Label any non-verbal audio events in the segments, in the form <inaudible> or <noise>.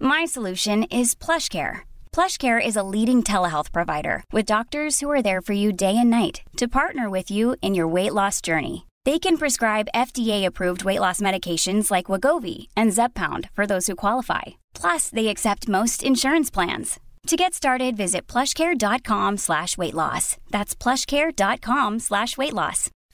My solution is PlushCare. PlushCare is a leading telehealth provider with doctors who are there for you day and night to partner with you in your weight loss journey. They can prescribe FDA-approved weight loss medications like Wegovy and Zepbound for those who qualify. Plus, they accept most insurance plans. To get started, visit plushcare.com/weightloss. That's plushcare.com/weightloss.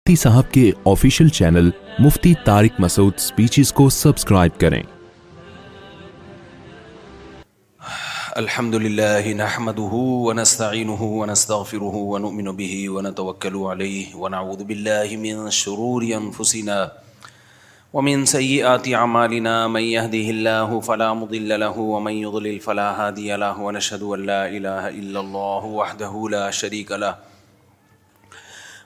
مفتی صاحب کے official channel Mufti Masood speeches کو subscribe کریں الحمد لله نحمده ونستعينه ونستغفره ونؤمن به ونتوكل عليه ونعوذ بالله من من شرور أنفسنا ومن ومن سيئات أعمالنا يهده الله الله فلا فلا مضل له له له يضلل هادي ونشهد أن لا لا إله إلا وحده شريك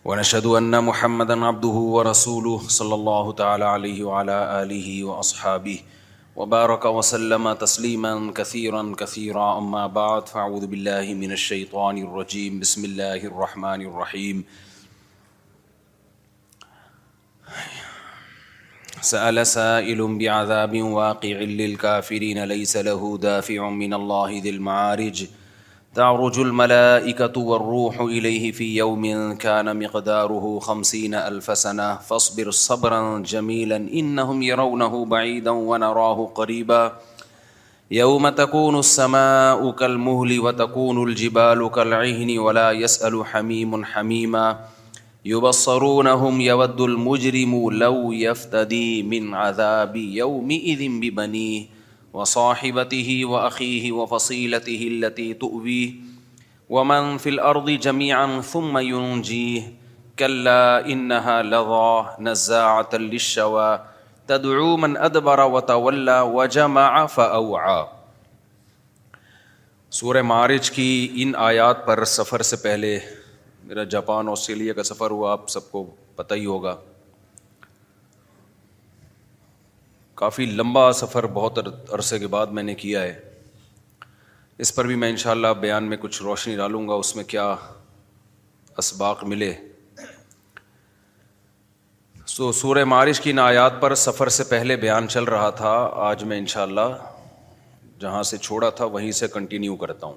ونشهد أن محمدا عبده ورسوله صلى الله تعالى عليه وعلى آله وأصحابه وبارك وسلم تسليما كثيرا كثيرا أما بعد فأعوذ بالله من الشيطان الرجيم بسم الله الرحمن الرحيم سأل سائل بعذاب واقع للكافرين ليس له دافع من الله ذي المعارج ونشهد تعرج الملائكة والروح إليه في يوم كان مقداره خمسين ألف سنة فاصبر صبرا جميلا إنهم يرونه بعيدا ونراه قريبا يوم تكون السماء كالمهل وتكون الجبال كالعهن ولا يسأل حميم حميما يبصرونهم يود المجرم لو يفتدي من عذاب يومئذ ببنيه و صاحبتی و عقی و فصیلتی ہلتی تووی ومن فل الارض جميعا ثم ينجيه كلا إنها لظى نزاعة للشوى تدعو من أدبر وتولى وجمع فأوعى سورہ معارج کی ان آیات پر سفر سے پہلے میرا جاپان آسٹریلیا کا سفر ہوا آپ سب کو پتہ ہی ہوگا کافی لمبا سفر بہت عرصے کے بعد میں نے کیا ہے اس پر بھی میں انشاءاللہ بیان میں کچھ روشنی ڈالوں گا اس میں کیا اسباق ملے سو سورہ معارش کی نایات پر سفر سے پہلے بیان چل رہا تھا آج میں انشاءاللہ جہاں سے چھوڑا تھا وہیں سے کنٹینیو کرتا ہوں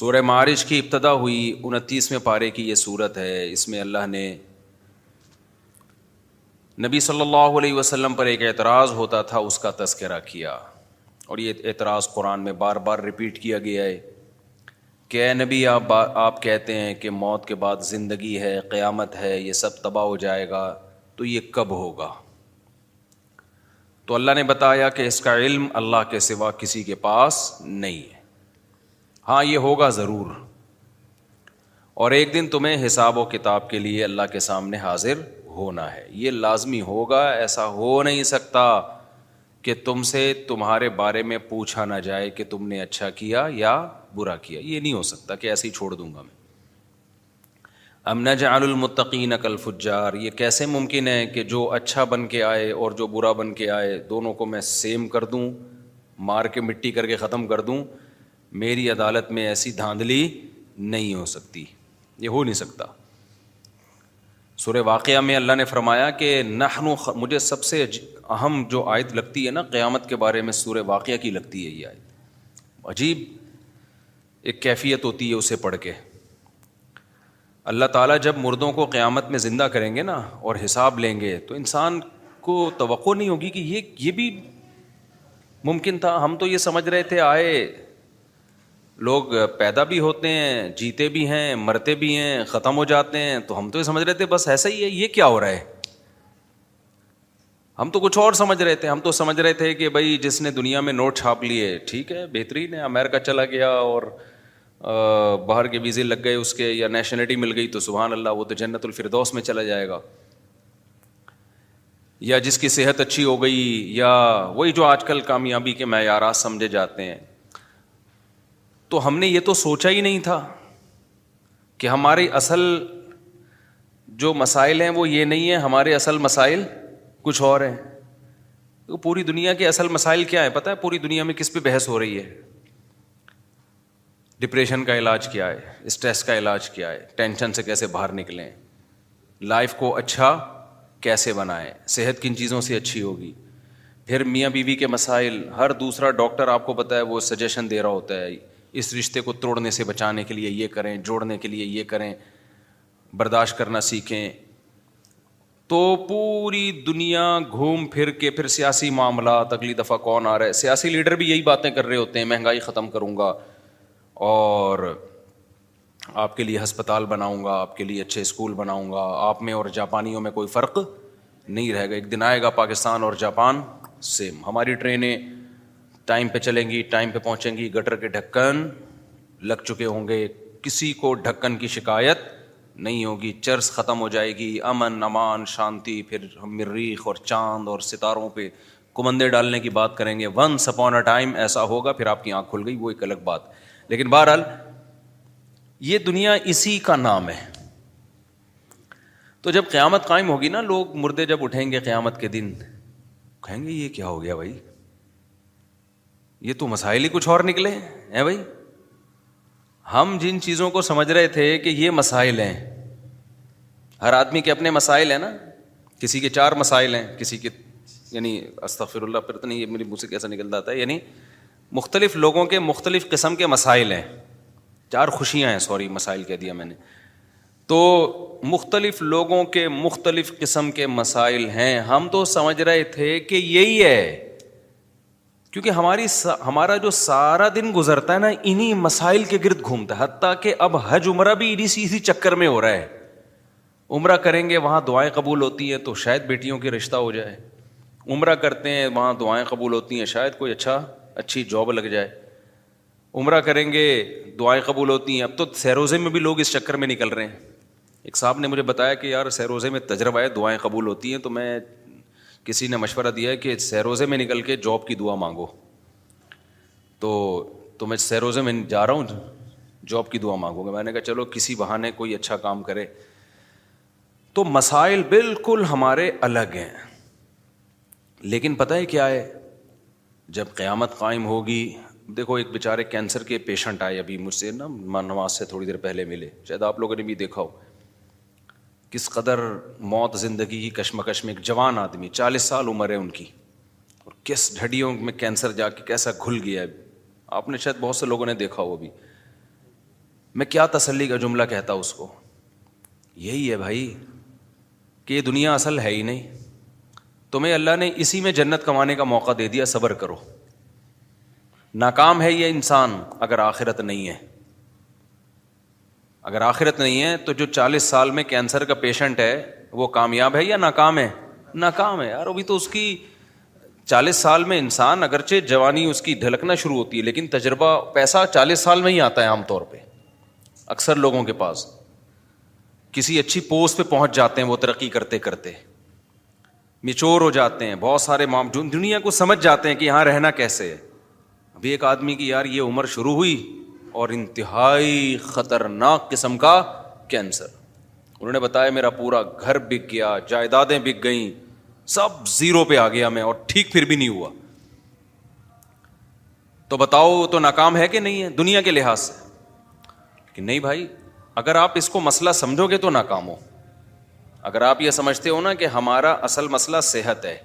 سورہ معارش کی ابتدا ہوئی انتیسویں پارے کی یہ صورت ہے اس میں اللہ نے نبی صلی اللہ علیہ وسلم پر ایک اعتراض ہوتا تھا اس کا تذکرہ کیا اور یہ اعتراض قرآن میں بار بار ریپیٹ کیا گیا ہے کہ اے نبی آپ آپ کہتے ہیں کہ موت کے بعد زندگی ہے قیامت ہے یہ سب تباہ ہو جائے گا تو یہ کب ہوگا تو اللہ نے بتایا کہ اس کا علم اللہ کے سوا کسی کے پاس نہیں ہے ہاں یہ ہوگا ضرور اور ایک دن تمہیں حساب و کتاب کے لیے اللہ کے سامنے حاضر ہونا ہے یہ لازمی ہوگا ایسا ہو نہیں سکتا کہ تم سے تمہارے بارے میں پوچھا نہ جائے کہ تم نے اچھا کیا یا برا کیا یہ نہیں ہو سکتا کہ ایسے ہی چھوڑ دوں گا میں امن جان المتقین اکل فجار یہ کیسے ممکن ہے کہ جو اچھا بن کے آئے اور جو برا بن کے آئے دونوں کو میں سیم کر دوں مار کے مٹی کر کے ختم کر دوں میری عدالت میں ایسی دھاندلی نہیں ہو سکتی یہ ہو نہیں سکتا سور واقعہ میں اللہ نے فرمایا کہ نہ خ... مجھے سب سے اہم جو آیت لگتی ہے نا قیامت کے بارے میں سورہ واقعہ کی لگتی ہے یہ آیت عجیب ایک کیفیت ہوتی ہے اسے پڑھ کے اللہ تعالیٰ جب مردوں کو قیامت میں زندہ کریں گے نا اور حساب لیں گے تو انسان کو توقع نہیں ہوگی کہ یہ یہ بھی ممکن تھا ہم تو یہ سمجھ رہے تھے آئے لوگ پیدا بھی ہوتے ہیں جیتے بھی ہیں مرتے بھی ہیں ختم ہو جاتے ہیں تو ہم تو یہ سمجھ رہے تھے بس ایسا ہی ہے یہ کیا ہو رہا ہے ہم تو کچھ اور سمجھ رہے تھے ہم تو سمجھ رہے تھے کہ بھائی جس نے دنیا میں نوٹ چھاپ لیے ٹھیک ہے بہترین ہے امیرکا چلا گیا اور باہر کے ویزے لگ گئے اس کے یا نیشنلٹی مل گئی تو سبحان اللہ وہ تو جنت الفردوس میں چلا جائے گا یا جس کی صحت اچھی ہو گئی یا وہی جو آج کل کامیابی کے معیارات سمجھے جاتے ہیں تو ہم نے یہ تو سوچا ہی نہیں تھا کہ ہمارے اصل جو مسائل ہیں وہ یہ نہیں ہیں ہمارے اصل مسائل کچھ اور ہیں پوری دنیا کے اصل مسائل کیا ہیں پتہ ہے پوری دنیا میں کس پہ بحث ہو رہی ہے ڈپریشن کا علاج کیا ہے اسٹریس کا علاج کیا ہے ٹینشن سے کیسے باہر نکلیں لائف کو اچھا کیسے بنائیں صحت کن چیزوں سے اچھی ہوگی پھر میاں بیوی بی کے مسائل ہر دوسرا ڈاکٹر آپ کو پتا ہے وہ سجیشن دے رہا ہوتا ہے اس رشتے کو توڑنے سے بچانے کے لیے یہ کریں جوڑنے کے لیے یہ کریں برداشت کرنا سیکھیں تو پوری دنیا گھوم پھر کے پھر سیاسی معاملات اگلی دفعہ کون آ رہا ہے سیاسی لیڈر بھی یہی باتیں کر رہے ہوتے ہیں مہنگائی ختم کروں گا اور آپ کے لیے ہسپتال بناؤں گا آپ کے لیے اچھے اسکول بناؤں گا آپ میں اور جاپانیوں میں کوئی فرق نہیں رہے گا ایک دن آئے گا پاکستان اور جاپان سیم ہماری ٹرینیں ٹائم پہ چلیں گی ٹائم پہ پہنچیں گی گٹر کے ڈھکن لگ چکے ہوں گے کسی کو ڈھکن کی شکایت نہیں ہوگی چرس ختم ہو جائے گی امن امان شانتی پھر ہم مریخ اور چاند اور ستاروں پہ کمندے ڈالنے کی بات کریں گے ون سپون ٹائم ایسا ہوگا پھر آپ کی آنکھ کھل گئی وہ ایک الگ بات لیکن بہرحال یہ دنیا اسی کا نام ہے تو جب قیامت قائم ہوگی نا لوگ مردے جب اٹھیں گے قیامت کے دن کہیں گے یہ کیا ہو گیا بھائی یہ تو مسائل ہی کچھ اور نکلے ہیں بھائی ہم جن چیزوں کو سمجھ رہے تھے کہ یہ مسائل ہیں ہر آدمی کے اپنے مسائل ہیں نا کسی کے چار مسائل ہیں کسی کے یعنی استفر اللہ تو نہیں یہ میرے منہ سے کیسا نکلتا ہے یعنی مختلف لوگوں کے مختلف قسم کے مسائل ہیں چار خوشیاں ہیں سوری مسائل کہہ دیا میں نے تو مختلف لوگوں کے مختلف قسم کے مسائل ہیں ہم تو سمجھ رہے تھے کہ یہی ہے کیونکہ ہماری ہمارا جو سارا دن گزرتا ہے نا انہیں مسائل کے گرد گھومتا ہے حتیٰ کہ اب حج عمرہ بھی انہیں سی اسی چکر میں ہو رہا ہے عمرہ کریں گے وہاں دعائیں قبول ہوتی ہیں تو شاید بیٹیوں کے رشتہ ہو جائے عمرہ کرتے ہیں وہاں دعائیں قبول ہوتی ہیں شاید کوئی اچھا اچھی جاب لگ جائے عمرہ کریں گے دعائیں قبول ہوتی ہیں اب تو سیروزے میں بھی لوگ اس چکر میں نکل رہے ہیں ایک صاحب نے مجھے بتایا کہ یار سیروزے میں تجربہ ہے دعائیں قبول ہوتی ہیں تو میں کسی نے مشورہ دیا ہے کہ سیروزے میں نکل کے جاب کی دعا مانگو تو تو میں سیروزے میں جا رہا ہوں جاب کی دعا مانگوں گا میں نے کہا چلو کسی بہانے کوئی اچھا کام کرے تو مسائل بالکل ہمارے الگ ہیں لیکن پتہ ہے کیا ہے جب قیامت قائم ہوگی دیکھو ایک بیچارے کینسر کے پیشنٹ آئے ابھی مجھ سے نا نماز سے تھوڑی دیر پہلے ملے شاید آپ لوگوں نے بھی دیکھا ہو کس قدر موت زندگی کی کشمکش میں ایک جوان آدمی چالیس سال عمر ہے ان کی اور کس ڈھڈیوں میں کینسر جا کے کیسا گھل گیا ہے آپ نے شاید بہت سے لوگوں نے دیکھا وہ ابھی میں کیا تسلی کا جملہ کہتا ہوں اس کو یہی ہے بھائی کہ یہ دنیا اصل ہے ہی نہیں تمہیں اللہ نے اسی میں جنت کمانے کا موقع دے دیا صبر کرو ناکام ہے یہ انسان اگر آخرت نہیں ہے اگر آخرت نہیں ہے تو جو چالیس سال میں کینسر کا پیشنٹ ہے وہ کامیاب ہے یا ناکام ہے ناکام ہے یار ابھی تو اس کی چالیس سال میں انسان اگرچہ جوانی اس کی ڈھلکنا شروع ہوتی ہے لیکن تجربہ پیسہ چالیس سال میں ہی آتا ہے عام طور پہ اکثر لوگوں کے پاس کسی اچھی پوسٹ پہ پہنچ جاتے ہیں وہ ترقی کرتے کرتے مچور ہو جاتے ہیں بہت سارے مام دنیا کو سمجھ جاتے ہیں کہ یہاں رہنا کیسے ہے ابھی ایک آدمی کی یار یہ عمر شروع ہوئی اور انتہائی خطرناک قسم کا کینسر انہوں نے بتایا میرا پورا گھر بک گیا جائیدادیں بک گئیں سب زیرو پہ آ گیا میں اور ٹھیک پھر بھی نہیں ہوا تو بتاؤ تو ناکام ہے کہ نہیں ہے دنیا کے لحاظ سے کہ نہیں بھائی اگر آپ اس کو مسئلہ سمجھو گے تو ناکام ہو اگر آپ یہ سمجھتے ہو نا کہ ہمارا اصل مسئلہ صحت ہے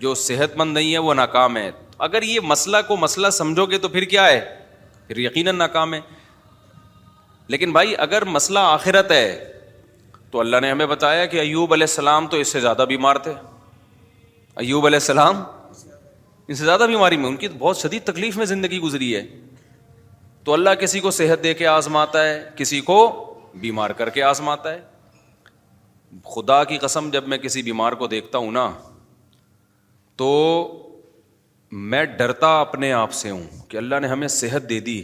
جو صحت مند نہیں ہے وہ ناکام ہے اگر یہ مسئلہ کو مسئلہ سمجھو گے تو پھر کیا ہے پھر یقیناً ناکام ہے لیکن بھائی اگر مسئلہ آخرت ہے تو اللہ نے ہمیں بتایا کہ ایوب علیہ السلام تو اس سے زیادہ بیمار تھے ایوب علیہ السلام ان سے زیادہ بیماری میں ان کی بہت شدید تکلیف میں زندگی گزری ہے تو اللہ کسی کو صحت دے کے آزماتا ہے کسی کو بیمار کر کے آزماتا ہے خدا کی قسم جب میں کسی بیمار کو دیکھتا ہوں نا تو میں ڈرتا اپنے آپ سے ہوں کہ اللہ نے ہمیں صحت دے دی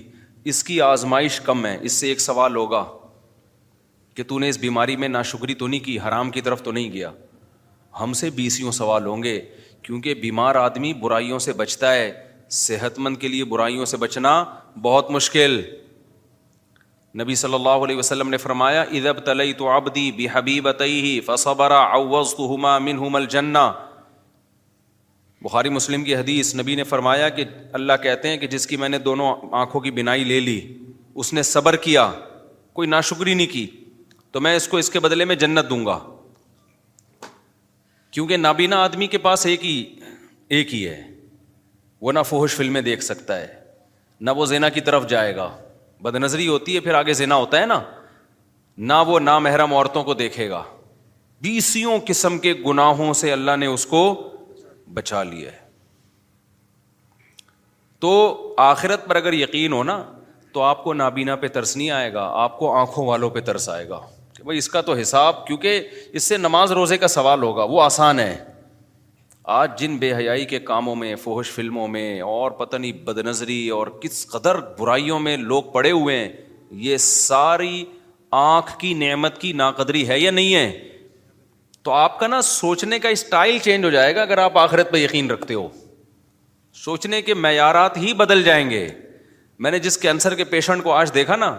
اس کی آزمائش کم ہے اس سے ایک سوال ہوگا کہ تو نے اس بیماری میں ناشکری تو نہیں کی حرام کی طرف تو نہیں گیا ہم سے بیسیوں سوال ہوں گے کیونکہ بیمار آدمی برائیوں سے بچتا ہے صحت مند کے لیے برائیوں سے بچنا بہت مشکل نبی صلی اللہ علیہ وسلم نے فرمایا ادب تلئی تو آبدی بے حبی بتائی ہی جن بخاری مسلم کی حدیث نبی نے فرمایا کہ اللہ کہتے ہیں کہ جس کی میں نے دونوں آنکھوں کی بینائی لے لی اس نے صبر کیا کوئی نا شکری نہیں کی تو میں اس کو اس کے بدلے میں جنت دوں گا کیونکہ نابینا آدمی کے پاس ایک ہی ایک ہی ہے وہ نہ فوہش فلمیں دیکھ سکتا ہے نہ وہ زینا کی طرف جائے گا بد نظری ہوتی ہے پھر آگے زینا ہوتا ہے نا نہ وہ نامحرم عورتوں کو دیکھے گا بیسوں قسم کے گناہوں سے اللہ نے اس کو بچا لیا ہے تو آخرت پر اگر یقین ہونا تو آپ کو نابینا پہ ترس نہیں آئے گا آپ کو آنکھوں والوں پہ ترس آئے گا کہ بھائی اس کا تو حساب کیونکہ اس سے نماز روزے کا سوال ہوگا وہ آسان ہے آج جن بے حیائی کے کاموں میں فوہش فلموں میں اور پتہ نہیں بد نظری اور کس قدر برائیوں میں لوگ پڑے ہوئے ہیں یہ ساری آنکھ کی نعمت کی ناقدری ہے یا نہیں ہے تو آپ کا نا سوچنے کا اسٹائل چینج ہو جائے گا اگر آپ آخرت پہ یقین رکھتے ہو سوچنے کے معیارات ہی بدل جائیں گے میں نے جس کینسر کے پیشنٹ کو آج دیکھا نا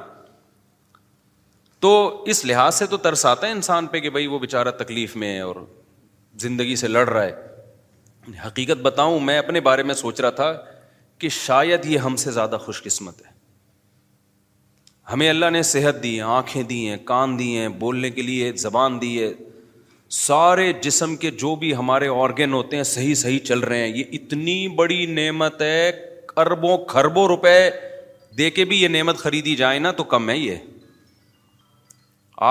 تو اس لحاظ سے تو ترس آتا ہے انسان پہ کہ بھائی وہ بےچارہ تکلیف میں اور زندگی سے لڑ رہا ہے حقیقت بتاؤں میں اپنے بارے میں سوچ رہا تھا کہ شاید یہ ہم سے زیادہ خوش قسمت ہے ہمیں اللہ نے صحت دی ہے آنکھیں دی ہیں کان دی ہیں بولنے کے لیے زبان دی ہے سارے جسم کے جو بھی ہمارے آرگن ہوتے ہیں صحیح صحیح چل رہے ہیں یہ اتنی بڑی نعمت ہے اربوں کھربوں روپے دے کے بھی یہ نعمت خریدی جائے نا تو کم ہے یہ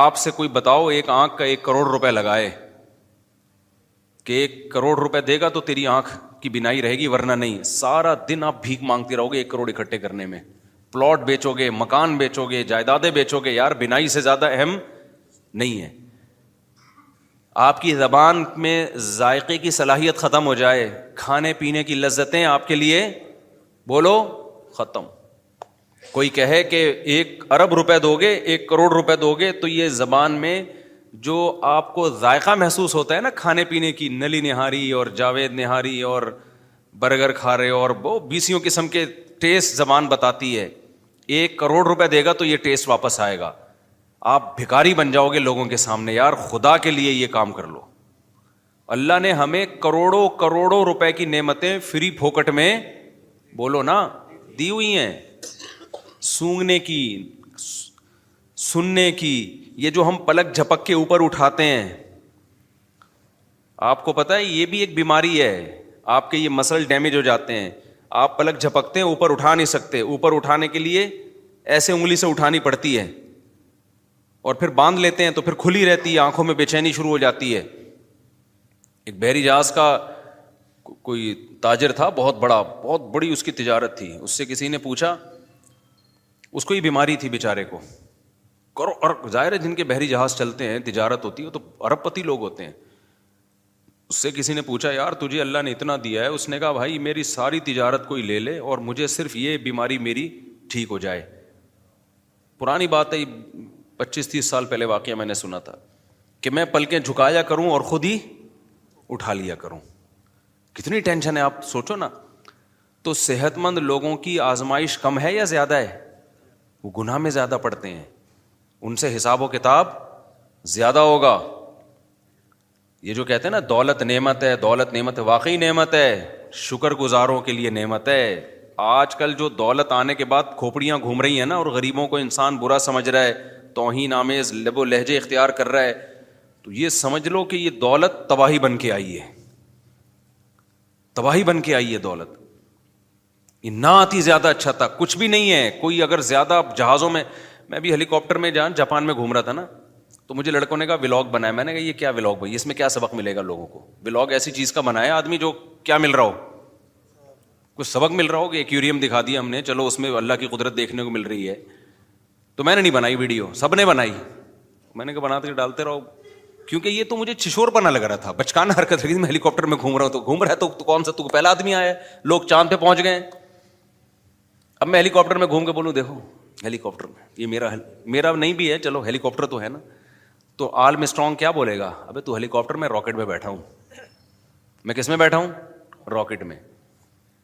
آپ سے کوئی بتاؤ ایک آنکھ کا ایک کروڑ روپے لگائے کہ ایک کروڑ روپے دے گا تو تیری آنکھ کی بینائی رہے گی ورنہ نہیں سارا دن آپ بھیک مانگتے رہو گے ایک کروڑ اکٹھے کرنے میں پلاٹ بیچو گے مکان بیچو گے جائیدادیں بیچو گے یار بینائی سے زیادہ اہم نہیں ہے آپ کی زبان میں ذائقے کی صلاحیت ختم ہو جائے کھانے پینے کی لذتیں آپ کے لیے بولو ختم کوئی کہے کہ ایک ارب روپے دو گے ایک کروڑ روپے دو گے تو یہ زبان میں جو آپ کو ذائقہ محسوس ہوتا ہے نا کھانے پینے کی نلی نہاری اور جاوید نہاری اور برگر کھا رہے اور وہ بیسیوں قسم کے ٹیسٹ زبان بتاتی ہے ایک کروڑ روپے دے گا تو یہ ٹیسٹ واپس آئے گا آپ بھکاری بن جاؤ گے لوگوں کے سامنے یار خدا کے لیے یہ کام کر لو اللہ نے ہمیں کروڑوں کروڑوں روپے کی نعمتیں فری پھوکٹ میں بولو نا دی ہوئی ہیں سونگنے کی سننے کی یہ جو ہم پلک جھپک کے اوپر اٹھاتے ہیں آپ کو پتا ہے یہ بھی ایک بیماری ہے آپ کے یہ مسل ڈیمیج ہو جاتے ہیں آپ پلک جھپکتے ہیں اوپر اٹھا نہیں سکتے اوپر اٹھانے کے لیے ایسے انگلی سے اٹھانی پڑتی ہے اور پھر باندھ لیتے ہیں تو پھر کھلی رہتی ہے آنکھوں میں بے چینی شروع ہو جاتی ہے ایک بحری جہاز کا کوئی تاجر تھا بہت بڑا بہت بڑی اس کی تجارت تھی اس سے کسی نے پوچھا اس کو ہی بیماری تھی بیچارے کو کرو اور ظاہر ہے جن کے بحری جہاز چلتے ہیں تجارت ہوتی ہے وہ تو ارب پتی لوگ ہوتے ہیں اس سے کسی نے پوچھا یار تجھے اللہ نے اتنا دیا ہے اس نے کہا بھائی میری ساری تجارت کوئی لے لے اور مجھے صرف یہ بیماری میری ٹھیک ہو جائے پرانی بات ہے پچیس تیس سال پہلے واقعہ میں نے سنا تھا کہ میں پلکیں جھکایا کروں اور خود ہی اٹھا لیا کروں کتنی ٹینشن ہے آپ سوچو نا تو صحت مند لوگوں کی آزمائش کم ہے یا زیادہ ہے وہ گناہ میں زیادہ پڑتے ہیں ان سے حساب و کتاب زیادہ ہوگا یہ جو کہتے ہیں نا دولت نعمت ہے دولت نعمت ہے واقعی نعمت ہے شکر گزاروں کے لیے نعمت ہے آج کل جو دولت آنے کے بعد کھوپڑیاں گھوم رہی ہیں نا اور غریبوں کو انسان برا سمجھ رہا ہے توہین آمیز لب و لہجے اختیار کر رہا ہے تو یہ سمجھ لو کہ یہ دولت تباہی بن کے آئی ہے تباہی بن کے آئی ہے دولت یہ نہ آتی زیادہ اچھا تھا کچھ بھی نہیں ہے کوئی اگر زیادہ جہازوں میں میں میں بھی ہیلی کاپٹر جان جاپان میں گھوم رہا تھا نا تو مجھے لڑکوں نے کہا ولاگ بنایا میں نے کہا یہ کیا ولاگ بھائی اس میں کیا سبق ملے گا لوگوں کو ولاگ ایسی چیز کا بنایا آدمی جو کیا مل رہا ہو کچھ سبق مل رہا ہو کہ ایکوریم دکھا دیا ہم نے چلو اس میں اللہ کی قدرت دیکھنے کو مل رہی ہے تو میں نے نہیں بنائی ویڈیو سب نے بنائی میں نے کہا بناتے ڈالتے رہو کیونکہ یہ تو مجھے چھشور بنا لگ رہا تھا بچکان حرکت لگی میں ہیلی کاپٹر میں گھوم رہا ہوں تو گھوم رہا تو کون سا تو پہلا آدمی آیا لوگ چاند پہ پہنچ گئے اب میں ہیلی کاپٹر میں گھوم کے بولوں دیکھو ہیلی کاپٹر میں یہ میرا میرا نہیں بھی ہے چلو ہیلی کاپٹر تو ہے نا تو آل میں اسٹرانگ کیا بولے گا ابھی تو ہیلی کاپٹر میں راکٹ میں بیٹھا ہوں میں کس میں بیٹھا ہوں راکٹ میں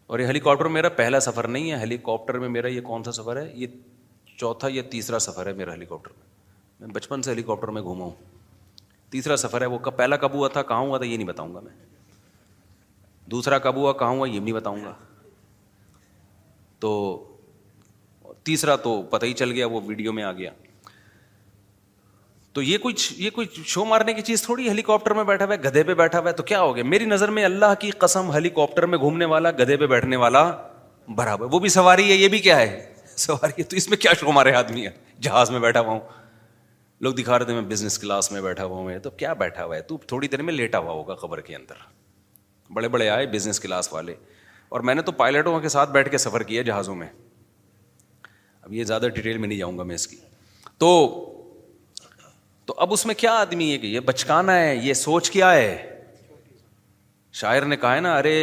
اور یہ ہیلی کاپٹر میرا پہلا سفر نہیں ہے ہیلی کاپٹر میں میرا یہ کون سا سفر ہے یہ چوتھا یا تیسرا سفر ہے میرا ہیلی کاپٹر میں میں بچپن سے ہیلی کاپٹر میں گھوما ہوں تیسرا سفر ہے وہ کب پہلا کب ہوا تھا کہاں ہوا تھا یہ نہیں بتاؤں گا میں دوسرا کب ہوا کہاں ہوا یہ بھی نہیں بتاؤں گا تو تیسرا تو پتہ ہی چل گیا وہ ویڈیو میں آ گیا تو یہ کچھ یہ کچھ شو مارنے کی چیز تھوڑی ہیلی کاپٹر میں بیٹھا ہوا ہے گدھے پہ بیٹھا ہوا ہے تو کیا ہو گیا میری نظر میں اللہ کی قسم ہیلی کاپٹر میں گھومنے والا گدھے پہ بیٹھنے والا برابر وہ بھی سواری ہے یہ بھی کیا ہے سواری ہے تو اس میں کیا شمارے آدمی ہے جہاز میں بیٹھا ہوا ہوں لوگ دکھا رہے تھے میں بزنس کلاس میں بیٹھا ہوا ہوں تو کیا بیٹھا ہوا ہے تو تھوڑی دیر میں لیٹا ہوا ہوگا خبر کے اندر بڑے بڑے آئے بزنس کلاس والے اور میں نے تو پائلٹوں کے ساتھ بیٹھ کے سفر کیا جہازوں میں اب یہ زیادہ ڈیٹیل میں نہیں جاؤں گا میں اس کی تو تو اب اس میں کیا آدمی ہے کہ یہ بچکانا ہے یہ سوچ کیا ہے شاعر نے کہا ہے نا ارے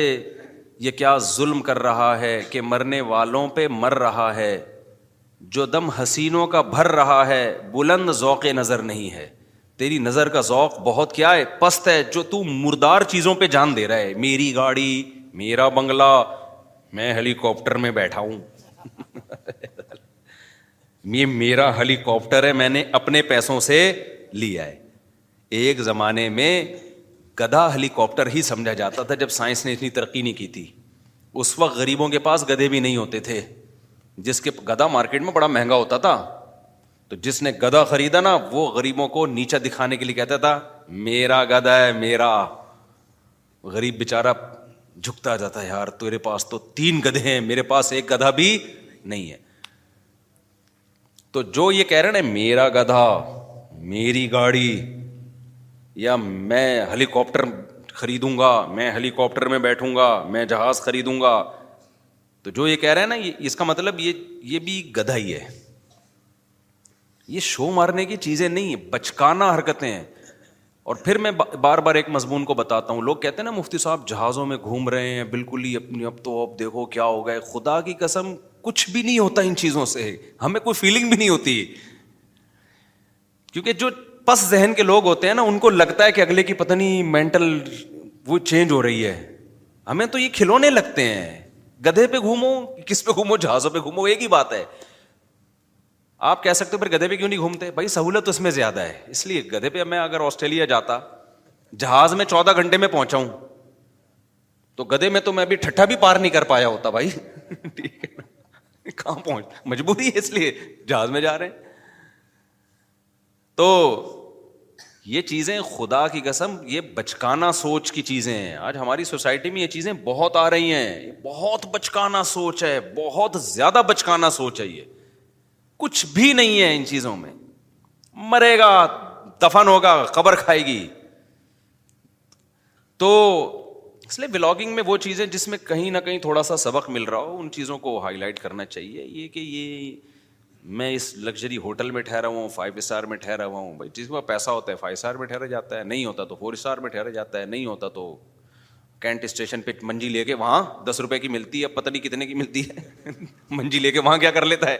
یہ کیا ظلم کر رہا ہے کہ مرنے والوں پہ مر رہا ہے جو دم حسینوں کا بھر رہا ہے بلند ذوق نظر نہیں ہے تیری نظر کا ذوق بہت کیا ہے پست ہے جو تو مردار چیزوں پہ جان دے رہا ہے میری گاڑی میرا بنگلہ میں ہیلی کاپٹر میں بیٹھا ہوں <laughs> یہ میرا ہیلی کاپٹر ہے میں نے اپنے پیسوں سے لیا ہے ایک زمانے میں گدھا ہیلی کاپٹر ہی سمجھا جاتا تھا جب سائنس نے اتنی ترقی نہیں کی تھی اس وقت غریبوں کے پاس گدے بھی نہیں ہوتے تھے جس کے گدا مارکیٹ میں بڑا مہنگا ہوتا تھا تو جس نے گدھا خریدا نا وہ غریبوں کو نیچا دکھانے کے لیے کہتا تھا میرا گدھا میرا غریب بےچارا جھکتا جاتا ہے یار تیرے پاس تو تین گدھے میرے پاس ایک گدھا بھی نہیں ہے تو جو یہ کہہ رہے نا میرا گدھا میری گاڑی یا میں ہیلی کاپٹر خریدوں گا میں ہیلی کاپٹر میں بیٹھوں گا میں جہاز خریدوں گا تو جو یہ کہہ رہے ہیں نا اس کا مطلب یہ یہ بھی گدھا ہی ہے یہ شو مارنے کی چیزیں نہیں ہیں بچکانا حرکتیں ہیں اور پھر میں بار بار ایک مضمون کو بتاتا ہوں لوگ کہتے ہیں نا مفتی صاحب جہازوں میں گھوم رہے ہیں بالکل ہی اپنی اب تو اب دیکھو کیا ہو گئے خدا کی قسم کچھ بھی نہیں ہوتا ان چیزوں سے ہمیں کوئی فیلنگ بھی نہیں ہوتی کیونکہ جو پس ذہن کے لوگ ہوتے ہیں نا ان کو لگتا ہے کہ اگلے کی پتہ نہیں مینٹل وہ چینج ہو رہی ہے ہمیں تو یہ کھلونے لگتے ہیں گدھے پہ گھومو کس پہ گھومو جہازوں پہ گھومو ایک ہی بات ہے آپ کہہ سکتے پھر گدھے پہ کیوں نہیں گھومتے بھائی سہولت اس میں زیادہ ہے اس لیے گدھے پہ میں اگر آسٹریلیا جاتا جہاز میں چودہ گھنٹے میں پہنچا ہوں تو گدھے میں تو میں ابھی ٹھٹھا بھی پار نہیں کر پایا ہوتا بھائی <laughs> ٹھیک ہے کہاں پہنچ مجبوری ہے اس لیے جہاز میں جا رہے ہیں تو یہ چیزیں خدا کی قسم یہ بچکانا سوچ کی چیزیں ہیں آج ہماری سوسائٹی میں یہ چیزیں بہت آ رہی ہیں بہت بچکانا سوچ ہے بہت زیادہ بچکانا سوچ ہے یہ کچھ بھی نہیں ہے ان چیزوں میں مرے گا دفن ہوگا خبر کھائے گی تو اس لیے بلاگنگ میں وہ چیزیں جس میں کہیں نہ کہیں تھوڑا سا سبق مل رہا ہو ان چیزوں کو ہائی لائٹ کرنا چاہیے یہ کہ یہ میں اس لگژری ہوٹل میں ٹھہرا ہوا ہوں فائیو اسٹار میں ٹھہرا ہوا ہوں بھائی جس میں پیسہ ہوتا ہے فائیو اسٹار میں ٹھہرا جاتا ہے نہیں ہوتا تو فور اسٹار میں ٹھہرا جاتا ہے نہیں ہوتا تو کینٹ اسٹیشن پہ منجی لے کے وہاں دس روپے کی ملتی ہے پتہ نہیں کتنے کی ملتی ہے <laughs> منجی لے کے وہاں کیا کر لیتا ہے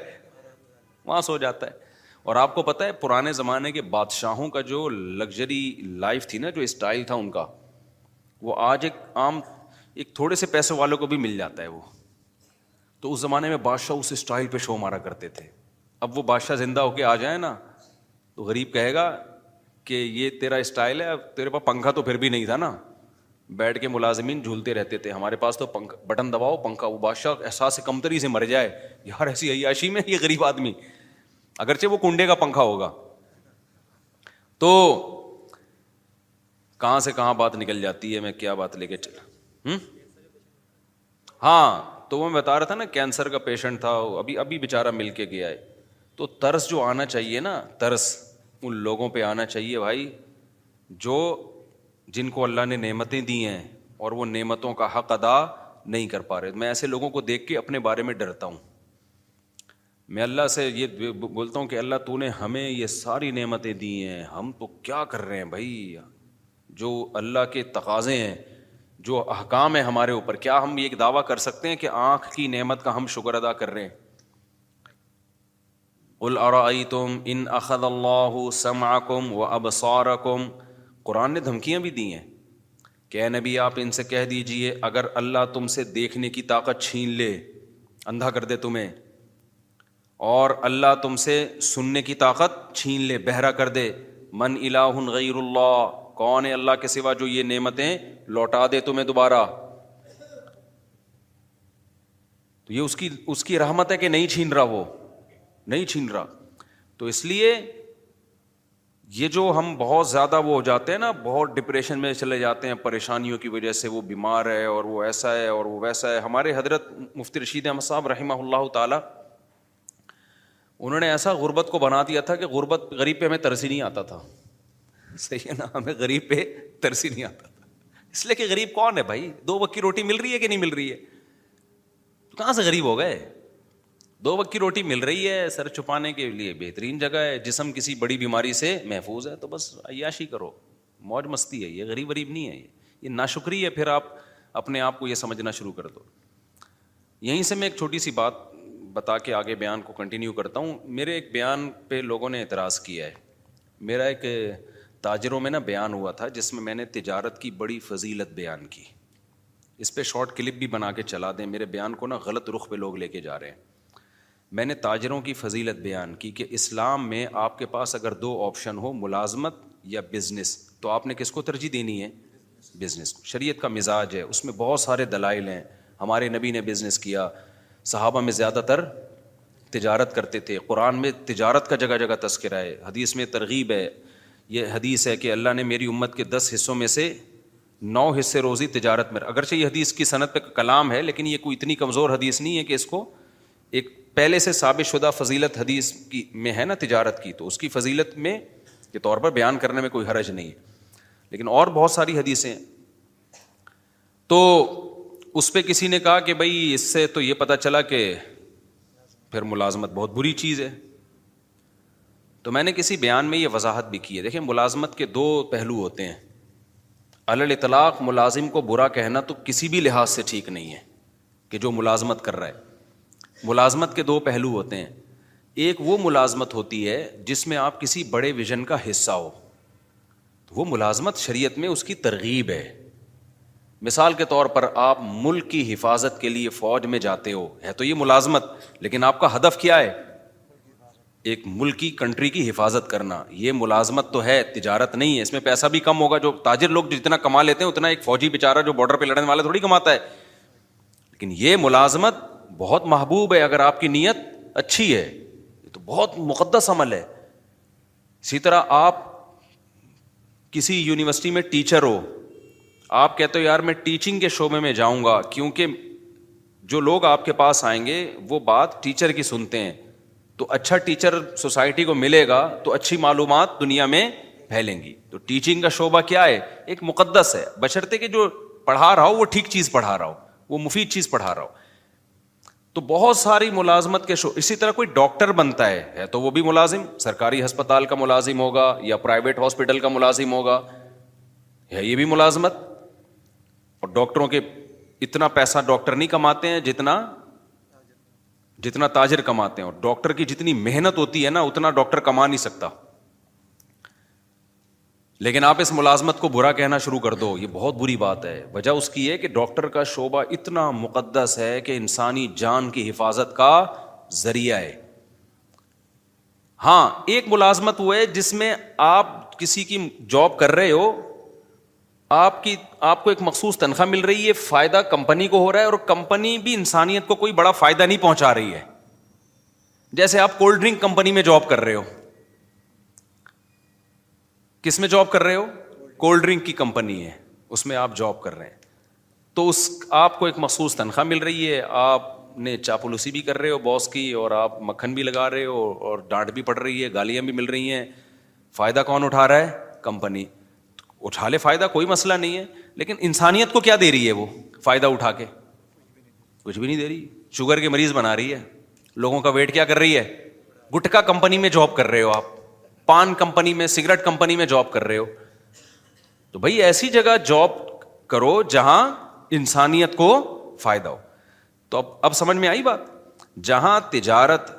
وہاں سو جاتا ہے اور آپ کو پتہ ہے پرانے زمانے کے بادشاہوں کا جو لگژری لائف تھی نا جو اسٹائل تھا ان کا وہ آج ایک عام ایک تھوڑے سے پیسے والوں کو بھی مل جاتا ہے وہ تو اس زمانے میں بادشاہ اس اسٹائل پہ شو مارا کرتے تھے اب وہ بادشاہ زندہ ہو کے آ جائے نا تو غریب کہے گا کہ یہ تیرا اسٹائل ہے تیرے پاس پنکھا تو پھر بھی نہیں تھا نا بیٹھ کے ملازمین جھولتے رہتے تھے ہمارے پاس تو پنکھا بٹن دباؤ پنکھا وہ بادشاہ احساس کمتری سے مر جائے یار ایسی عیاشی میں یہ غریب آدمی اگرچہ وہ کنڈے کا پنکھا ہوگا تو کہاں سے کہاں بات نکل جاتی ہے میں کیا بات لے کے چلا ہوں ہاں تو وہ میں بتا رہا تھا نا کینسر کا پیشنٹ تھا ابھی ابھی بےچارا مل کے گیا ہے تو ترس جو آنا چاہیے نا ترس ان لوگوں پہ آنا چاہیے بھائی جو جن کو اللہ نے نعمتیں دی ہیں اور وہ نعمتوں کا حق ادا نہیں کر پا رہے میں ایسے لوگوں کو دیکھ کے اپنے بارے میں ڈرتا ہوں میں اللہ سے یہ بولتا ہوں کہ اللہ تو نے ہمیں یہ ساری نعمتیں دی ہیں ہم تو کیا کر رہے ہیں بھائی جو اللہ کے تقاضے ہیں جو احکام ہیں ہمارے اوپر کیا ہم یہ دعویٰ کر سکتے ہیں کہ آنکھ کی نعمت کا ہم شکر ادا کر رہے ہیں تم ان اخد اللہ و قرآن نے دھمکیاں بھی دی ہیں کہ اے نبی آپ ان سے کہہ دیجیے اگر اللہ تم سے دیکھنے کی طاقت چھین لے اندھا کر دے تمہیں اور اللہ تم سے سننے کی طاقت چھین لے بہرا کر دے من اللہ غیر اللہ کون ہے اللہ کے سوا جو یہ نعمتیں لوٹا دے تمہیں دوبارہ تو یہ اس کی اس کی رحمت ہے کہ نہیں چھین رہا وہ نہیں چھین رہا تو اس لیے یہ جو ہم بہت زیادہ وہ ہو جاتے ہیں نا بہت ڈپریشن میں چلے جاتے ہیں پریشانیوں کی وجہ سے وہ بیمار ہے اور وہ ایسا ہے اور وہ ویسا ہے ہمارے حضرت مفتی رشید احمد صاحب رحمہ اللہ تعالیٰ انہوں نے ایسا غربت کو بنا دیا تھا کہ غربت غریب پہ ہمیں ترسی نہیں آتا تھا صحیح ہے نا ہمیں غریب پہ ترسی نہیں آتا تھا اس لیے کہ غریب کون ہے بھائی دو وقت کی روٹی مل رہی ہے کہ نہیں مل رہی ہے کہاں سے غریب ہو گئے دو وقت کی روٹی مل رہی ہے سر چھپانے کے لیے بہترین جگہ ہے جسم کسی بڑی بیماری سے محفوظ ہے تو بس عیاشی کرو موج مستی ہے یہ غریب غریب نہیں ہے یہ نا ہے پھر آپ اپنے آپ کو یہ سمجھنا شروع کر دو یہیں سے میں ایک چھوٹی سی بات بتا کے آگے بیان کو کنٹینیو کرتا ہوں میرے ایک بیان پہ لوگوں نے اعتراض کیا ہے میرا ایک تاجروں میں نا بیان ہوا تھا جس میں میں نے تجارت کی بڑی فضیلت بیان کی اس پہ شارٹ کلپ بھی بنا کے چلا دیں میرے بیان کو نا غلط رخ پہ لوگ لے کے جا رہے ہیں میں نے تاجروں کی فضیلت بیان کی کہ اسلام میں آپ کے پاس اگر دو آپشن ہو ملازمت یا بزنس تو آپ نے کس کو ترجیح دینی ہے بزنس کو شریعت کا مزاج ہے اس میں بہت سارے دلائل ہیں ہمارے نبی نے بزنس کیا صحابہ میں زیادہ تر تجارت کرتے تھے قرآن میں تجارت کا جگہ جگہ تذکرہ ہے حدیث میں ترغیب ہے یہ حدیث ہے کہ اللہ نے میری امت کے دس حصوں میں سے نو حصے روزی تجارت میں اگرچہ یہ حدیث کی صنعت پہ کلام ہے لیکن یہ کوئی اتنی کمزور حدیث نہیں ہے کہ اس کو ایک پہلے سے ثابت شدہ فضیلت حدیث کی میں ہے نا تجارت کی تو اس کی فضیلت میں کے طور پر بیان کرنے میں کوئی حرج نہیں ہے لیکن اور بہت ساری حدیثیں ہیں تو اس پہ کسی نے کہا کہ بھائی اس سے تو یہ پتا چلا کہ پھر ملازمت بہت بری چیز ہے تو میں نے کسی بیان میں یہ وضاحت بھی کی ہے دیکھیں ملازمت کے دو پہلو ہوتے ہیں اطلاق ملازم کو برا کہنا تو کسی بھی لحاظ سے ٹھیک نہیں ہے کہ جو ملازمت کر رہا ہے ملازمت کے دو پہلو ہوتے ہیں ایک وہ ملازمت ہوتی ہے جس میں آپ کسی بڑے ویژن کا حصہ ہو تو وہ ملازمت شریعت میں اس کی ترغیب ہے مثال کے طور پر آپ ملک کی حفاظت کے لیے فوج میں جاتے ہو ہے تو یہ ملازمت لیکن آپ کا ہدف کیا ہے ایک ملکی کنٹری کی حفاظت کرنا یہ ملازمت تو ہے تجارت نہیں ہے اس میں پیسہ بھی کم ہوگا جو تاجر لوگ جتنا کما لیتے ہیں اتنا ایک فوجی بےچارا جو بارڈر پہ لڑنے والا تھوڑی کماتا ہے لیکن یہ ملازمت بہت محبوب ہے اگر آپ کی نیت اچھی ہے یہ تو بہت مقدس عمل ہے اسی طرح آپ کسی یونیورسٹی میں ٹیچر ہو آپ کہتے ہو یار میں ٹیچنگ کے شعبے میں جاؤں گا کیونکہ جو لوگ آپ کے پاس آئیں گے وہ بات ٹیچر کی سنتے ہیں تو اچھا ٹیچر سوسائٹی کو ملے گا تو اچھی معلومات دنیا میں پھیلیں گی تو ٹیچنگ کا شعبہ کیا ہے ایک مقدس ہے بشرتے کہ جو پڑھا رہا ہو وہ ٹھیک چیز پڑھا رہا ہو وہ مفید چیز پڑھا رہا ہو تو بہت ساری ملازمت کے شو اسی طرح کوئی ڈاکٹر بنتا ہے ہے تو وہ بھی ملازم سرکاری ہسپتال کا ملازم ہوگا یا پرائیویٹ ہاسپٹل کا ملازم ہوگا ہے یہ بھی ملازمت اور ڈاکٹروں کے اتنا پیسہ ڈاکٹر نہیں کماتے ہیں جتنا جتنا تاجر کماتے ہیں اور ڈاکٹر کی جتنی محنت ہوتی ہے نا اتنا ڈاکٹر کما نہیں سکتا لیکن آپ اس ملازمت کو برا کہنا شروع کر دو یہ بہت بری بات ہے وجہ اس کی ہے کہ ڈاکٹر کا شعبہ اتنا مقدس ہے کہ انسانی جان کی حفاظت کا ذریعہ ہے ہاں ایک ملازمت وہ ہے جس میں آپ کسی کی جاب کر رہے ہو آپ کی آپ کو ایک مخصوص تنخواہ مل رہی ہے فائدہ کمپنی کو ہو رہا ہے اور کمپنی بھی انسانیت کو کوئی بڑا فائدہ نہیں پہنچا رہی ہے جیسے آپ کولڈ ڈرنک کمپنی میں جاب کر رہے ہو کس میں جاب کر رہے ہو کولڈ ڈرنک کی کمپنی ہے اس میں آپ جاب کر رہے ہیں تو اس آپ کو ایک مخصوص تنخواہ مل رہی ہے آپ نے چاپلوسی بھی کر رہے ہو باس کی اور آپ مکھن بھی لگا رہے ہو اور ڈانٹ بھی پڑ رہی ہے گالیاں بھی مل رہی ہیں فائدہ کون اٹھا رہا ہے کمپنی اٹھا لے فائدہ کوئی مسئلہ نہیں ہے لیکن انسانیت کو کیا دے رہی ہے وہ فائدہ اٹھا کے کچھ بھی نہیں دے رہی شوگر کے مریض بنا رہی ہے لوگوں کا ویٹ کیا کر رہی ہے گٹکا کمپنی میں جاب کر رہے ہو آپ پان کمپنی میں سگریٹ کمپنی میں جاب کر رہے ہو تو بھائی ایسی جگہ جاب کرو جہاں انسانیت کو فائدہ ہو تو اب اب سمجھ میں آئی بات جہاں تجارت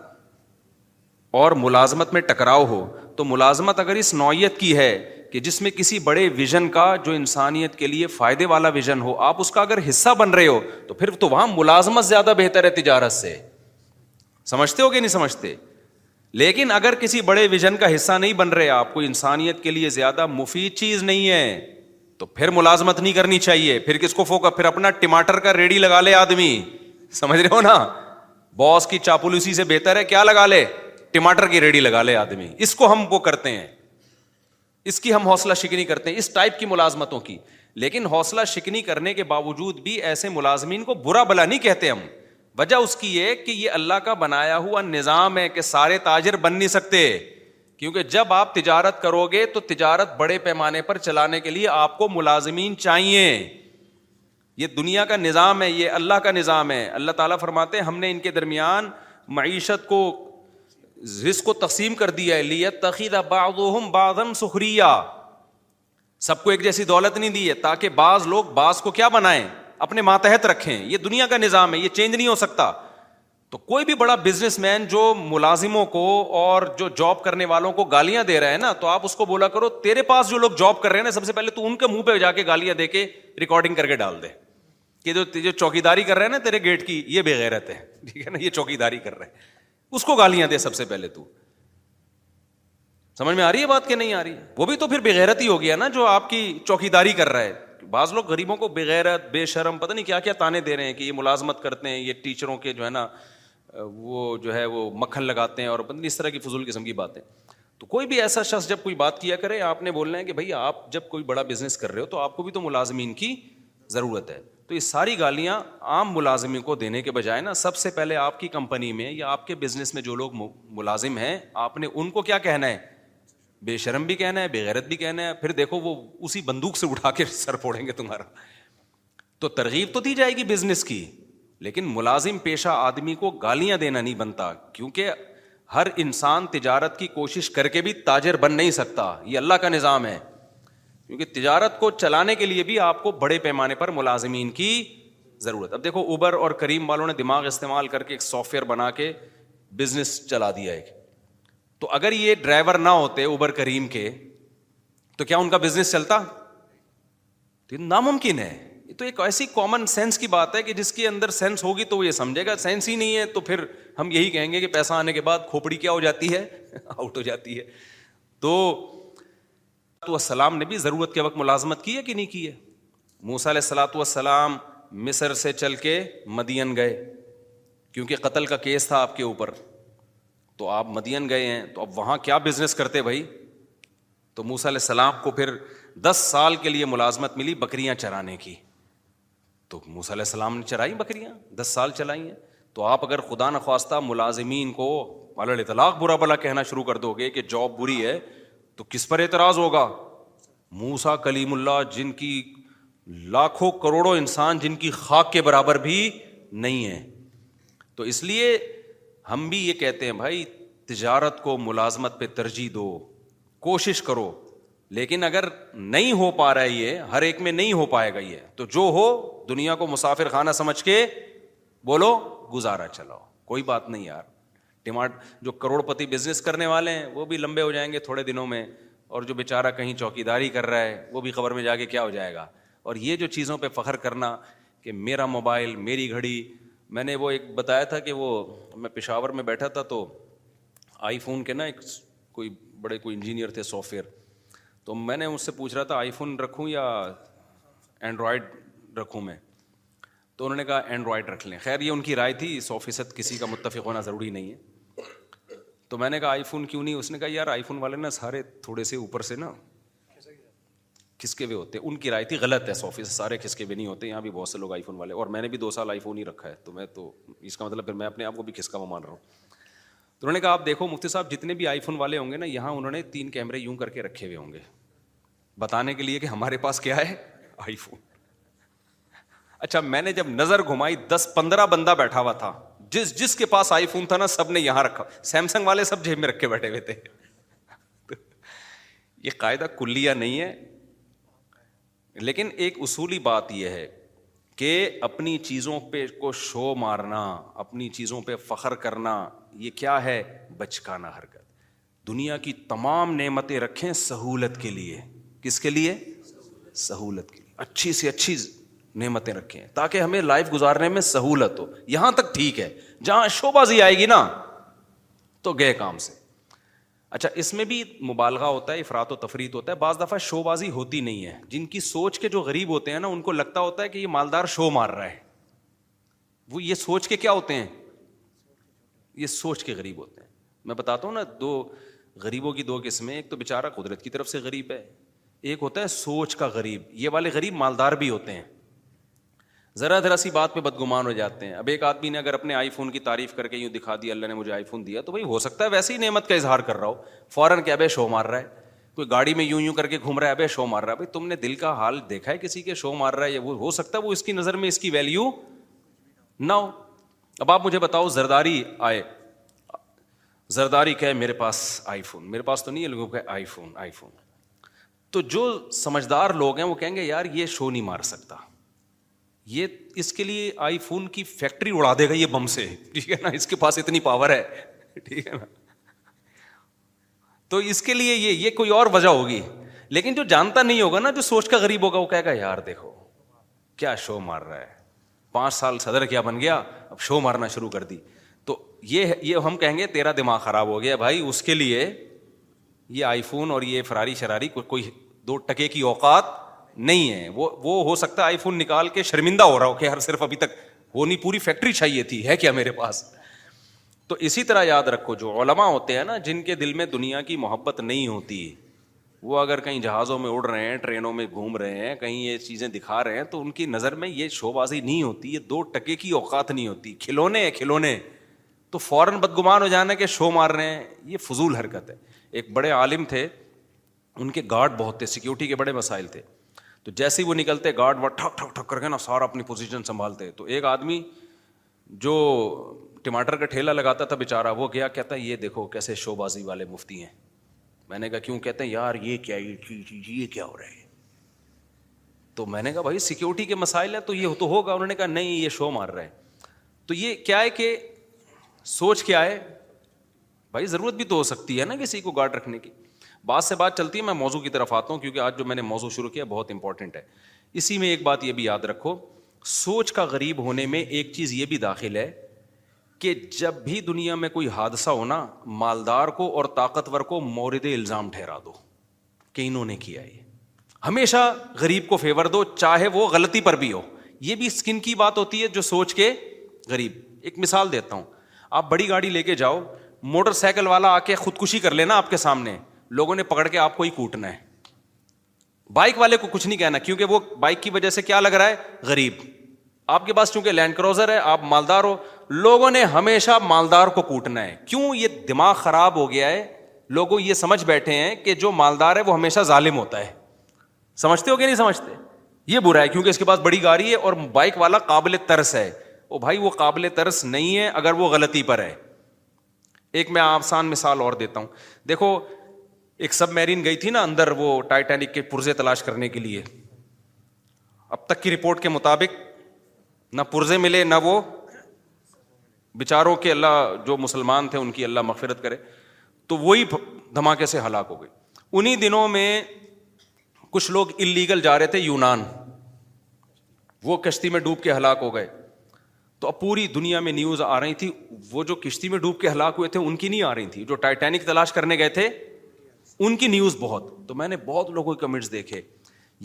اور ملازمت میں ٹکراؤ ہو تو ملازمت اگر اس نوعیت کی ہے کہ جس میں کسی بڑے ویژن کا جو انسانیت کے لیے فائدے والا ویژن ہو آپ اس کا اگر حصہ بن رہے ہو تو پھر تو وہاں ملازمت زیادہ بہتر ہے تجارت سے سمجھتے ہو کہ نہیں سمجھتے لیکن اگر کسی بڑے ویژن کا حصہ نہیں بن رہے آپ کو انسانیت کے لیے زیادہ مفید چیز نہیں ہے تو پھر ملازمت نہیں کرنی چاہیے پھر کس کو فوکا پھر اپنا ٹماٹر کا ریڈی لگا لے آدمی سمجھ رہے ہو نا باس کی چاپلوسی سے بہتر ہے کیا لگا لے ٹماٹر کی ریڈی لگا لے آدمی اس کو ہم وہ کرتے ہیں اس کی ہم حوصلہ شکنی کرتے ہیں اس ٹائپ کی ملازمتوں کی لیکن حوصلہ شکنی کرنے کے باوجود بھی ایسے ملازمین کو برا بلا نہیں کہتے ہم وجہ اس کی یہ کہ یہ اللہ کا بنایا ہوا نظام ہے کہ سارے تاجر بن نہیں سکتے کیونکہ جب آپ تجارت کرو گے تو تجارت بڑے پیمانے پر چلانے کے لیے آپ کو ملازمین چاہیے یہ دنیا کا نظام ہے یہ اللہ کا نظام ہے اللہ تعالیٰ فرماتے ہم نے ان کے درمیان معیشت کو رزق کو تقسیم کر دیا ہے تخیدہ بادم سخریہ سب کو ایک جیسی دولت نہیں دی ہے تاکہ بعض لوگ بعض کو کیا بنائیں اپنے ماتحت رکھیں یہ دنیا کا نظام ہے یہ چینج نہیں ہو سکتا تو کوئی بھی بڑا بزنس مین جو ملازموں کو اور جو جاب کرنے والوں کو گالیاں دے رہا ہے نا تو آپ اس کو بولا کرو تیرے پاس جو لوگ جاب کر رہے ہیں نا سب سے پہلے تو ان کے منہ پہ جا کے گالیاں دے کے ریکارڈنگ کر کے ڈال دے کہ جو چوکی داری کر رہے ہیں نا تیرے گیٹ کی یہ رہتے ہے <laughs> ٹھیک ہے نا یہ چوکی داری کر رہے ہیں اس کو گالیاں دے سب سے پہلے تو سمجھ میں آ رہی ہے بات کہ نہیں آ رہی وہ بھی تو پھر بغیرت ہی ہو گیا نا جو آپ کی چوکی داری کر رہا ہے بعض لوگ غریبوں کو بغیر مکھن لگاتے ہیں اور اس طرح کی کی فضول قسم باتیں تو کوئی بھی ایسا شخص جب کوئی بات کیا کرے آپ نے بولنا ہے کہ بھائی آپ جب کوئی بڑا بزنس کر رہے ہو تو آپ کو بھی تو ملازمین کی ضرورت ہے تو یہ ساری گالیاں عام ملازمین کو دینے کے بجائے نا سب سے پہلے آپ کی کمپنی میں یا آپ کے بزنس میں جو لوگ ملازم ہیں آپ نے ان کو کیا کہنا ہے بے شرم بھی کہنا ہے بےغیرت بھی کہنا ہے پھر دیکھو وہ اسی بندوق سے اٹھا کے سر پھوڑیں گے تمہارا تو ترغیب تو دی جائے گی بزنس کی لیکن ملازم پیشہ آدمی کو گالیاں دینا نہیں بنتا کیونکہ ہر انسان تجارت کی کوشش کر کے بھی تاجر بن نہیں سکتا یہ اللہ کا نظام ہے کیونکہ تجارت کو چلانے کے لیے بھی آپ کو بڑے پیمانے پر ملازمین کی ضرورت اب دیکھو اوبر اور کریم والوں نے دماغ استعمال کر کے ایک سافٹ ویئر بنا کے بزنس چلا دیا ایک تو اگر یہ ڈرائیور نہ ہوتے اوبر کریم کے تو کیا ان کا بزنس چلتا تو یہ ناممکن ہے یہ تو ایک ایسی کامن سینس کی بات ہے کہ جس کے اندر سینس ہوگی تو وہ یہ سمجھے گا سینس ہی نہیں ہے تو پھر ہم یہی کہیں گے کہ پیسہ آنے کے بعد کھوپڑی کیا ہو جاتی ہے آؤٹ <laughs> ہو جاتی ہے تو تو السلام نے بھی ضرورت کے وقت ملازمت کی ہے کہ نہیں کی ہے موسا علیہ السلاۃ والسلام مصر سے چل کے مدین گئے کیونکہ قتل کا کیس تھا آپ کے اوپر تو آپ مدین گئے ہیں تو اب وہاں کیا بزنس کرتے بھائی تو موسا علیہ السلام کو پھر دس سال کے لیے ملازمت ملی بکریاں چرانے کی تو موسا علیہ السلام نے چرائی بکریاں دس سال چلائی ہیں تو آپ اگر خدا نخواستہ ملازمین کو اللہ اطلاق برا بلا کہنا شروع کر دو گے کہ جاب بری ہے تو کس پر اعتراض ہوگا موسا کلیم اللہ جن کی لاکھوں کروڑوں انسان جن کی خاک کے برابر بھی نہیں ہے تو اس لیے ہم بھی یہ کہتے ہیں بھائی تجارت کو ملازمت پہ ترجیح دو کوشش کرو لیکن اگر نہیں ہو پا رہا ہے یہ ہر ایک میں نہیں ہو پائے گا یہ تو جو ہو دنیا کو مسافر خانہ سمجھ کے بولو گزارا چلاؤ کوئی بات نہیں یار ڈیمانڈ جو کروڑ پتی بزنس کرنے والے ہیں وہ بھی لمبے ہو جائیں گے تھوڑے دنوں میں اور جو بیچارہ کہیں چوکی داری کر رہا ہے وہ بھی خبر میں جا کے کیا ہو جائے گا اور یہ جو چیزوں پہ فخر کرنا کہ میرا موبائل میری گھڑی میں نے وہ ایک بتایا تھا کہ وہ میں پشاور میں بیٹھا تھا تو آئی فون کے نا ایک کوئی بڑے کوئی انجینئر تھے سافٹ ویئر تو میں نے ان سے پوچھ رہا تھا آئی فون رکھوں یا اینڈرائڈ رکھوں میں تو انہوں نے کہا اینڈرائڈ رکھ لیں خیر یہ ان کی رائے تھی سو فیصد کسی کا متفق ہونا ضروری نہیں ہے تو میں نے کہا آئی فون کیوں نہیں اس نے کہا یار آئی فون والے نا سارے تھوڑے سے اوپر سے نا کس کے بھی ہوتے ہیں ان کی رائے تھی غلط ہے سارے کس کے نہیں ہوتے یہاں بھی بہت سے لوگ آئی فون والے اور میں نے بھی دو سال آئی فون ہی رکھا ہے تو میں تو اس کا مطلب پھر میں اپنے آپ آپ کو بھی مان رہا ہوں تو انہوں نے کہا دیکھو مفتی صاحب جتنے بھی آئی فون والے ہوں گے نا یہاں انہوں نے تین کیمرے یوں کر کے رکھے ہوئے ہوں گے بتانے کے لیے کہ ہمارے پاس کیا ہے آئی فون اچھا میں نے جب نظر گھمائی دس پندرہ بندہ بیٹھا ہوا تھا جس جس کے پاس آئی فون تھا نا سب نے یہاں رکھا سیمسنگ والے سب جیب میں رکھے بیٹھے ہوئے تھے <laughs> یہ قاعدہ کلیا نہیں ہے لیکن ایک اصولی بات یہ ہے کہ اپنی چیزوں پہ کو شو مارنا اپنی چیزوں پہ فخر کرنا یہ کیا ہے بچکانا حرکت دنیا کی تمام نعمتیں رکھیں سہولت کے لیے کس کے لیے سہولت کے لیے اچھی سے اچھی نعمتیں رکھیں تاکہ ہمیں لائف گزارنے میں سہولت ہو یہاں تک ٹھیک ہے جہاں شوبازی آئے گی نا تو گئے کام سے اچھا اس میں بھی مبالغہ ہوتا ہے افراد و تفریح ہوتا ہے بعض دفعہ شو بازی ہوتی نہیں ہے جن کی سوچ کے جو غریب ہوتے ہیں نا ان کو لگتا ہوتا ہے کہ یہ مالدار شو مار رہا ہے وہ یہ سوچ کے کیا ہوتے ہیں یہ سوچ کے غریب ہوتے ہیں میں بتاتا ہوں نا دو غریبوں کی دو قسمیں ایک تو بیچارہ قدرت کی طرف سے غریب ہے ایک ہوتا ہے سوچ کا غریب یہ والے غریب مالدار بھی ہوتے ہیں ذرا ذرا سی بات پہ بدگمان ہو جاتے ہیں اب ایک آدمی نے اگر اپنے آئی فون کی تعریف کر کے یوں دکھا دی اللہ نے مجھے آئی فون دیا تو بھائی ہو سکتا ہے ویسے ہی نعمت کا اظہار کر رہا ہو فوراً کہ ابے شو مار رہا ہے کوئی گاڑی میں یوں یوں کر کے گھوم رہا ہے اب شو مار رہا ہے بھائی تم نے دل کا حال دیکھا ہے کسی کے شو مار رہا ہے یا وہ ہو سکتا ہے وہ اس کی نظر میں اس کی ویلیو نہ ہو اب آپ مجھے بتاؤ زرداری آئے زرداری کہ میرے پاس آئی فون میرے پاس تو نہیں ہے لوگوں کو آئی فون آئی فون تو جو سمجھدار لوگ ہیں وہ کہیں گے یار یہ شو نہیں مار سکتا یہ اس کے لیے آئی فون کی فیکٹری اڑا دے گا یہ بم سے ٹھیک ہے نا اس کے پاس اتنی پاور ہے ٹھیک ہے نا تو اس کے لیے یہ یہ کوئی اور وجہ ہوگی لیکن جو جانتا نہیں ہوگا نا جو سوچ کا غریب ہوگا وہ کہے گا یار دیکھو کیا شو مار رہا ہے پانچ سال صدر کیا بن گیا اب شو مارنا شروع کر دی تو یہ یہ ہم کہیں گے تیرا دماغ خراب ہو گیا بھائی اس کے لیے یہ آئی فون اور یہ فراری شراری کوئی دو ٹکے کی اوقات نہیں ہے وہ وہ ہو سکتا ہے آئی فون نکال کے شرمندہ ہو رہا ہو کہ ہر صرف ابھی تک وہ نہیں پوری فیکٹری چاہیے تھی ہے کیا میرے پاس تو اسی طرح یاد رکھو جو علما ہوتے ہیں نا جن کے دل میں دنیا کی محبت نہیں ہوتی وہ اگر کہیں جہازوں میں اڑ رہے ہیں ٹرینوں میں گھوم رہے ہیں کہیں یہ چیزیں دکھا رہے ہیں تو ان کی نظر میں یہ شو بازی نہیں ہوتی یہ دو ٹکے کی اوقات نہیں ہوتی کھلونے ہیں کھلونے تو فوراً بدگمان ہو جانا کہ شو مار رہے ہیں یہ فضول حرکت ہے ایک بڑے عالم تھے ان کے گارڈ بہت تھے سیکیورٹی کے بڑے مسائل تھے تو جیسے ہی وہ نکلتے گارڈ وہ ٹھک ٹھک ٹھک کر کے نا سارا اپنی پوزیشن سنبھالتے تو ایک آدمی جو ٹماٹر کا ٹھیلا لگاتا تھا بےچارا وہ گیا کہتا ہے یہ دیکھو کیسے شو بازی والے مفتی ہیں میں نے کہا کیوں کہتے ہیں یار یہ کیا یہ کیا ہو رہا ہے تو میں نے کہا بھائی سیکیورٹی کے مسائل ہے تو یہ تو ہوگا انہوں نے کہا نہیں یہ شو مار رہا ہے تو یہ کیا ہے کہ سوچ کیا ہے بھائی ضرورت بھی تو ہو سکتی ہے نا کسی کو گارڈ رکھنے کی بات سے بات چلتی ہے میں موضوع کی طرف آتا ہوں کیونکہ آج جو میں نے موضوع شروع کیا بہت امپورٹنٹ ہے اسی میں ایک بات یہ بھی یاد رکھو سوچ کا غریب ہونے میں ایک چیز یہ بھی داخل ہے کہ جب بھی دنیا میں کوئی حادثہ ہونا مالدار کو اور طاقتور کو مورد الزام ٹھہرا دو کہ انہوں نے کیا یہ ہمیشہ غریب کو فیور دو چاہے وہ غلطی پر بھی ہو یہ بھی اسکن کی بات ہوتی ہے جو سوچ کے غریب ایک مثال دیتا ہوں آپ بڑی گاڑی لے کے جاؤ موٹر سائیکل والا آ کے خودکشی کر لینا آپ کے سامنے لوگوں نے پکڑ کے آپ کو ہی کوٹنا ہے بائک والے کو کچھ نہیں کہنا کیونکہ وہ بائک کی وجہ سے کیا لگ رہا ہے غریب آپ کے پاس چونکہ لینڈ کروزر ہے آپ مالدار ہو لوگوں نے ہمیشہ مالدار کو کوٹنا ہے کیوں یہ دماغ خراب ہو گیا ہے لوگوں یہ سمجھ بیٹھے ہیں کہ جو مالدار ہے وہ ہمیشہ ظالم ہوتا ہے سمجھتے ہو کہ نہیں سمجھتے یہ برا ہے کیونکہ اس کے پاس بڑی گاڑی ہے اور بائک والا قابل ترس ہے وہ بھائی قابل ترس نہیں ہے اگر وہ غلطی پر ہے ایک میں آسان مثال اور دیتا ہوں دیکھو ایک سب میرین گئی تھی نا اندر وہ ٹائٹینک کے پرزے تلاش کرنے کے لیے اب تک کی رپورٹ کے مطابق نہ پرزے ملے نہ وہ بچاروں کے اللہ جو مسلمان تھے ان کی اللہ مغفرت کرے تو وہی دھماکے سے ہلاک ہو گئی انہیں دنوں میں کچھ لوگ انلیگل جا رہے تھے یونان وہ کشتی میں ڈوب کے ہلاک ہو گئے تو اب پوری دنیا میں نیوز آ رہی تھی وہ جو کشتی میں ڈوب کے ہلاک ہوئے تھے ان کی نہیں آ رہی تھی جو ٹائٹینک تلاش کرنے گئے تھے ان کی نیوز بہت تو میں نے بہت لوگوں کے کمنٹس دیکھے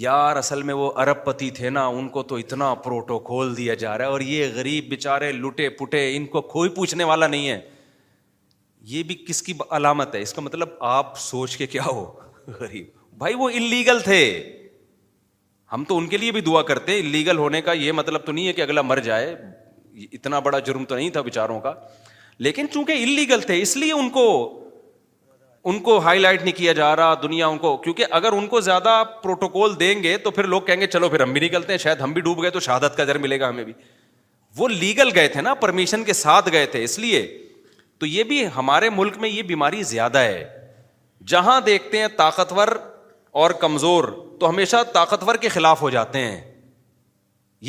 یار اصل میں وہ ارب پتی تھے نا ان کو تو اتنا پروٹوکول دیا جا رہا ہے اور یہ غریب بےچارے لوٹے پٹے ان کو کوئی پوچھنے والا نہیں ہے یہ بھی کس کی علامت ہے اس کا مطلب آپ سوچ کے کیا ہو غریب بھائی وہ انلیگل تھے ہم تو ان کے لیے بھی دعا کرتے انلیگل ہونے کا یہ مطلب تو نہیں ہے کہ اگلا مر جائے اتنا بڑا جرم تو نہیں تھا بےچاروں کا لیکن چونکہ انلیگل تھے اس لیے ان کو ان کو ہائی لائٹ نہیں کیا جا رہا دنیا ان کو کیونکہ اگر ان کو زیادہ پروٹوکول دیں گے تو پھر لوگ کہیں گے چلو پھر ہم بھی نکلتے ہیں شاید ہم بھی ڈوب گئے تو شہادت کا ذر ملے گا ہمیں بھی وہ لیگل گئے تھے نا پرمیشن کے ساتھ گئے تھے اس لیے تو یہ بھی ہمارے ملک میں یہ بیماری زیادہ ہے جہاں دیکھتے ہیں طاقتور اور کمزور تو ہمیشہ طاقتور کے خلاف ہو جاتے ہیں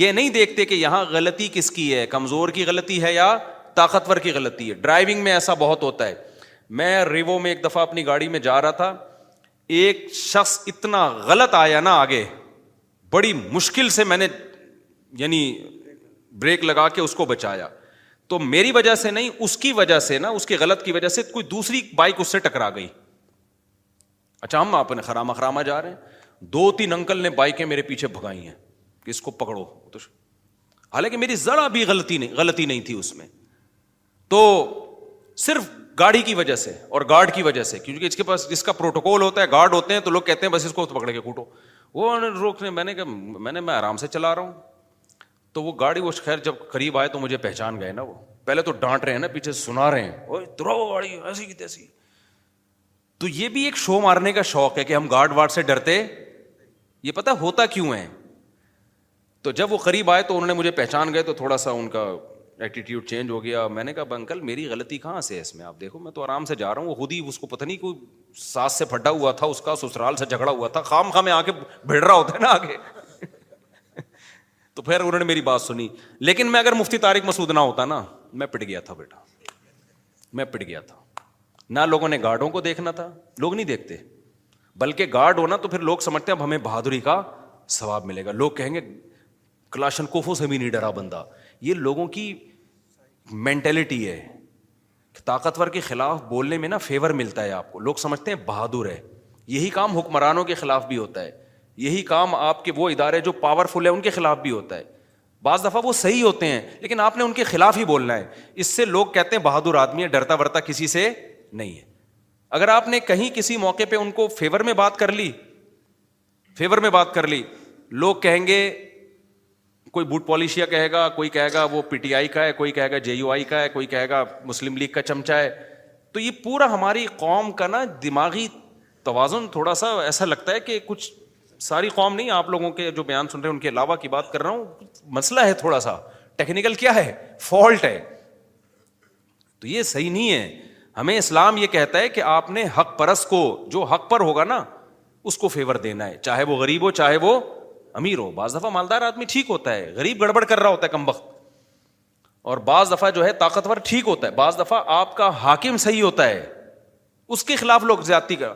یہ نہیں دیکھتے کہ یہاں غلطی کس کی ہے کمزور کی غلطی ہے یا طاقتور کی غلطی ہے ڈرائیونگ میں ایسا بہت ہوتا ہے میں ریوو میں ایک دفعہ اپنی گاڑی میں جا رہا تھا ایک شخص اتنا غلط آیا نا آگے بڑی مشکل سے میں نے یعنی بریک لگا کے اس کو بچایا تو میری وجہ سے نہیں اس کی وجہ سے نا اس کی غلط کی وجہ سے کوئی دوسری بائک اس سے ٹکرا گئی اچھا ہم آپ نے خراما خراما جا رہے ہیں دو تین انکل نے بائکیں میرے پیچھے بھگائی ہیں کہ اس کو پکڑو حالانکہ میری ذرا بھی غلطی نہیں غلطی نہیں تھی اس میں تو صرف گاڑی کی وجہ سے اور گارڈ کی وجہ سے کیونکہ اس کے پاس جس کا پروٹوکول ہوتا ہے گارڈ ہوتے ہیں تو لوگ کہتے ہیں بس اس کو پکڑ کے کوٹو وہ روکنے میں نے میں نے میں آرام سے چلا رہا ہوں تو وہ گاڑی وہ خیر جب قریب آئے تو مجھے پہچان گئے نا وہ پہلے تو ڈانٹ رہے ہیں نا پیچھے سنا رہے ہیں گاڑی ایسی کی تیسی تو یہ بھی ایک شو مارنے کا شوق ہے کہ ہم گارڈ واڈ سے ڈرتے یہ پتا ہوتا کیوں ہے تو جب وہ قریب آئے تو انہوں نے مجھے پہچان گئے تو تھوڑا سا ان کا ایٹیٹیوڈ چینج ہو گیا میں نے کہا انکل میری غلطی کہاں سے ہے اس میں آپ دیکھو میں تو آرام سے جا رہا ہوں وہ خود ہی اس اس کو پتہ نہیں کوئی ساس سے سے پھٹا ہوا تھا کا سسرال جھگڑا ہوا تھا خام خام میں آ کے بھیڑ رہا ہوتا ہے نا آگے <laughs> تو پھر انہوں نے میری بات سنی لیکن میں اگر مفتی طارق مسود نہ ہوتا نا میں پٹ گیا تھا بیٹا میں پٹ گیا تھا نہ لوگوں نے گارڈوں کو دیکھنا تھا لوگ نہیں دیکھتے بلکہ گارڈ ہونا تو پھر لوگ سمجھتے ہیں اب ہمیں بہادری کا ثواب ملے گا لوگ کہیں گے کلاشن کوفوں سے بھی نہیں ڈرا بندہ یہ لوگوں کی مینٹلٹی ہے طاقتور کے خلاف بولنے میں نا فیور ملتا ہے آپ کو لوگ سمجھتے ہیں بہادر ہے یہی کام حکمرانوں کے خلاف بھی ہوتا ہے یہی کام آپ کے وہ ادارے جو پاورفل ہیں ان کے خلاف بھی ہوتا ہے بعض دفعہ وہ صحیح ہوتے ہیں لیکن آپ نے ان کے خلاف ہی بولنا ہے اس سے لوگ کہتے ہیں بہادر آدمی ہے ڈرتا ورتا کسی سے نہیں ہے اگر آپ نے کہیں کسی موقع پہ ان کو فیور میں بات کر لی فیور میں بات کر لی لوگ کہیں گے کوئی بوٹ پالیشیا کہے گا کوئی کہے گا وہ پی ٹی آئی کا ہے کوئی کہے گا جے یو آئی کا ہے کوئی کہے گا مسلم لیگ کا چمچا ہے تو یہ پورا ہماری قوم کا نا دماغی توازن تھوڑا سا ایسا لگتا ہے کہ کچھ ساری قوم نہیں آپ لوگوں کے جو بیان سن رہے ہیں ان کے علاوہ کی بات کر رہا ہوں مسئلہ ہے تھوڑا سا ٹیکنیکل کیا ہے فالٹ ہے تو یہ صحیح نہیں ہے ہمیں اسلام یہ کہتا ہے کہ آپ نے حق پرس کو جو حق پر ہوگا نا اس کو فیور دینا ہے چاہے وہ غریب ہو چاہے وہ امیر ہو بعض دفعہ مالدار آدمی ٹھیک ہوتا ہے غریب گڑبڑ کر رہا ہوتا ہے کم وقت اور بعض دفعہ جو ہے طاقتور ٹھیک ہوتا ہے بعض دفعہ آپ کا حاکم صحیح ہوتا ہے اس کے خلاف لوگ زیادتی کر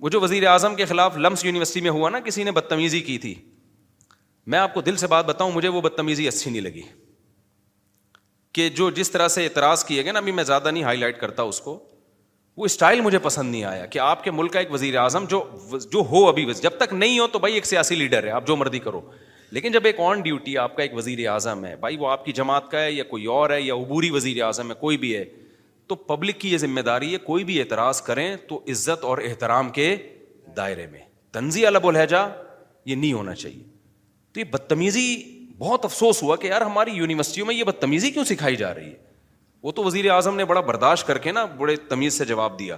وہ جو وزیر اعظم کے خلاف لمس یونیورسٹی میں ہوا نا کسی نے بدتمیزی کی تھی میں آپ کو دل سے بات بتاؤں مجھے وہ بدتمیزی اچھی نہیں لگی کہ جو جس طرح سے اعتراض کیے گئے نا ابھی میں زیادہ نہیں ہائی لائٹ کرتا اس کو وہ اسٹائل مجھے پسند نہیں آیا کہ آپ کے ملک کا ایک وزیر اعظم جو جو ہو ابھی جب تک نہیں ہو تو بھائی ایک سیاسی لیڈر ہے آپ جو مرضی کرو لیکن جب ایک آن ڈیوٹی آپ کا ایک وزیر اعظم ہے بھائی وہ آپ کی جماعت کا ہے یا کوئی اور ہے یا عبوری وزیر اعظم ہے کوئی بھی ہے تو پبلک کی یہ ذمہ داری ہے کوئی بھی اعتراض کریں تو عزت اور احترام کے دائرے میں تنزی الب الحجہ یہ نہیں ہونا چاہیے تو یہ بدتمیزی بہت افسوس ہوا کہ یار ہماری یونیورسٹیوں میں یہ بدتمیزی کیوں سکھائی جا رہی ہے وہ تو وزیر اعظم نے بڑا برداشت کر کے نا بڑے تمیز سے جواب دیا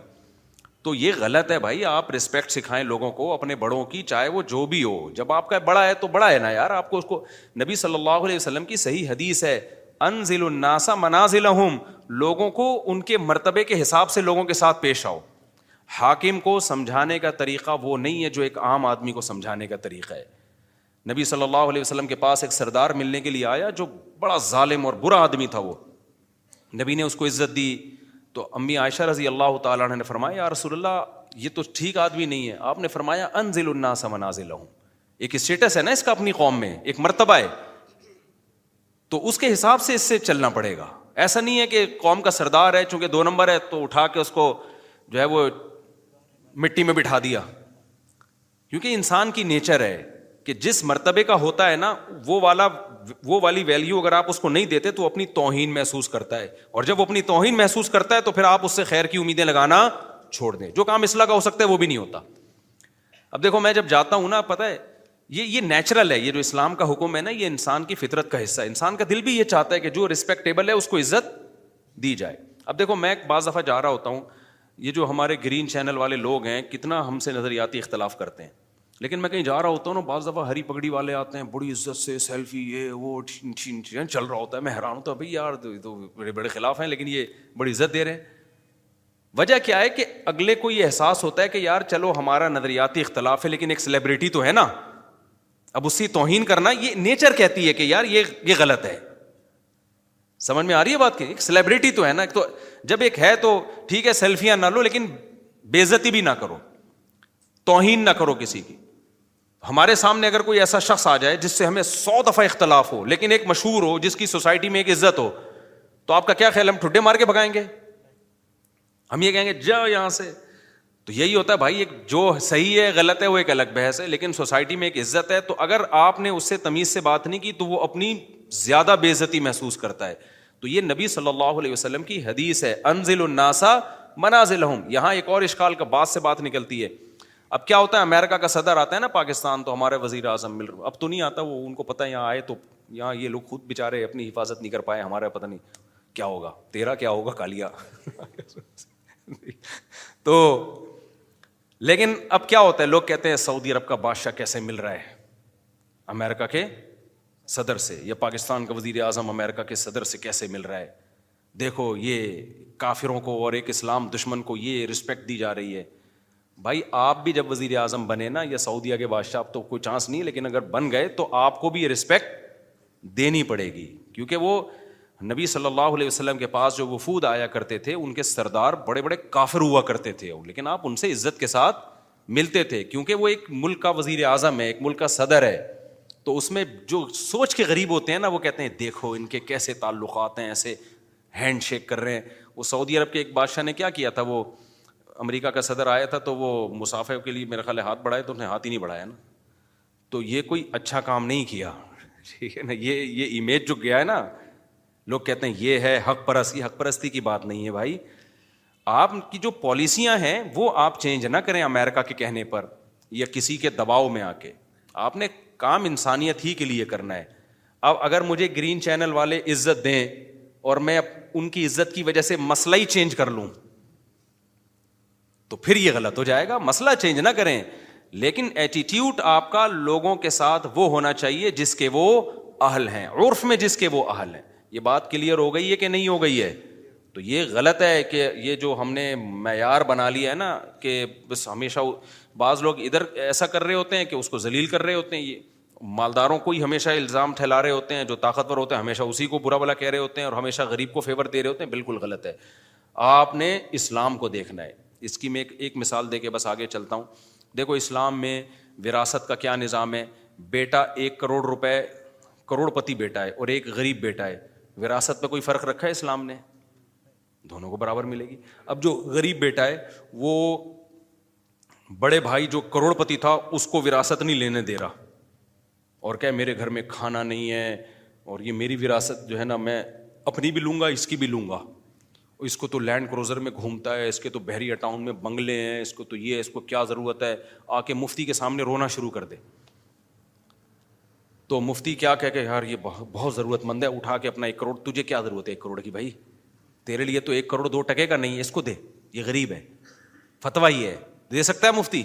تو یہ غلط ہے بھائی آپ رسپیکٹ سکھائیں لوگوں کو اپنے بڑوں کی چاہے وہ جو بھی ہو جب آپ کا بڑا ہے تو بڑا ہے نا یار آپ کو اس کو نبی صلی اللہ علیہ وسلم کی صحیح حدیث ہے انزل الناسا منازل لوگوں کو ان کے مرتبے کے حساب سے لوگوں کے ساتھ پیش آؤ حاکم کو سمجھانے کا طریقہ وہ نہیں ہے جو ایک عام آدمی کو سمجھانے کا طریقہ ہے نبی صلی اللہ علیہ وسلم کے پاس ایک سردار ملنے کے لیے آیا جو بڑا ظالم اور برا آدمی تھا وہ نبی نے اس کو عزت دی تو امی عائشہ رضی اللہ تعالیٰ نے فرمایا یا رسول اللہ یہ تو ٹھیک آدمی نہیں ہے آپ نے فرمایا انزل الناس منازل ہوں ایک اسٹیٹس ہے نا اس کا اپنی قوم میں ایک مرتبہ ہے تو اس کے حساب سے اس سے چلنا پڑے گا ایسا نہیں ہے کہ قوم کا سردار ہے چونکہ دو نمبر ہے تو اٹھا کے اس کو جو ہے وہ مٹی میں بٹھا دیا کیونکہ انسان کی نیچر ہے کہ جس مرتبے کا ہوتا ہے نا وہ والا وہ والی ویلیو اگر آپ اس کو نہیں دیتے تو اپنی توہین محسوس کرتا ہے اور جب وہ اپنی توہین محسوس کرتا ہے تو پھر آپ اس سے خیر کی امیدیں لگانا چھوڑ دیں جو کام کا ہو سکتا ہے ہے وہ بھی نہیں ہوتا اب دیکھو میں جب جاتا ہوں نا پتہ یہ یہ نیچرل ہے یہ جو اسلام کا حکم ہے نا یہ انسان کی فطرت کا حصہ ہے انسان کا دل بھی یہ چاہتا ہے کہ جو رسپیکٹیبل ہے اس کو عزت دی جائے اب دیکھو میں ایک بعض دفعہ جا رہا ہوتا ہوں یہ جو ہمارے گرین چینل والے لوگ ہیں کتنا ہم سے نظریاتی اختلاف کرتے ہیں لیکن میں کہیں جا رہا ہوتا ہوں نا بعض دفعہ ہری پگڑی والے آتے ہیں بڑی عزت سے سیلفی یہ وہ چل رہا ہوتا ہے میں حیران ہوتا ہوں بھائی یار تو, تو بڑے بڑے خلاف ہیں لیکن یہ بڑی عزت دے رہے ہیں وجہ کیا ہے کہ اگلے کو یہ احساس ہوتا ہے کہ یار چلو ہمارا نظریاتی اختلاف ہے لیکن ایک سیلیبریٹی تو ہے نا اب اسی توہین کرنا یہ نیچر کہتی ہے کہ یار یہ یہ غلط ہے سمجھ میں آ رہی ہے بات کہ ایک سیلیبریٹی تو ہے نا ایک تو جب ایک ہے تو ٹھیک ہے سیلفیاں نہ لو لیکن بے عزتی بھی نہ کرو توہین نہ کرو کسی کی ہمارے سامنے اگر کوئی ایسا شخص آ جائے جس سے ہمیں سو دفعہ اختلاف ہو لیکن ایک مشہور ہو جس کی سوسائٹی میں ایک عزت ہو تو آپ کا کیا خیال ہم ٹھڈے مار کے بھگائیں گے ہم یہ کہیں گے جا یہاں سے تو یہی ہوتا ہے بھائی ایک جو صحیح ہے غلط ہے وہ ایک الگ بحث ہے لیکن سوسائٹی میں ایک عزت ہے تو اگر آپ نے اس سے تمیز سے بات نہیں کی تو وہ اپنی زیادہ بے عزتی محسوس کرتا ہے تو یہ نبی صلی اللہ علیہ وسلم کی حدیث ہے انزل الناسا منازل ہوں یہاں ایک اور اشکال کا بات سے بات نکلتی ہے اب کیا ہوتا ہے امیرکا کا صدر آتا ہے نا پاکستان تو ہمارے وزیر اعظم مل رہے اب تو نہیں آتا وہ ان کو پتا ہے یہاں آئے تو یہاں یہ لوگ خود بےچارے اپنی حفاظت نہیں کر پائے ہمارا پتہ نہیں کیا ہوگا تیرا کیا ہوگا کالیا <laughs> تو لیکن اب کیا ہوتا ہے لوگ کہتے ہیں سعودی عرب کا بادشاہ کیسے مل رہا ہے امیرکا کے صدر سے یا پاکستان کا وزیر اعظم امیرکا کے صدر سے کیسے مل رہا ہے دیکھو یہ کافروں کو اور ایک اسلام دشمن کو یہ رسپیکٹ دی جا رہی ہے بھائی آپ بھی جب وزیر اعظم بنے نا یا سعودیہ کے بادشاہ آپ تو کوئی چانس نہیں لیکن اگر بن گئے تو آپ کو بھی رسپیکٹ دینی پڑے گی کیونکہ وہ نبی صلی اللہ علیہ وسلم کے پاس جو وفود آیا کرتے تھے ان کے سردار بڑے بڑے کافر ہوا کرتے تھے لیکن آپ ان سے عزت کے ساتھ ملتے تھے کیونکہ وہ ایک ملک کا وزیر اعظم ہے ایک ملک کا صدر ہے تو اس میں جو سوچ کے غریب ہوتے ہیں نا وہ کہتے ہیں دیکھو ان کے کیسے تعلقات ہیں ایسے ہینڈ شیک کر رہے ہیں وہ سعودی عرب کے ایک بادشاہ نے کیا کیا تھا وہ امریکہ کا صدر آیا تھا تو وہ مسافر کے لیے میرا خیال ہاتھ بڑھائے تو انہوں نے ہاتھ ہی نہیں بڑھایا نا تو یہ کوئی اچھا کام نہیں کیا <laughs> ٹھیک ہے نا یہ یہ امیج جو گیا ہے نا لوگ کہتے ہیں یہ ہے حق پرستی حق پرستی کی بات نہیں ہے بھائی آپ کی جو پالیسیاں ہیں وہ آپ چینج نہ کریں امیرکا کے کہنے پر یا کسی کے دباؤ میں آ کے آپ نے کام انسانیت ہی کے لیے کرنا ہے اب اگر مجھے گرین چینل والے عزت دیں اور میں ان کی عزت کی وجہ سے مسئلہ ہی چینج کر لوں تو پھر یہ غلط ہو جائے گا مسئلہ چینج نہ کریں لیکن ایٹیٹیوٹ آپ کا لوگوں کے ساتھ وہ ہونا چاہیے جس کے وہ اہل ہیں عرف میں جس کے وہ اہل ہیں یہ بات کلیئر ہو گئی ہے کہ نہیں ہو گئی ہے تو یہ غلط ہے کہ یہ جو ہم نے معیار بنا لیا ہے نا کہ بس ہمیشہ بعض لوگ ادھر ایسا کر رہے ہوتے ہیں کہ اس کو ذلیل کر رہے ہوتے ہیں یہ مالداروں کو ہی ہمیشہ الزام ٹھہلا رہے ہوتے ہیں جو طاقتور ہوتے ہیں ہمیشہ اسی کو برا بلا کہہ رہے ہوتے ہیں اور ہمیشہ غریب کو فیور دے رہے ہوتے ہیں بالکل غلط ہے آپ نے اسلام کو دیکھنا ہے اس کی میں ایک مثال دے کے بس آگے چلتا ہوں دیکھو اسلام میں وراثت کا کیا نظام ہے بیٹا ایک کروڑ روپے کروڑ پتی بیٹا ہے اور ایک غریب بیٹا ہے وراثت میں کوئی فرق رکھا ہے اسلام نے دونوں کو برابر ملے گی اب جو غریب بیٹا ہے وہ بڑے بھائی جو کروڑ پتی تھا اس کو وراثت نہیں لینے دے رہا اور کیا میرے گھر میں کھانا نہیں ہے اور یہ میری وراثت جو ہے نا میں اپنی بھی لوں گا اس کی بھی لوں گا اس کو تو لینڈ کروزر میں گھومتا ہے اس کے تو بحریہ ٹاؤن میں بنگلے ہیں اس کو تو یہ اس کو کیا ضرورت ہے آ کے مفتی کے سامنے رونا شروع کر دے تو مفتی کیا کہہ کہ یار یہ بہت ضرورت مند ہے اٹھا کے اپنا ایک کروڑ تجھے کیا ضرورت ہے ایک کروڑ کی بھائی تیرے لیے تو ایک کروڑ دو ٹکے کا نہیں اس کو دے یہ غریب ہے فتوا ہی ہے دے سکتا ہے مفتی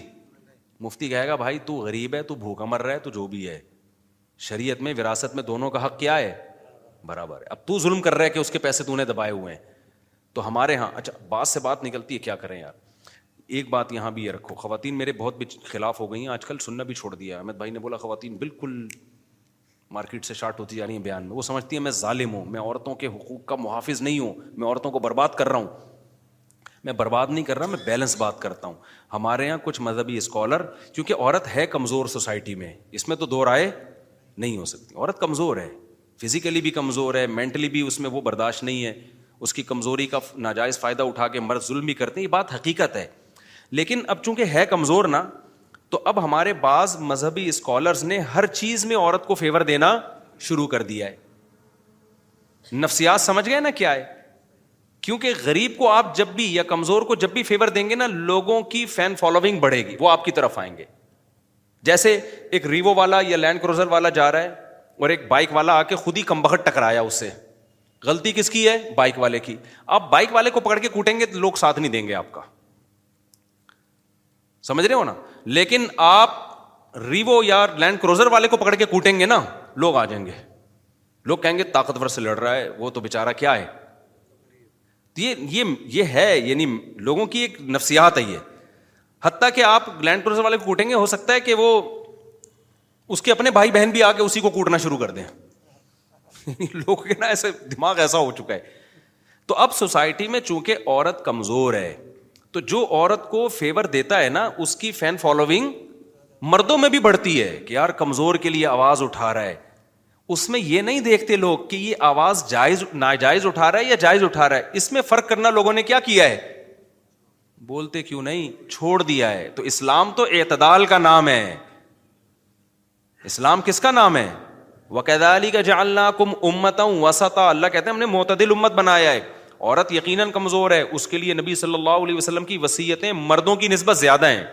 مفتی کہے گا بھائی تو غریب ہے تو بھوکا مر رہا ہے تو جو بھی ہے شریعت میں وراثت میں دونوں کا حق کیا ہے برابر ہے اب تو ظلم کر رہا ہے کہ اس کے پیسے تو نے دبائے ہوئے ہیں تو ہمارے یہاں اچھا بات سے بات نکلتی ہے کیا کریں یار ایک بات یہاں بھی یہ رکھو خواتین میرے بہت بھی خلاف ہو گئی ہیں آج کل سننا بھی چھوڑ دیا احمد بھائی نے بولا خواتین بالکل مارکیٹ سے شارٹ ہوتی جا رہی ہیں بیان میں وہ سمجھتی ہیں میں ظالم ہوں میں عورتوں کے حقوق کا محافظ نہیں ہوں میں عورتوں کو برباد کر رہا ہوں میں برباد نہیں کر رہا میں بیلنس بات کرتا ہوں ہمارے یہاں کچھ مذہبی اسکالر کیونکہ عورت ہے کمزور سوسائٹی میں اس میں تو دو رائے نہیں ہو سکتی عورت کمزور ہے فزیکلی بھی کمزور ہے مینٹلی بھی اس میں وہ برداشت نہیں ہے اس کی کمزوری کا ناجائز فائدہ اٹھا کے مرد ظلم بھی کرتے ہیں یہ بات حقیقت ہے لیکن اب چونکہ ہے کمزور نا تو اب ہمارے بعض مذہبی اسکالرس نے ہر چیز میں عورت کو فیور دینا شروع کر دیا ہے نفسیات سمجھ گئے نا کیا ہے کیونکہ غریب کو آپ جب بھی یا کمزور کو جب بھی فیور دیں گے نا لوگوں کی فین فالوئنگ بڑھے گی وہ آپ کی طرف آئیں گے جیسے ایک ریوو والا یا لینڈ کروزر والا جا رہا ہے اور ایک بائک والا آ کے خود ہی کمبخت ٹکرایا اس سے غلطی کس کی ہے بائک والے کی آپ بائک والے کو پکڑ کے کوٹیں گے تو لوگ ساتھ نہیں دیں گے آپ کا سمجھ رہے ہو نا لیکن آپ ریوو یا لینڈ کروزر والے کو پکڑ کے کوٹیں گے نا لوگ آ جائیں گے لوگ کہیں گے طاقتور سے لڑ رہا ہے وہ تو بےچارا کیا ہے یہ ہے یعنی لوگوں کی ایک نفسیات ہے یہ حتیٰ کہ آپ لینڈ کروزر والے کو کوٹیں گے ہو سکتا ہے کہ وہ اس کے اپنے بھائی بہن بھی آ کے اسی کو کوٹنا شروع کر دیں لوگوں کے نا ایسے دماغ ایسا ہو چکا ہے تو اب سوسائٹی میں چونکہ عورت کمزور ہے تو جو عورت کو فیور دیتا ہے نا اس کی فین فالوئنگ مردوں میں بھی بڑھتی ہے کہ یار کمزور کے لیے آواز اٹھا رہا ہے اس میں یہ نہیں دیکھتے لوگ کہ یہ آواز جائز ناجائز اٹھا رہا ہے یا جائز اٹھا رہا ہے اس میں فرق کرنا لوگوں نے کیا کیا ہے بولتے کیوں نہیں چھوڑ دیا ہے تو اسلام تو اعتدال کا نام ہے اسلام کس کا نام ہے وقت علی کا اللہ کم امت وسطا اللہ کہتے ہیں ہم نے معتدل امت بنایا ہے عورت یقیناً کمزور ہے اس کے لیے نبی صلی اللہ علیہ وسلم کی وصیتیں مردوں کی نسبت زیادہ ہیں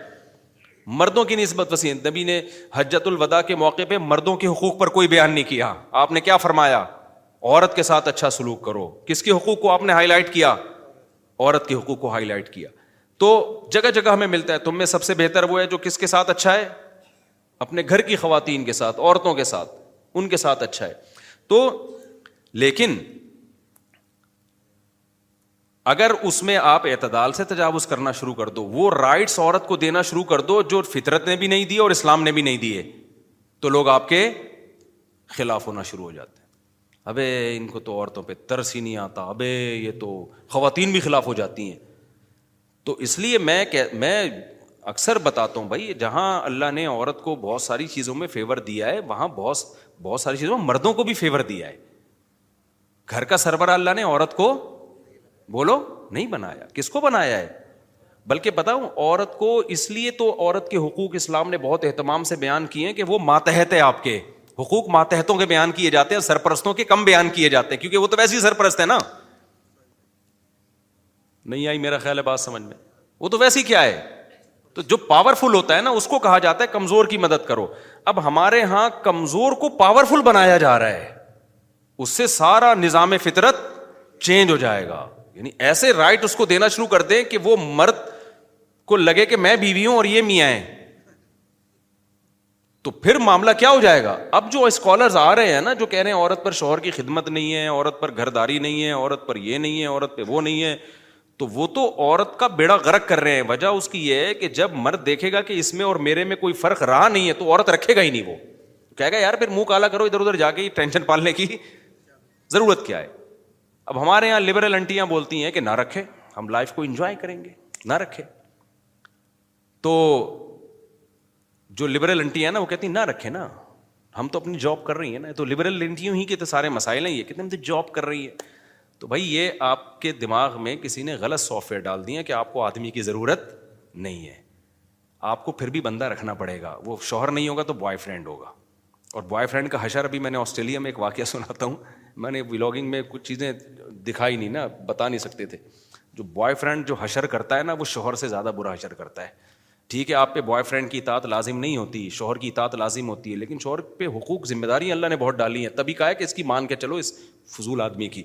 مردوں کی نسبت وسیع نبی نے حجت الوداع کے موقع پہ مردوں کے حقوق پر کوئی بیان نہیں کیا آپ نے کیا فرمایا عورت کے ساتھ اچھا سلوک کرو کس کے حقوق کو آپ نے ہائی لائٹ کیا عورت کے حقوق کو ہائی لائٹ کیا تو جگہ جگہ ہمیں ملتا ہے تم میں سب سے بہتر وہ ہے جو کس کے ساتھ اچھا ہے اپنے گھر کی خواتین کے ساتھ عورتوں کے ساتھ ان کے ساتھ اچھا ہے تو لیکن اگر اس میں آپ اعتدال سے تجاوز کرنا شروع کر دو وہ رائٹس عورت کو دینا شروع کر دو جو فطرت نے بھی نہیں دی اور اسلام نے بھی نہیں دیے تو لوگ آپ کے خلاف ہونا شروع ہو جاتے ہیں ابے ان کو تو عورتوں پہ ترس ہی نہیں آتا ابے یہ تو خواتین بھی خلاف ہو جاتی ہیں تو اس لیے میں کہ میں اکثر بتاتا ہوں بھائی جہاں اللہ نے عورت کو بہت ساری چیزوں میں فیور دیا ہے وہاں بہت بہت ساری چیزوں میں مردوں کو بھی فیور دیا ہے گھر کا سربراہ اللہ نے عورت عورت عورت کو کو کو بولو نہیں بنایا بنایا کس ہے بلکہ بتاؤں اس لیے تو کے حقوق اسلام نے بہت اہتمام سے بیان کیے ہیں کہ وہ ماتحت ہے آپ کے حقوق ماتحتوں کے بیان کیے جاتے ہیں سرپرستوں کے کم بیان کیے جاتے ہیں کیونکہ وہ تو ویسے ہی سرپرست ہے نا نہیں آئی میرا خیال ہے بات سمجھ میں وہ تو ویسے ہی کیا ہے تو جو پاورفل ہوتا ہے نا اس کو کہا جاتا ہے کمزور کی مدد کرو اب ہمارے یہاں کمزور کو پاورفل بنایا جا رہا ہے اس سے سارا نظام فطرت چینج ہو جائے گا یعنی ایسے رائٹ اس کو دینا شروع کر دیں کہ وہ مرد کو لگے کہ میں بیوی ہوں اور یہ میاں ہیں تو پھر معاملہ کیا ہو جائے گا اب جو اسکالرز آ رہے ہیں نا جو کہہ رہے ہیں عورت پر شوہر کی خدمت نہیں ہے عورت پر گھرداری نہیں ہے عورت پر یہ نہیں ہے عورت پہ وہ نہیں ہے تو وہ تو عورت کا بیڑا غرق کر رہے ہیں وجہ اس کی یہ ہے کہ جب مرد دیکھے گا کہ اس میں اور میرے میں کوئی فرق رہا نہیں ہے تو عورت رکھے گا ہی نہیں وہ کہے گا یار پھر منہ کالا کرو ادھر ادھر جا کے ٹینشن پالنے کی ضرورت کیا ہے اب ہمارے یہاں لبرل انٹیاں بولتی ہیں کہ نہ رکھے ہم لائف کو انجوائے کریں گے نہ رکھے تو جو لبرل انٹیاں نا وہ کہتی ہیں نہ رکھے نا ہم تو اپنی جاب کر رہی ہیں نا تو لبرل انٹیوں ہی کے تو سارے مسائل ہیں یہ کہتے ہیں ہم تو جاب کر رہی ہے تو بھائی یہ آپ کے دماغ میں کسی نے غلط سافٹ ویئر ڈال دیا کہ آپ کو آدمی کی ضرورت نہیں ہے آپ کو پھر بھی بندہ رکھنا پڑے گا وہ شوہر نہیں ہوگا تو بوائے فرینڈ ہوگا اور بوائے فرینڈ کا حشر ابھی میں نے آسٹریلیا میں ایک واقعہ سناتا ہوں میں نے ولاگنگ میں کچھ چیزیں دکھائی نہیں نا بتا نہیں سکتے تھے جو بوائے فرینڈ جو حشر کرتا ہے نا وہ شوہر سے زیادہ برا حشر کرتا ہے ٹھیک ہے آپ پہ بوائے فرینڈ کی اطاعت لازم نہیں ہوتی شوہر کی اطاعت لازم ہوتی ہے لیکن شوہر پہ حقوق ذمہ داری اللہ نے بہت ڈالی ہیں تبھی کہا ہے کہ اس کی مان کے چلو اس فضول آدمی کی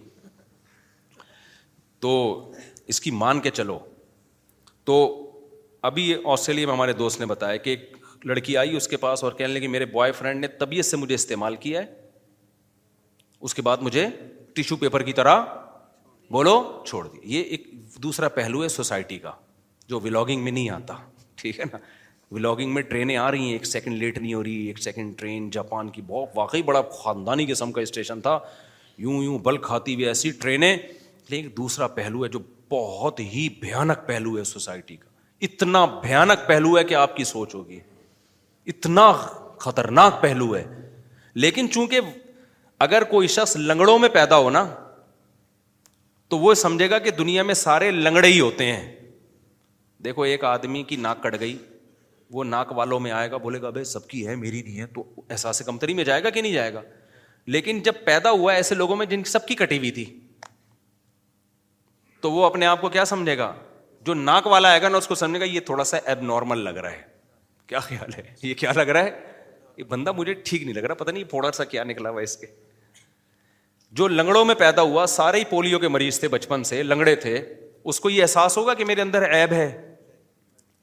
تو اس کی مان کے چلو تو ابھی آسٹریلیا میں ہمارے دوست نے بتایا کہ ایک لڑکی آئی اس کے پاس اور کہنے لگی میرے بوائے فرینڈ نے طبیعت سے مجھے استعمال کیا ہے اس کے بعد مجھے ٹیشو پیپر کی طرح بولو چھوڑ دی یہ ایک دوسرا پہلو ہے سوسائٹی کا جو ولاگنگ میں نہیں آتا ٹھیک ہے نا ولاگنگ میں ٹرینیں آ رہی ہیں ایک سیکنڈ لیٹ نہیں ہو رہی ایک سیکنڈ ٹرین جاپان کی بہت واقعی بڑا خاندانی قسم کا اسٹیشن تھا یوں یوں بل کھاتی ہوئی ایسی ٹرینیں ایک دوسرا پہلو ہے جو بہت ہی بھیانک پہلو ہے سوسائٹی کا اتنا بھیانک پہلو ہے کہ آپ کی سوچ ہوگی اتنا خطرناک پہلو ہے لیکن چونکہ اگر کوئی شخص لنگڑوں میں پیدا ہونا تو وہ سمجھے گا کہ دنیا میں سارے لنگڑے ہی ہوتے ہیں دیکھو ایک آدمی کی ناک کٹ گئی وہ ناک والوں میں آئے گا بولے گا بھائی سب کی ہے میری نہیں ہے تو احساس کمتری میں جائے گا کہ نہیں جائے گا لیکن جب پیدا ہوا ایسے لوگوں میں جن سب کی کٹی ہوئی تھی تو وہ اپنے آپ کو کیا سمجھے گا جو ناک والا آئے گا نا اس کو سمجھے گا یہ تھوڑا سا ایب نارمل لگ رہا ہے کیا خیال ہے یہ کیا لگ رہا ہے یہ بندہ مجھے ٹھیک نہیں نہیں لگ رہا سا کیا نکلا ہوا اس کے جو لنگڑوں میں پیدا ہوا سارے ہی پولیو کے مریض تھے بچپن سے لنگڑے تھے اس کو یہ احساس ہوگا کہ میرے اندر ایب ہے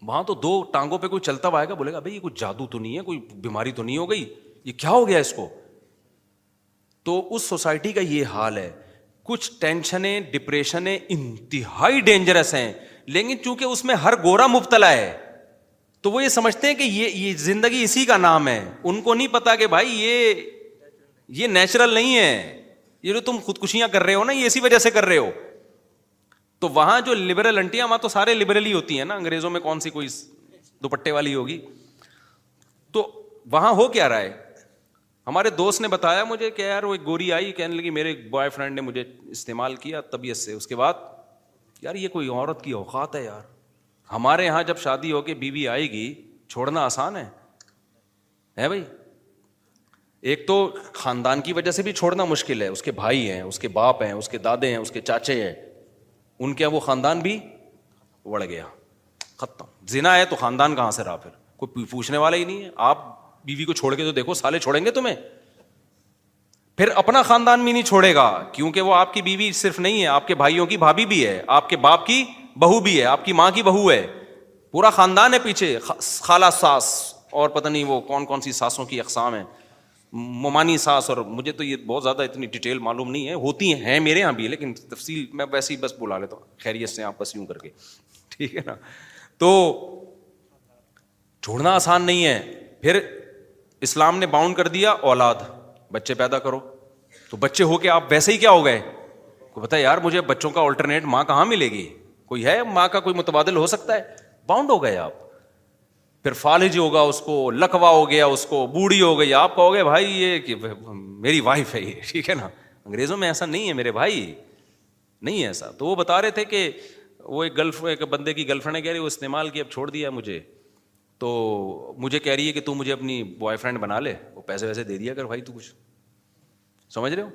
وہاں تو دو ٹانگوں پہ کوئی چلتا ہوا آئے گا بولے گا بھائی یہ کوئی جادو تو نہیں ہے کوئی بیماری تو نہیں ہو گئی یہ کیا ہو گیا اس کو تو اس سوسائٹی کا یہ حال ہے کچھ ٹینشنیں ڈپریشنیں انتہائی ڈینجرس ہیں لیکن چونکہ اس میں ہر گورا مبتلا ہے تو وہ یہ سمجھتے ہیں کہ یہ یہ زندگی اسی کا نام ہے ان کو نہیں پتا کہ بھائی یہ یہ نیچرل نہیں ہے یہ جو تم خودکشیاں کر رہے ہو نا یہ اسی وجہ سے کر رہے ہو تو وہاں جو لبرل انٹیاں وہاں تو سارے لبرل ہی ہوتی ہیں نا انگریزوں میں کون سی کوئی دوپٹے والی ہوگی تو وہاں ہو کیا رائے ہمارے دوست نے بتایا مجھے کہ یار وہ ایک گوری آئی کہنے لگی میرے بوائے فرینڈ نے مجھے استعمال کیا طبیعت سے اس کے بعد یار یہ کوئی عورت کی اوقات ہے یار ہمارے یہاں جب شادی ہو کے بیوی آئے گی چھوڑنا آسان ہے ہے بھائی ایک تو خاندان کی وجہ سے بھی چھوڑنا مشکل ہے اس کے بھائی ہیں اس کے باپ ہیں اس کے دادے ہیں اس کے چاچے ہیں ان کے وہ خاندان بھی بڑھ گیا ختم زنا ہے تو خاندان کہاں سے رہا پھر کوئی پوچھنے والا ہی نہیں ہے آپ بیوی کو چھوڑ کے تو دیکھو سالے چھوڑیں گے تمہیں پھر اپنا خاندان بھی نہیں چھوڑے گا کیونکہ وہ آپ کی بیوی صرف نہیں ہے آپ کے بھائیوں کی بھابھی بھی ہے آپ کے باپ کی بہو بھی ہے آپ کی ماں کی بہو ہے پورا خاندان ہے پیچھے خالہ ساس اور پتہ نہیں وہ کون کون سی ساسوں کی اقسام ہے مومانی ساس اور مجھے تو یہ بہت زیادہ اتنی ڈیٹیل معلوم نہیں ہے ہوتی ہیں میرے یہاں بھی لیکن تفصیل میں ویسے ہی بس بلا لیتا ہوں خیریت سے آپ بس یوں کر کے ٹھیک ہے نا تو چھوڑنا آسان نہیں ہے پھر اسلام نے باؤنڈ کر دیا اولاد بچے پیدا کرو تو بچے ہو کے آپ ویسے ہی کیا ہو گئے کو بتا یار مجھے بچوں کا آلٹرنیٹ ماں کہاں ملے گی کوئی ہے ماں کا کوئی متبادل ہو سکتا ہے باؤنڈ ہو گئے آپ پھر فالج ہوگا اس کو لکھوا ہو گیا اس کو بوڑھی ہو گئی آپ کہو گے بھائی یہ کہ میری وائف ہے یہ <laughs> ٹھیک ہے نا انگریزوں میں ایسا نہیں ہے میرے بھائی نہیں ہے ایسا تو وہ بتا رہے تھے کہ وہ ایک گرل ایک بندے کی گرل فرینڈ کہہ رہی وہ استعمال کی اب چھوڑ دیا مجھے تو مجھے کہہ رہی ہے کہ تو مجھے اپنی بوائے فرینڈ بنا لے وہ پیسے ویسے دے دیا کر بھائی تو کچھ سمجھ رہے ہو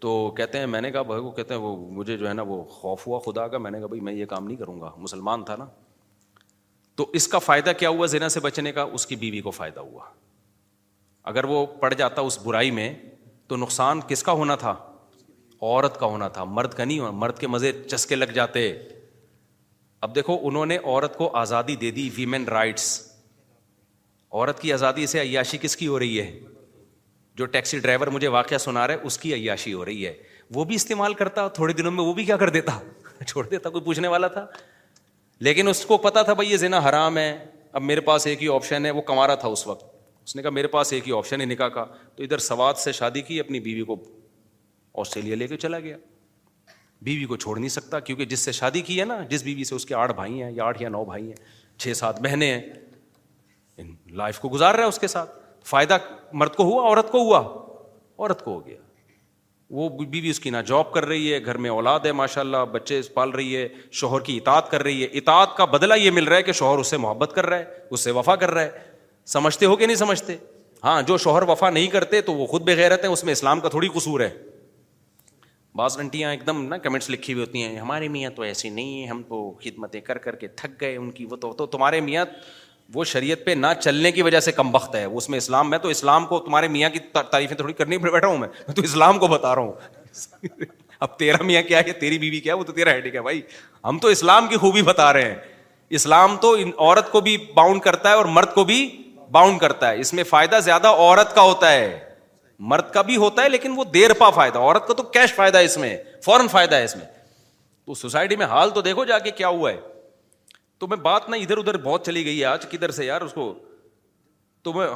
تو کہتے ہیں میں نے کہا بھائی وہ کہتے ہیں وہ مجھے جو ہے نا وہ خوف ہوا خدا کا میں نے کہا بھائی میں یہ کام نہیں کروں گا مسلمان تھا نا تو اس کا فائدہ کیا ہوا زنا سے بچنے کا اس کی بیوی کو فائدہ ہوا اگر وہ پڑ جاتا اس برائی میں تو نقصان کس کا ہونا تھا عورت کا ہونا تھا مرد کا نہیں ہونا مرد کے مزے چسکے لگ جاتے اب دیکھو انہوں نے عورت کو آزادی دے دی ویمن رائٹس عورت کی آزادی سے عیاشی کس کی ہو رہی ہے جو ٹیکسی ڈرائیور مجھے واقعہ سنا رہا ہے اس کی عیاشی ہو رہی ہے وہ بھی استعمال کرتا تھوڑے دنوں میں وہ بھی کیا کر دیتا <laughs> چھوڑ دیتا کوئی پوچھنے والا تھا لیکن اس کو پتا تھا بھائی یہ زینا حرام ہے اب میرے پاس ایک ہی آپشن ہے وہ کمارا تھا اس وقت اس نے کہا میرے پاس ایک ہی آپشن ہے نکاح کا تو ادھر سواد سے شادی کی اپنی بیوی کو آسٹریلیا لے کے چلا گیا بیوی کو چھوڑ نہیں سکتا کیونکہ جس سے شادی کی ہے نا جس بیوی سے اس کے آٹھ بھائی ہیں یا آٹھ یا نو بھائی ہیں چھ سات بہنیں ہیں لائف کو گزار رہا ہے اس کے ساتھ فائدہ مرد کو ہوا عورت کو ہوا عورت کو ہو گیا وہ بیوی اس کی نہ جاب کر رہی ہے گھر میں اولاد ہے ماشاء اللہ بچے پال رہی ہے شوہر کی اطاعت کر رہی ہے اطاعت کا بدلہ یہ مل رہا ہے کہ شوہر اس سے محبت کر رہا ہے اس سے وفا کر رہا ہے سمجھتے ہو کہ نہیں سمجھتے ہاں جو شوہر وفا نہیں کرتے تو وہ خود بے غیرت ہیں اس میں اسلام کا تھوڑی قصور ہے بعض انٹیاں ایک دم نا کمنٹس لکھی ہوئی ہوتی ہیں ہمارے میاں تو ایسی نہیں ہیں ہم تو خدمتیں کر کر کے تھک گئے ان کی وہ تو تو تمہارے میاں وہ شریعت پہ نہ چلنے کی وجہ سے کم وقت ہے اس میں اسلام میں تو اسلام کو تمہارے میاں کی تعریفیں تھوڑی کرنی پڑ بیٹھا ہوں میں تو اسلام کو بتا رہا ہوں <laughs> اب تیرا میاں کیا ہے تیری بیوی بی کیا ہے وہ تو تیرا ہیڈک ہے بھائی ہم تو اسلام کی خوبی بتا رہے ہیں اسلام تو عورت کو بھی باؤنڈ کرتا ہے اور مرد کو بھی باؤنڈ کرتا ہے اس میں فائدہ زیادہ عورت کا ہوتا ہے مرد کا بھی ہوتا ہے لیکن وہ دیر پا فائدہ عورت کا تو کیش فائدہ ہے اس میں فوراً فائدہ ہے اس میں تو سوسائٹی میں حال تو دیکھو جا کے کیا ہوا ہے تو میں بات نہ ادھر ادھر بہت چلی گئی ہے آج کدھر سے یار اس کو تو میں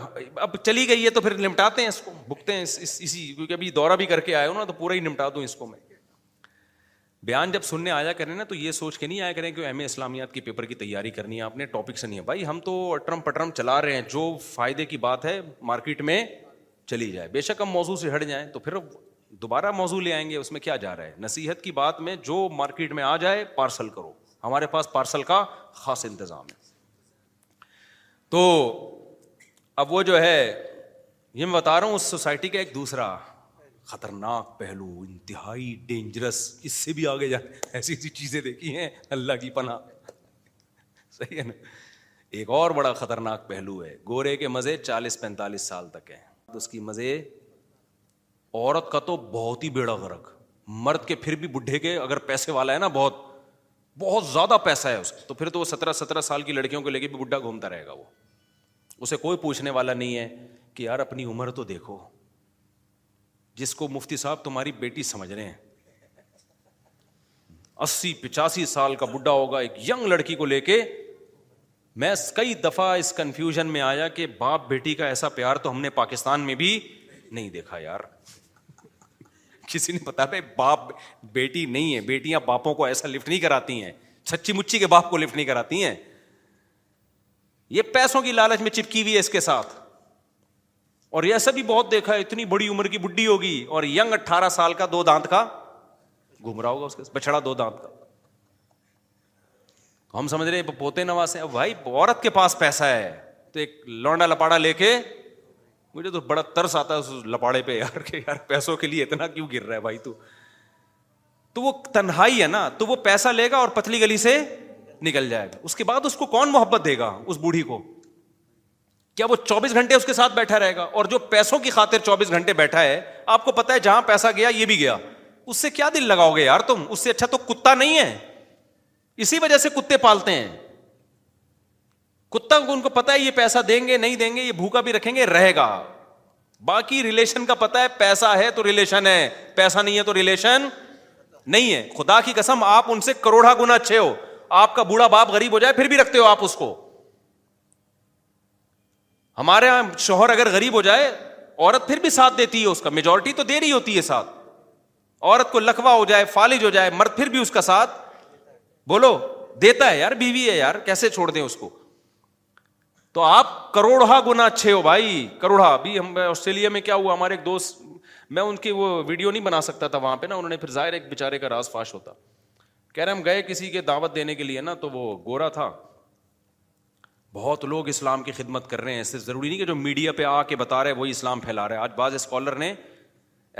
اب چلی گئی ہے تو پھر نمٹاتے ہیں اس کو بھگتے ہیں اسی کیونکہ ابھی دورہ بھی کر کے آئے ہو نا تو پورا ہی نمٹا دوں اس کو میں بیان جب سننے آیا کریں نا تو یہ سوچ کے نہیں آیا کریں کہ ایم اے اسلامیات کے پیپر کی تیاری کرنی ہے آپ نے ٹاپک سے نہیں ہے بھائی ہم تو اٹرم پٹرم چلا رہے ہیں جو فائدے کی بات ہے مارکیٹ میں چلی جائے بے شک ہم موضوع سے ہٹ جائیں تو پھر دوبارہ موضوع لے آئیں گے اس میں کیا جا رہا ہے نصیحت کی بات میں جو مارکیٹ میں آ جائے پارسل کرو ہمارے پاس پارسل کا خاص انتظام ہے تو اب وہ جو ہے یہ میں بتا رہا ہوں اس سوسائٹی کا ایک دوسرا خطرناک پہلو انتہائی ڈینجرس اس سے بھی آگے جاتے ایسی ایسی چیزیں دیکھی ہیں اللہ کی پناہ صحیح ہے نا ایک اور بڑا خطرناک پہلو ہے گورے کے مزے چالیس پینتالیس سال تک ہیں اس کی مزے عورت کا تو بہت ہی بیڑا غرق مرد کے پھر بھی بڈھے کے اگر پیسے والا ہے نا بہت بہت زیادہ پیسہ ہے اس تو تو پھر وہ سترہ سترہ سال کی لڑکیوں کو لے کے بھی بڈھا گھومتا رہے گا وہ اسے کوئی پوچھنے والا نہیں ہے کہ یار اپنی عمر تو دیکھو جس کو مفتی صاحب تمہاری بیٹی سمجھ رہے ہیں اسی پچاسی سال کا بڈھا ہوگا ایک ینگ لڑکی کو لے کے میں کئی دفعہ اس کنفیوژن میں آیا کہ باپ بیٹی کا ایسا پیار تو ہم نے پاکستان میں بھی نہیں دیکھا یار کسی نے بتا باپ بیٹی نہیں ہے بیٹیاں باپوں کو ایسا لفٹ نہیں کراتی ہیں سچی مچی کے باپ کو لفٹ نہیں کراتی ہیں یہ پیسوں کی لالچ میں چپکی ہوئی ہے اس کے ساتھ اور ایسا بھی بہت دیکھا ہے اتنی بڑی عمر کی بڈی ہوگی اور یگ اٹھارہ سال کا دو دانت کا رہا ہوگا اس کے بچڑا دو دانت کا ہم سمجھ رہے پوتے نواز ہیں بھائی عورت کے پاس پیسہ ہے تو ایک لونڈا لپاڑا لے کے مجھے تو بڑا ترس آتا ہے اس لپاڑے پہ یار کہ یار پیسوں کے لیے اتنا کیوں گر رہا ہے بھائی تو تو وہ تنہائی ہے نا تو وہ پیسہ لے گا اور پتلی گلی سے نکل جائے گا اس کے بعد اس کو کون محبت دے گا اس بوڑھی کو کیا وہ چوبیس گھنٹے اس کے ساتھ بیٹھا رہے گا اور جو پیسوں کی خاطر چوبیس گھنٹے بیٹھا ہے آپ کو پتا ہے جہاں پیسہ گیا یہ بھی گیا اس سے کیا دل لگاؤ گے یار تم اس سے اچھا تو کتا نہیں ہے اسی وجہ سے کتے پالتے ہیں کتا کو ان کو پتا ہے یہ پیسہ دیں گے نہیں دیں گے یہ بھوکا بھی رکھیں گے رہے گا باقی ریلیشن کا پتا ہے پیسہ ہے تو ریلیشن ہے پیسہ نہیں ہے تو ریلیشن نہیں ہے خدا کی کسم آپ ان سے کروڑا گنا اچھے ہو آپ کا بوڑھا باپ غریب ہو جائے پھر بھی رکھتے ہو آپ اس کو ہمارے یہاں شوہر اگر غریب ہو جائے عورت پھر بھی ساتھ دیتی ہے اس کا میجورٹی تو دے رہی ہوتی ہے ساتھ عورت کو لکھوا ہو جائے فالج ہو جائے مرد پھر بھی اس کا ساتھ بولو دیتا ہے یار بیوی ہے یار کیسے چھوڑ دیں اس کو تو آپ کروڑا گنا اچھے ہو بھائی کروڑا بھی کیا ہوا ہمارے ایک دوست میں ان کی وہ ویڈیو نہیں بنا سکتا تھا وہاں پہ نا انہوں نے پھر ظاہر ایک بےچارے کا راز فاش ہوتا کہہ رہے ہم گئے کسی کے دعوت دینے کے لیے نا تو وہ گورا تھا بہت لوگ اسلام کی خدمت کر رہے ہیں ایسے ضروری نہیں کہ جو میڈیا پہ آ کے بتا رہے وہی اسلام پھیلا رہے آج بعض اسکالر نے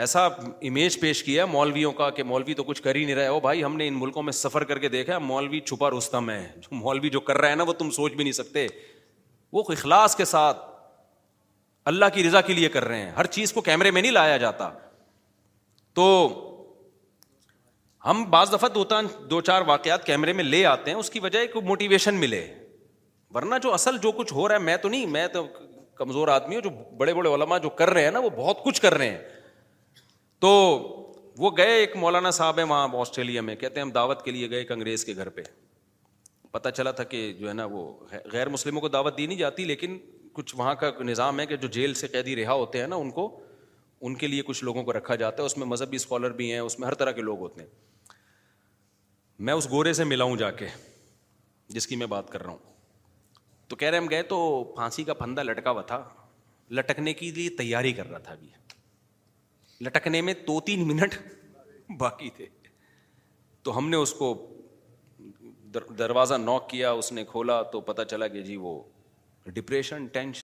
ایسا امیج پیش کیا مولویوں کا کہ مولوی تو کچھ کر ہی نہیں رہے ہو بھائی ہم نے ان ملکوں میں سفر کر کے دیکھا مولوی چھپا رستم ہے جو مولوی جو کر رہا ہے نا وہ تم سوچ بھی نہیں سکتے وہ اخلاص کے ساتھ اللہ کی رضا کے لیے کر رہے ہیں ہر چیز کو کیمرے میں نہیں لایا جاتا تو ہم بعض دفعہ دو تین دو چار واقعات کیمرے میں لے آتے ہیں اس کی وجہ ایک موٹیویشن ملے ورنہ جو اصل جو کچھ ہو رہا ہے میں تو نہیں میں تو کمزور آدمی ہوں جو بڑے بڑے علما جو کر رہے ہیں نا وہ بہت کچھ کر رہے ہیں تو وہ گئے ایک مولانا صاحب ہیں وہاں آسٹریلیا میں کہتے ہیں ہم دعوت کے لیے گئے ایک انگریز کے گھر پہ پتا چلا تھا کہ جو ہے نا وہ غیر مسلموں کو دعوت دی نہیں جاتی لیکن کچھ وہاں کا نظام ہے کہ جو جیل سے قیدی رہا ہوتے ہیں نا ان کو ان کے لیے کچھ لوگوں کو رکھا جاتا ہے اس میں مذہبی اسکالر بھی ہیں اس میں ہر طرح کے لوگ ہوتے ہیں میں اس گورے سے ملا ہوں جا کے جس کی میں بات کر رہا ہوں تو کہہ رہے ہم گئے تو پھانسی کا پھندا لٹکا ہوا تھا لٹکنے کے لیے تیاری کر رہا تھا ابھی لٹکنے میں دو تین منٹ باقی تھے تو ہم نے اس کو دروازہ نوک کیا اس نے کھولا تو پتا چلا کہ جی وہ depression tension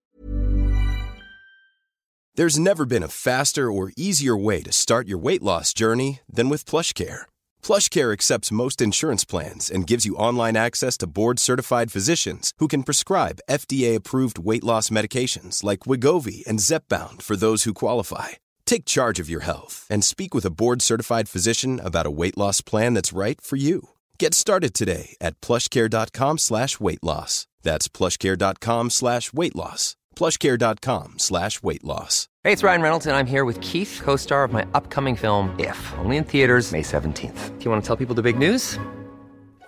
there is never been a faster اور easier way to start your weight loss journey than with Flush Care Flush Care accepts most insurance plans and gives you online access the board certified physicians who can prescribe F D A approved weight loss medications like Wegovy and Zepbound for those who qualify take charge your health and speak with board certified physician about loss plan dot coms dot کا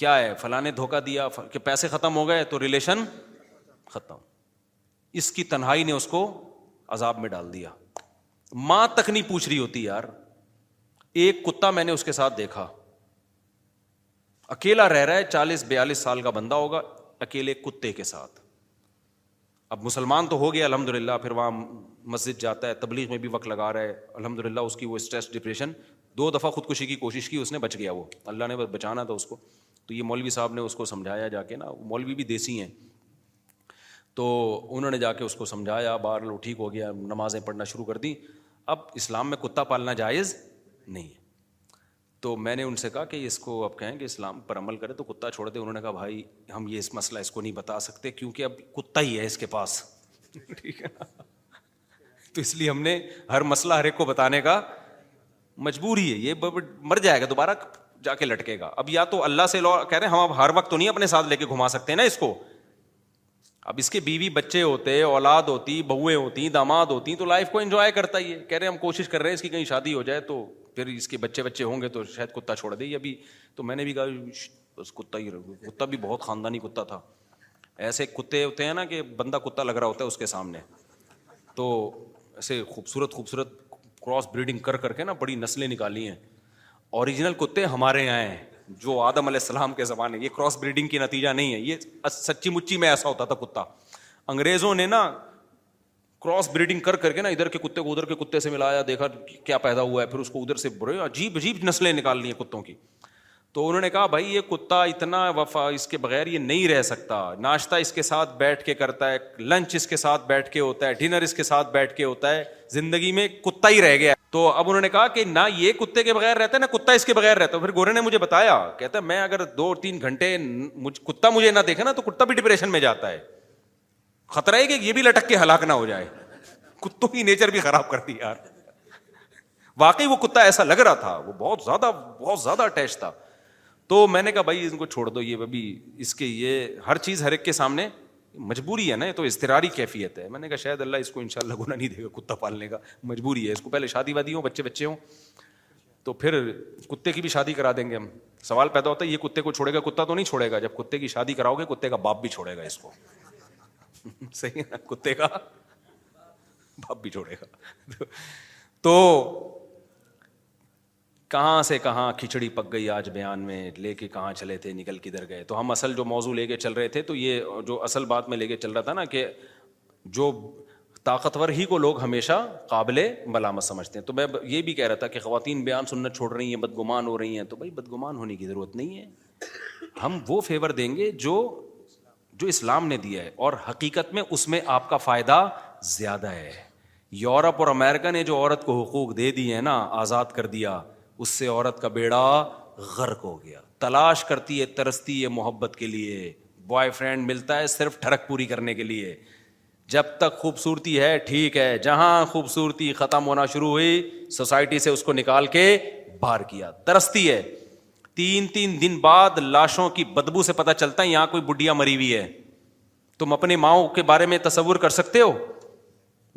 کیا ہے فلاں نے دھوکا دیا کہ پیسے ختم ہو گئے تو ریلیشن ختم اس اس اس کی تنہائی نے نے کو عذاب میں میں ڈال دیا ماں تک نہیں پوچھ رہی ہوتی یار ایک کتا کے ساتھ دیکھا اکیلا رہ رہا ہے چالیس بیالیس سال کا بندہ ہوگا اکیلے کتے کے ساتھ اب مسلمان تو ہو گیا الحمد للہ پھر وہاں مسجد جاتا ہے تبلیغ میں بھی وقت لگا رہا ہے الحمد للہ اس کی وہ اسٹریس ڈپریشن دو دفعہ خودکشی کی کوشش کی اس نے بچ گیا وہ اللہ نے بچانا تھا اس کو تو یہ مولوی صاحب نے اس کو سمجھایا جا کے نا مولوی بھی دیسی ہیں تو انہوں نے جا کے اس کو سمجھایا بار لو ٹھیک ہو گیا نمازیں پڑھنا شروع کر دیں اب اسلام میں کتا پالنا جائز نہیں تو میں نے ان سے کہا کہ اس کو کہیں کہ اسلام پر عمل کرے تو کتا چھوڑ دے انہوں نے کہا بھائی ہم یہ اس مسئلہ اس کو نہیں بتا سکتے کیونکہ اب کتا ہی ہے اس کے پاس ٹھیک ہے تو اس لیے ہم نے ہر مسئلہ ہر ایک کو بتانے کا مجبور ہی ہے یہ مر جائے گا دوبارہ جا کے لٹکے گا اب یا تو اللہ سے لو کہہ رہے ہیں ہم اب ہر وقت تو نہیں اپنے ساتھ لے کے گھما سکتے ہیں نا اس کو اب اس کے بیوی بچے ہوتے اولاد ہوتی بہویں ہوتی داماد ہوتی تو لائف کو انجوائے کرتا ہی ہے کہہ رہے ہیں ہم کوشش کر رہے ہیں اس کی کہیں شادی ہو جائے تو پھر اس کے بچے بچے ہوں گے تو شاید کتا چھوڑ دے ابھی تو میں نے بھی کہا بس کتا ہی کتا بھی بہت خاندانی کتا تھا ایسے کتے ہوتے ہیں نا کہ بندہ کتا لگ رہا ہوتا ہے اس کے سامنے تو ایسے خوبصورت خوبصورت کراس بریڈنگ کر کر کے نا بڑی نسلیں نکالی ہیں اوریجنل کتے ہمارے یہاں ہیں جو آدم علیہ السلام کے زمانے یہ کراس بریڈنگ کی نتیجہ نہیں ہے یہ سچی مچی میں ایسا ہوتا تھا کتا انگریزوں نے نا کراس بریڈنگ کر کر کے نا ادھر کے کتے کو ادھر کے کتے سے ملایا دیکھا کیا پیدا ہوا ہے پھر اس کو ادھر سے برے عجیب عجیب نسلیں نکال لی ہیں کتوں کی تو انہوں نے کہا بھائی یہ کتا اتنا وفا اس کے بغیر یہ نہیں رہ سکتا ناشتہ اس کے ساتھ بیٹھ کے کرتا ہے لنچ اس کے ساتھ بیٹھ کے ہوتا ہے ڈنر اس کے ساتھ بیٹھ کے ہوتا ہے زندگی میں کتا ہی رہ گیا ہے تو اب انہوں نے کہا کہ نہ یہ کتے کے بغیر رہتا ہے نہ کتا اس کے بغیر رہتا ہے پھر گورے نے مجھے بتایا کہتا اچھا، ہے میں اگر دو تین گھنٹے کتا مجھے نہ دیکھے نا تو کتا بھی ڈپریشن میں جاتا ہے خطرہ ہے کہ یہ بھی لٹک کے ہلاک نہ ہو جائے کتوں کی نیچر بھی خراب کر یار واقعی وہ کتا ایسا لگ رہا تھا وہ بہت زیادہ بہت زیادہ اٹیچ تھا تو میں نے کہا بھائی ان کو چھوڑ دو یہ بھی اس کے یہ ہر چیز ہر ایک کے سامنے مجبوری ہے نا یہ تو استراری کیفیت ہے میں نے کہا شاید اللہ اس کو ان شاء اللہ گنا نہیں دے گا کتا پالنے کا مجبوری ہے اس کو پہلے شادی وادی ہوں بچے بچے ہوں تو پھر کتے کی بھی شادی کرا دیں گے ہم سوال پیدا ہوتا ہے یہ کتے کو چھوڑے گا کتا تو نہیں چھوڑے گا جب کتے کی شادی کراؤ گے کتے کا باپ بھی چھوڑے گا اس کو <laughs> صحیح ہے نا کتے کا باپ بھی چھوڑے گا <laughs> تو کہاں سے کہاں کھچڑی پک گئی آج بیان میں لے کے کہاں چلے تھے نکل کدھر گئے تو ہم اصل جو موضوع لے کے چل رہے تھے تو یہ جو اصل بات میں لے کے چل رہا تھا نا کہ جو طاقتور ہی کو لوگ ہمیشہ قابل ملامت سمجھتے ہیں تو میں یہ بھی کہہ رہا تھا کہ خواتین بیان سننا چھوڑ رہی ہیں بدگمان ہو رہی ہیں تو بھائی بدگمان ہونے کی ضرورت نہیں ہے ہم وہ فیور دیں گے جو جو اسلام نے دیا ہے اور حقیقت میں اس میں آپ کا فائدہ زیادہ ہے یورپ اور امریکہ نے جو عورت کو حقوق دے دیے ہیں نا آزاد کر دیا اس سے عورت کا بیڑا غرق ہو گیا تلاش کرتی ہے ترستی ہے محبت کے لیے بوائے فرینڈ ملتا ہے صرف ٹھڑک پوری کرنے کے لیے جب تک خوبصورتی ہے ٹھیک ہے جہاں خوبصورتی ختم ہونا شروع ہوئی سوسائٹی سے اس کو نکال کے باہر کیا ترستی ہے تین تین دن بعد لاشوں کی بدبو سے پتہ چلتا ہے یہاں کوئی بڈیا مری ہوئی ہے تم اپنی ماؤں کے بارے میں تصور کر سکتے ہو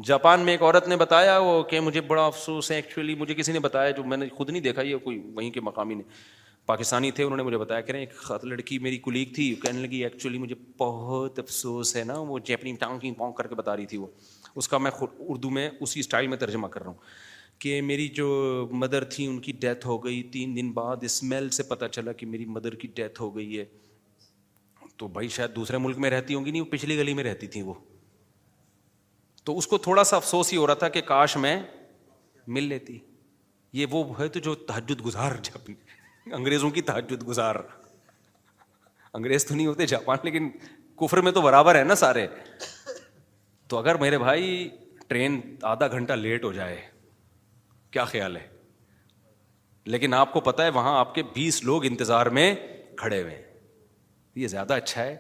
جاپان میں ایک عورت نے بتایا وہ کہ مجھے بڑا افسوس ہے ایکچولی مجھے کسی نے بتایا جو میں نے خود نہیں دیکھا یہ کوئی وہیں کے مقامی نے پاکستانی تھے انہوں نے مجھے بتایا کہ ایک لڑکی میری کلیگ تھی کہنے لگی ایکچولی مجھے بہت افسوس ہے نا وہ جیپنی ٹانگ کی بتا رہی تھی وہ اس کا میں اردو میں اسی اسٹائل میں ترجمہ کر رہا ہوں کہ میری جو مدر تھی ان کی ڈیتھ ہو گئی تین دن بعد اسمیل سے پتہ چلا کہ میری مدر کی ڈیتھ ہو گئی ہے تو بھائی شاید دوسرے ملک میں رہتی ہوں گی نہیں وہ پچھلی گلی میں رہتی تھیں وہ تو اس کو تھوڑا سا افسوس ہی ہو رہا تھا کہ کاش میں مل لیتی یہ وہ ہے تو جو تحجد گزار جاپ انگریزوں کی تحجد گزار انگریز تو نہیں ہوتے جاپان لیکن کفر میں تو برابر ہے نا سارے تو اگر میرے بھائی ٹرین آدھا گھنٹہ لیٹ ہو جائے کیا خیال ہے لیکن آپ کو پتا ہے وہاں آپ کے بیس لوگ انتظار میں کھڑے ہوئے ہیں یہ زیادہ اچھا ہے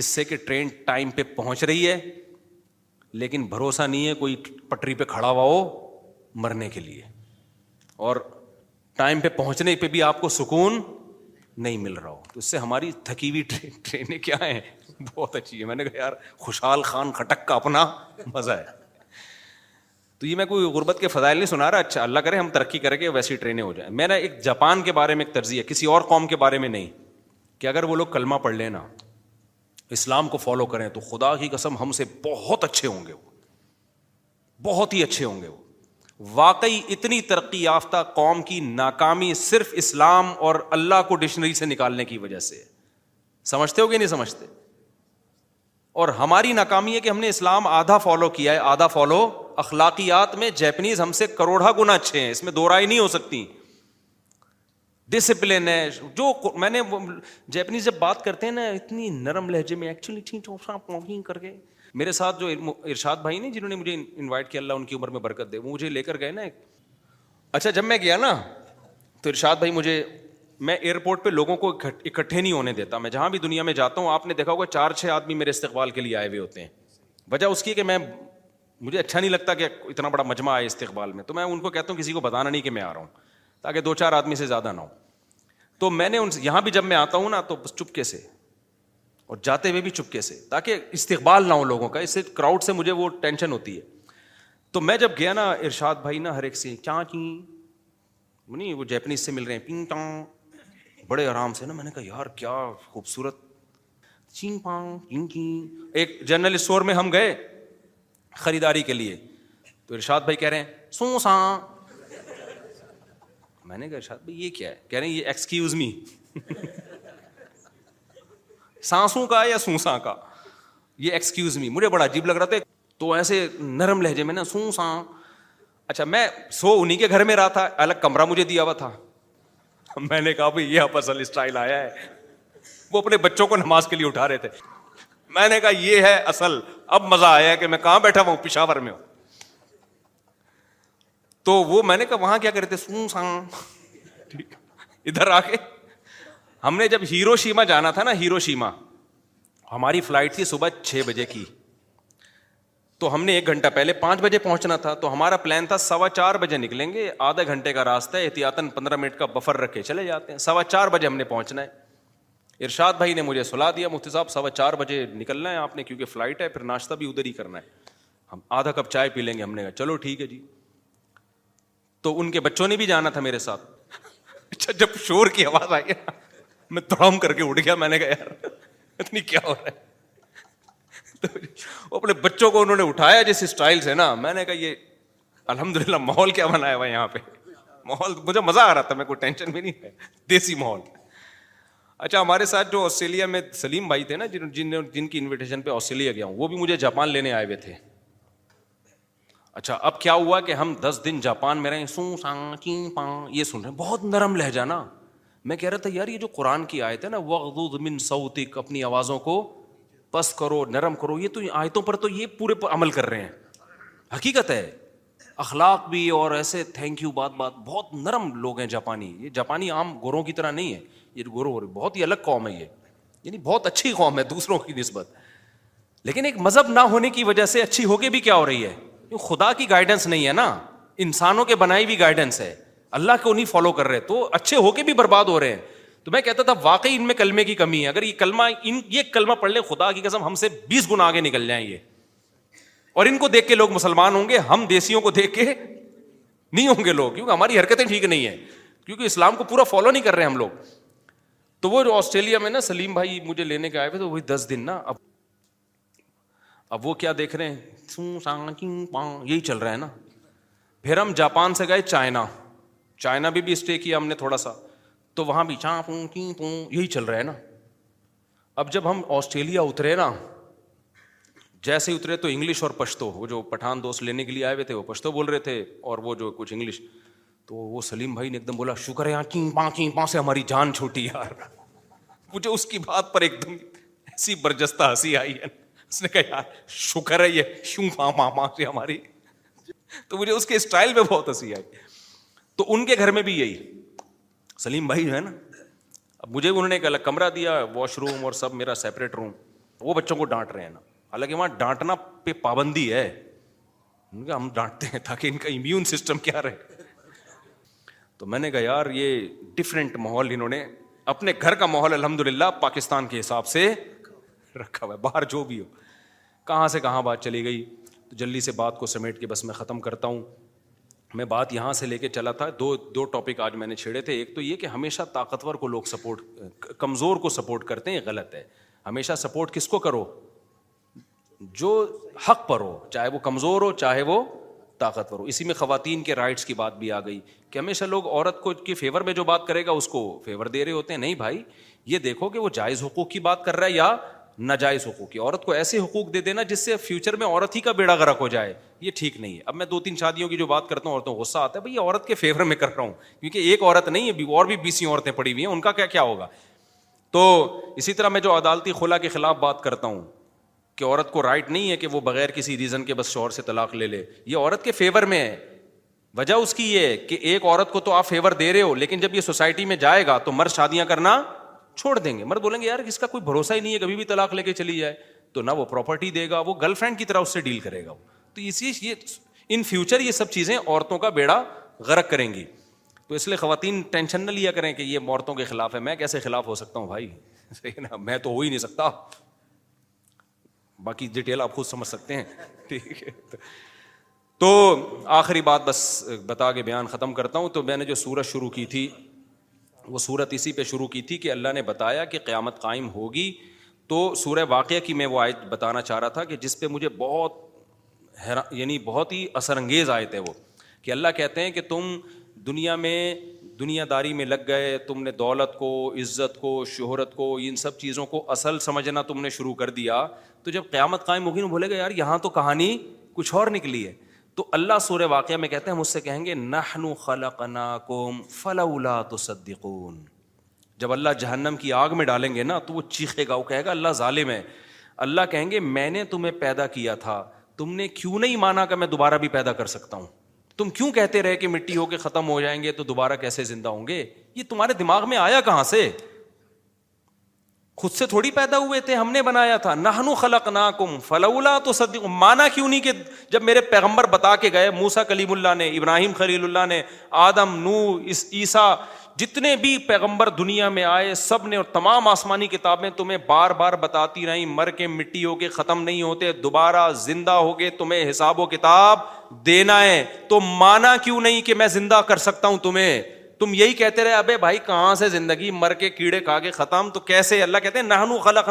اس سے کہ ٹرین ٹائم پہ پہنچ رہی ہے لیکن بھروسہ نہیں ہے کوئی پٹری پہ کھڑا ہوا ہو مرنے کے لیے اور ٹائم پہ پہنچنے پہ بھی آپ کو سکون نہیں مل رہا ہو تو اس سے ہماری تھکی ہوئی ٹرین ٹرینیں کیا ہیں بہت اچھی ہے میں نے کہا یار خوشحال خان کھٹک کا اپنا مزہ ہے تو یہ میں کوئی غربت کے فضائل نہیں سنا رہا اچھا اللہ کرے ہم ترقی کریں گے ویسی ٹرینیں ہو جائیں میں نے ایک جاپان کے بارے میں ایک ترجیح ہے کسی اور قوم کے بارے میں نہیں کہ اگر وہ لوگ کلمہ پڑھ لیں نا اسلام کو فالو کریں تو خدا کی قسم ہم سے بہت اچھے ہوں گے وہ بہت ہی اچھے ہوں گے وہ واقعی اتنی ترقی یافتہ قوم کی ناکامی صرف اسلام اور اللہ کو ڈکشنری سے نکالنے کی وجہ سے سمجھتے ہو گیا نہیں سمجھتے اور ہماری ناکامی ہے کہ ہم نے اسلام آدھا فالو کیا ہے آدھا فالو اخلاقیات میں جیپنیز ہم سے کروڑا گنا اچھے ہیں اس میں دو رائے نہیں ہو سکتی ڈسپلن ہے جو میں نے جیپنیز جب بات کرتے ہیں نا اتنی نرم لہجے میں ایکچولی کر گئے میرے ساتھ جو ارشاد بھائی نے جنہوں نے مجھے انوائٹ کیا اللہ ان کی عمر میں برکت دے وہ مجھے لے کر گئے نا اچھا جب میں گیا نا تو ارشاد بھائی مجھے میں ایئرپورٹ پہ لوگوں کو اکٹھے نہیں ہونے دیتا میں جہاں بھی دنیا میں جاتا ہوں آپ نے دیکھا ہوگا چار چھ آدمی میرے استقبال کے لیے آئے ہوئے ہوتے ہیں وجہ اس کی کہ میں مجھے اچھا نہیں لگتا کہ اتنا بڑا مجمع آئے استقبال میں تو میں ان کو کہتا ہوں کسی کو بتانا نہیں کہ میں آ رہا ہوں تاکہ دو چار آدمی سے زیادہ نہ ہو تو میں نے یہاں بھی جب میں آتا ہوں نا تو چپکے سے اور جاتے ہوئے بھی چپکے سے تاکہ استقبال نہ ہو لوگوں کا اس سے سے کراؤڈ مجھے وہ ٹینشن ہوتی ہے تو میں جب گیا نا ارشاد بھائی نا ہر ایک سے نہیں وہ جیپنیز سے مل رہے ہیں پنگ ٹانگ بڑے آرام سے نا میں نے کہا یار کیا خوبصورت چین چین چین ایک جنرل اسٹور میں ہم گئے خریداری کے لیے تو ارشاد بھائی کہہ رہے ہیں سو سان میں نے کہا ارشاد بھائی یہ کیا ہے کہہ رہے ہیں یہ ایکسکیوز می سانسوں کا یا سونسا کا یہ ایکسکیوز می مجھے بڑا عجیب لگ رہا تھا تو ایسے نرم لہجے میں نا سونسا اچھا میں سو انہیں کے گھر میں رہا تھا الگ کمرہ مجھے دیا ہوا تھا میں نے کہا بھائی یہ اصل اسٹائل آیا ہے وہ اپنے بچوں کو نماز کے لیے اٹھا رہے تھے میں نے کہا یہ ہے اصل اب مزہ آیا کہ میں کہاں بیٹھا ہوں پشاور میں ہوں تو وہ میں نے کہا وہاں کیا کرے تھے سون سان ٹھیک ادھر آ کے ہم نے جب ہیرو شیما جانا تھا نا ہیرو شیما ہماری فلائٹ تھی صبح چھ بجے کی تو ہم نے ایک گھنٹہ پہلے پانچ بجے پہنچنا تھا تو ہمارا پلان تھا سوا چار بجے نکلیں گے آدھا گھنٹے کا راستہ ہے احتیاط پندرہ منٹ کا بفر رکھے چلے جاتے ہیں سوا چار بجے ہم نے پہنچنا ہے ارشاد بھائی نے مجھے سلا دیا مفتی صاحب سوا چار بجے نکلنا ہے آپ نے کیونکہ فلائٹ ہے پھر ناشتہ بھی ادھر ہی کرنا ہے ہم آدھا کپ چائے پی لیں گے ہم نے کہا چلو ٹھیک ہے جی تو ان کے بچوں نے بھی جانا تھا میرے ساتھ <laughs> اچھا جب شور کی آواز آئی <laughs> میں توڑام کر کے اٹھ گیا میں نے کہا یار اتنی کیا ہو رہا ہے <laughs> اپنے بچوں کو انہوں نے اٹھایا جس اسٹائل سے نا میں نے کہا یہ الحمد للہ ماحول کیا بنایا ہوا یہاں پہ ماحول مجھے مزہ آ رہا تھا میں کوئی ٹینشن بھی نہیں ہے دیسی ماحول اچھا ہمارے ساتھ جو آسٹریلیا میں سلیم بھائی تھے نا جن جن کی انویٹیشن پہ آسٹریلیا گیا ہوں وہ بھی مجھے جاپان لینے آئے ہوئے تھے اچھا اب کیا ہوا کہ ہم دس دن جاپان میں رہیں سو سان کی پان یہ سن رہے ہیں بہت نرم نا میں کہہ رہا تھا یار یہ جو قرآن کی آیت ہے نا وغد من سعودک اپنی آوازوں کو پس کرو نرم کرو یہ تو آیتوں پر تو یہ پورے پر عمل کر رہے ہیں حقیقت ہے اخلاق بھی اور ایسے تھینک یو بات بات بہت نرم لوگ ہیں جاپانی یہ جاپانی عام گوروں کی طرح نہیں ہے یہ گورو ہو رہے بہت ہی الگ قوم ہے یہ یعنی بہت اچھی قوم ہے دوسروں کی نسبت لیکن ایک مذہب نہ ہونے کی وجہ سے اچھی ہو کے بھی کیا ہو رہی ہے خدا کی گائیڈنس نہیں ہے نا انسانوں کے بنائی ہوئی گائیڈنس ہے اللہ کو نہیں فالو کر رہے تو اچھے ہو کے بھی برباد ہو رہے ہیں تو میں کہتا تھا واقعی ان میں کلمے کی کمی ہے اگر یہ کلمہ ان یہ کلمہ پڑھ لیں خدا کی قسم ہم سے بیس گنا آگے نکل جائیں یہ اور ان کو دیکھ کے لوگ مسلمان ہوں گے ہم دیسیوں کو دیکھ کے نہیں ہوں گے لوگ کیونکہ ہماری حرکتیں ٹھیک نہیں ہیں کیونکہ اسلام کو پورا فالو نہیں کر رہے ہم لوگ تو وہ جو آسٹریلیا میں نا سلیم بھائی مجھے لینے کے آئے ہوئے تو وہی دس دن نا اب اب وہ کیا دیکھ رہے ہیں یہی چل رہا ہے نا پھر ہم جاپان سے گئے چائنا چائنا بھی بھی اسٹے کیا ہم نے تھوڑا سا تو وہاں بھی چاں پوں کی پوں یہی چل رہا ہے نا اب جب ہم آسٹریلیا اترے نا جیسے اترے تو انگلش اور پشتو وہ جو پٹھان دوست لینے کے لیے آئے ہوئے تھے وہ پشتو بول رہے تھے اور وہ جو کچھ انگلش تو وہ سلیم بھائی نے ایک دم بولا شکر ہے یہاں کی پاں کی پاں سے ہماری جان چھوٹی یار مجھے اس کی بات پر ایک دم ایسی برجستہ ہنسی آئی ہے اس نے کہا یار شکر ہے یہ شوں ماں ماں ہماری تو مجھے اس کے اسٹائل پہ بہت ہنسی آئی تو ان کے گھر میں بھی یہی سلیم بھائی جو ہے نا اب مجھے بھی انہوں نے الگ کمرہ دیا واش روم اور سب میرا سیپریٹ روم وہ بچوں کو ڈانٹ رہے ہیں نا حالانکہ وہاں ڈانٹنا پہ پابندی ہے ہم ڈانٹتے ہیں تاکہ ان کا امیون سسٹم کیا رہے تو میں نے کہا یار یہ ڈفرینٹ ماحول انہوں نے اپنے گھر کا ماحول الحمد للہ پاکستان کے حساب سے رکھا ہوا ہے باہر جو بھی ہو کہاں سے کہاں بات چلی گئی تو جلدی سے بات کو سمیٹ کے بس میں ختم کرتا ہوں میں بات یہاں سے لے کے چلا تھا دو دو ٹاپک آج میں نے چھیڑے تھے ایک تو یہ کہ ہمیشہ طاقتور کو لوگ سپورٹ کمزور کو سپورٹ کرتے ہیں یہ غلط ہے ہمیشہ سپورٹ کس کو کرو جو حق پر ہو چاہے وہ کمزور ہو چاہے وہ طاقتور ہو اسی میں خواتین کے رائٹس کی بات بھی آ گئی کہ ہمیشہ لوگ عورت کو کی فیور میں جو بات کرے گا اس کو فیور دے رہے ہوتے ہیں نہیں بھائی یہ دیکھو کہ وہ جائز حقوق کی بات کر رہا ہے یا ناجائز حقوق کی عورت کو ایسے حقوق دے دینا جس سے فیوچر میں عورت ہی کا بیڑا گرک ہو جائے یہ ٹھیک نہیں ہے اب میں دو تین شادیوں کی جو بات کرتا ہوں عورتوں غصہ آتا ہے بھائی عورت کے فیور میں کر رہا ہوں کیونکہ ایک عورت نہیں ہے اور بھی بیسی عورتیں پڑی ہوئی ہیں ان کا کیا کیا ہوگا تو اسی طرح میں جو عدالتی خلا کے خلاف بات کرتا ہوں کہ عورت کو رائٹ نہیں ہے کہ وہ بغیر کسی ریزن کے بس شور سے طلاق لے لے یہ عورت کے فیور میں ہے وجہ اس کی یہ کہ ایک عورت کو تو آپ فیور دے رہے ہو لیکن جب یہ سوسائٹی میں جائے گا تو مرد شادیاں کرنا چھوڑ دیں گے مرد بولیں گے یار اس کا کوئی بھروسہ ہی نہیں ہے کبھی بھی طلاق لے کے چلی جائے تو نہ وہ پراپرٹی دے گا وہ گرل فرینڈ کی طرح اس سے ڈیل کرے گا تو اسی یہ ان فیوچر یہ سب چیزیں عورتوں کا بیڑا غرق کریں گی تو اس لیے خواتین ٹینشن نہ لیا کریں کہ یہ عورتوں کے خلاف ہے میں کیسے خلاف ہو سکتا ہوں بھائی <laughs> صحیح نا میں تو ہو ہی نہیں سکتا باقی ڈیٹیل آپ خود سمجھ سکتے ہیں <laughs> ٹھیک ہے تو آخری بات بس بتا کے بیان ختم کرتا ہوں تو میں نے جو سورج شروع کی تھی وہ صورت اسی پہ شروع کی تھی کہ اللہ نے بتایا کہ قیامت قائم ہوگی تو سورہ واقعہ کی میں وہ آیت بتانا چاہ رہا تھا کہ جس پہ مجھے بہت حیران یعنی بہت ہی اثر انگیز آئے تھے وہ کہ اللہ کہتے ہیں کہ تم دنیا میں دنیا داری میں لگ گئے تم نے دولت کو عزت کو شہرت کو ان سب چیزوں کو اصل سمجھنا تم نے شروع کر دیا تو جب قیامت قائم ہوگی نا بولے گا یار یہاں تو کہانی کچھ اور نکلی ہے تو اللہ سور واقعہ میں کہتے ہیں سے کہیں گے جب اللہ جہنم کی آگ میں ڈالیں گے نا تو وہ چیخے گا وہ کہے گا اللہ ظالم ہے اللہ کہیں گے میں نے تمہیں پیدا کیا تھا تم نے کیوں نہیں مانا کہ میں دوبارہ بھی پیدا کر سکتا ہوں تم کیوں کہتے رہے کہ مٹی ہو کے ختم ہو جائیں گے تو دوبارہ کیسے زندہ ہوں گے یہ تمہارے دماغ میں آیا کہاں سے خود سے تھوڑی پیدا ہوئے تھے ہم نے بنایا تھا نہ جب میرے پیغمبر بتا کے گئے موسا کلیم اللہ نے ابراہیم خلیل اللہ نے آدم نو اس جتنے بھی پیغمبر دنیا میں آئے سب نے اور تمام آسمانی کتابیں تمہیں بار بار بتاتی رہیں مر کے مٹی ہو کے ختم نہیں ہوتے دوبارہ زندہ ہو کے تمہیں حساب و کتاب دینا ہے تو مانا کیوں نہیں کہ میں زندہ کر سکتا ہوں تمہیں تم یہی کہتے رہے ابے بھائی کہاں سے زندگی مر کے کیڑے کھا کے ختم تو کیسے اللہ کہتے ہیں نہنو خلق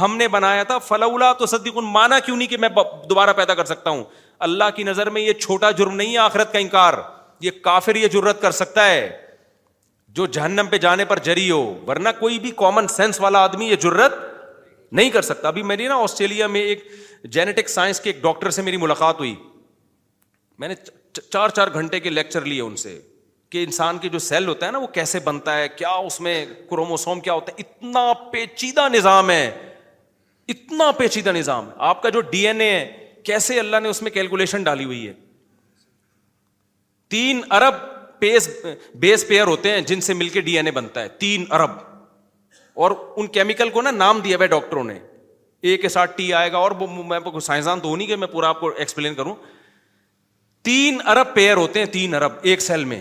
ہم نے بنایا تھا فلولا تو صدیق مانا کیوں نہیں کہ میں دوبارہ پیدا کر سکتا ہوں اللہ کی نظر میں یہ چھوٹا جرم نہیں ہے آخرت کا انکار یہ یہ کافر جرت کر سکتا ہے جو جہنم پہ جانے پر جری ہو ورنہ کوئی بھی کامن سینس والا آدمی یہ جرت نہیں کر سکتا ابھی میری نا آسٹریلیا میں ایک جینیٹک سائنس کے ایک ڈاکٹر سے میری ملاقات ہوئی میں نے چار چار گھنٹے کے لیکچر لیے ان سے کہ انسان کے جو سیل ہوتا ہے نا وہ کیسے بنتا ہے کیا اس میں کروموسوم کیا ہوتا ہے اتنا پیچیدہ نظام ہے اتنا پیچیدہ نظام ہے آپ کا جو ڈی این اے ہے کیسے اللہ نے اس میں کیلکولیشن ڈالی ہوئی ہے تین ارب پیس بیس پیئر ہوتے ہیں جن سے مل کے ڈی این اے بنتا ہے تین ارب اور ان کیمیکل کو نا نام دیا ہے ڈاکٹروں نے اے کے ساتھ ٹی آئے گا اور میں سائنسدان تو ہو نہیں کہ میں پورا آپ کو ایکسپلین کروں تین ارب پیئر ہوتے ہیں تین ارب ایک سیل میں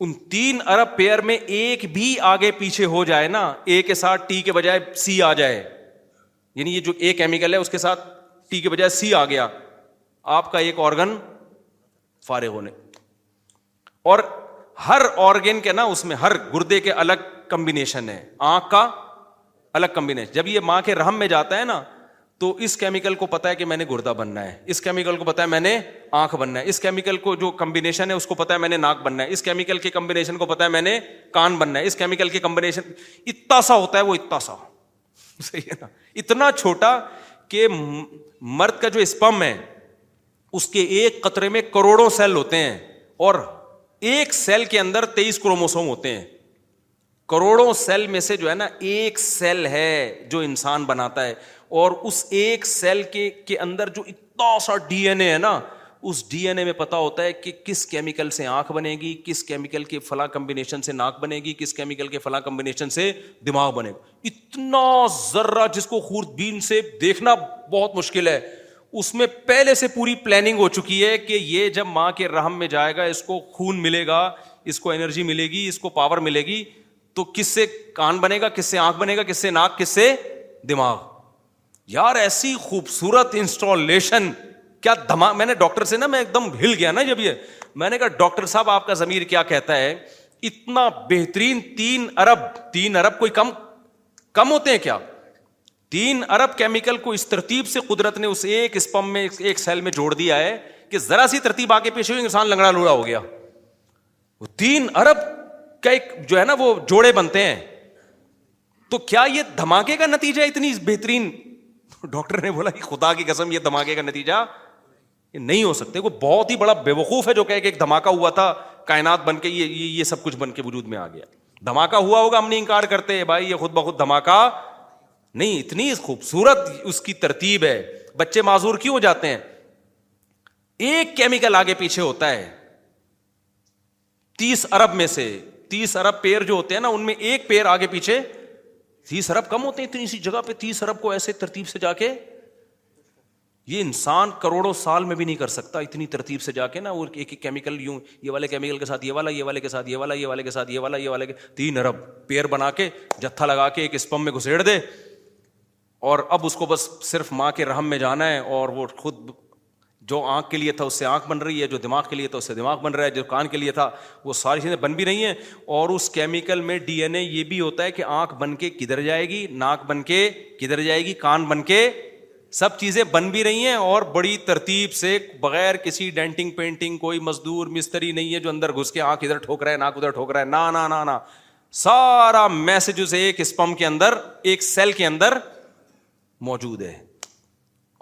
ان تین ارب پیئر میں ایک بھی آگے پیچھے ہو جائے نا اے کے ساتھ ٹی کے بجائے سی آ جائے یعنی یہ جو اے کیمیکل ہے اس کے ساتھ ٹی کے بجائے سی آ گیا آپ کا ایک آرگن فارغ ہونے اور ہر آرگن کے نا اس میں ہر گردے کے الگ کمبینیشن ہے آنکھ کا الگ کمبینیشن جب یہ ماں کے رحم میں جاتا ہے نا تو اس کیمیکل کو پتا ہے کہ میں نے گردہ بننا ہے اس کیمیکل کو پتا ہے میں نے آنکھ بننا ہے اس کیمیکل کو جو کمبینیشن ہے اس کو پتا ہے میں نے ناک بننا ہے اس کیمیکل کے کمبینیشن کو پتا ہے میں نے کان بننا ہے اس کیمیکل کے کمبینیشن اتنا سا ہوتا ہے وہ اتنا سا صحیح ہے نا اتنا چھوٹا کہ مرد کا جو اسپم ہے اس کے ایک قطرے میں کروڑوں سیل ہوتے ہیں اور ایک سیل کے اندر تیئیس کروموسوم ہوتے ہیں کروڑوں سیل میں سے جو ہے نا ایک سیل ہے جو انسان بناتا ہے اور اس ایک سیل کے کے اندر جو اتنا سا ڈی این اے ہے نا اس ڈی این اے میں پتا ہوتا ہے کہ کس کیمیکل سے آنکھ بنے گی کس کیمیکل کے فلاں کمبینیشن سے ناک بنے گی کس کیمیکل کے فلاں کمبینیشن سے دماغ بنے گا اتنا ذرا جس کو خوردبین سے دیکھنا بہت مشکل ہے اس میں پہلے سے پوری پلاننگ ہو چکی ہے کہ یہ جب ماں کے رحم میں جائے گا اس کو خون ملے گا اس کو انرجی ملے گی اس کو پاور ملے گی تو کس سے کان بنے گا کس سے آنکھ بنے گا کس سے ناک کس سے دماغ یار ایسی خوبصورت انسٹالیشن کیا دھما میں نے ڈاکٹر سے نا میں ایک دم ہل گیا نا جب یہ میں نے کہا ڈاکٹر صاحب آپ کا ضمیر کیا کہتا ہے اتنا بہترین تین تین ارب ارب کوئی کم کم ہوتے ہیں کیا تین ارب کیمیکل کو اس ترتیب سے قدرت نے اس ایک اسپم میں ایک سیل میں جوڑ دیا ہے کہ ذرا سی ترتیب آگے ہوئی انسان لنگڑا لوڑا ہو گیا وہ تین ارب کا ایک جو ہے نا وہ جوڑے بنتے ہیں تو کیا یہ دھماکے کا نتیجہ اتنی بہترین ڈاکٹر نے بولا کہ خدا کی قسم یہ دھماکے کا نتیجہ یہ نہیں ہو سکتے وہ بہت ہی بڑا ہے جو کہ ایک دھماکہ ہوا تھا کائنات بن کے یہ یہ سب کچھ بن کے وجود میں آ گیا دھماکہ ہوا ہوگا ہم انکار کرتے بھائی یہ خود بخود دھماکہ نہیں اتنی خوبصورت اس کی ترتیب ہے بچے معذور کیوں ہو جاتے ہیں ایک کیمیکل آگے پیچھے ہوتا ہے تیس ارب میں سے تیس ارب پیر جو ہوتے ہیں نا ان میں ایک پیر آگے پیچھے تیس ارب کم ہوتے ہیں اتنی سی جگہ پہ تیس ارب کو ایسے ترتیب سے جا کے یہ انسان کروڑوں سال میں بھی نہیں کر سکتا اتنی ترتیب سے جا کے نا وہ ایک ایک کیمیکل یوں یہ والے کیمیکل کے ساتھ یہ والا یہ والے کے ساتھ یہ والا یہ والے کے ساتھ یہ والا یہ والے کے تین ارب پیڑ بنا کے جتھا لگا کے ایک اسپم میں گھسیڑ دے اور اب اس کو بس صرف ماں کے رحم میں جانا ہے اور وہ خود جو آنکھ کے لیے تھا اس سے آنکھ بن رہی ہے جو دماغ کے لیے تھا اس سے دماغ بن رہا ہے جو کان کے لیے تھا وہ ساری چیزیں بن بھی رہی ہیں اور اس کیمیکل میں ڈی این اے یہ بھی ہوتا ہے کہ آنکھ بن کے کدھر جائے گی ناک بن کے کدھر جائے گی کان بن کے سب چیزیں بن بھی رہی ہیں اور بڑی ترتیب سے بغیر کسی ڈینٹنگ پینٹنگ کوئی مزدور مستری نہیں ہے جو اندر گھس کے آنکھ ادھر ٹھوک رہا ہے ناک ادھر ٹھوک رہا ہے نا نا نا نا سارا میسجز ایک اسپم کے اندر ایک سیل کے اندر موجود ہے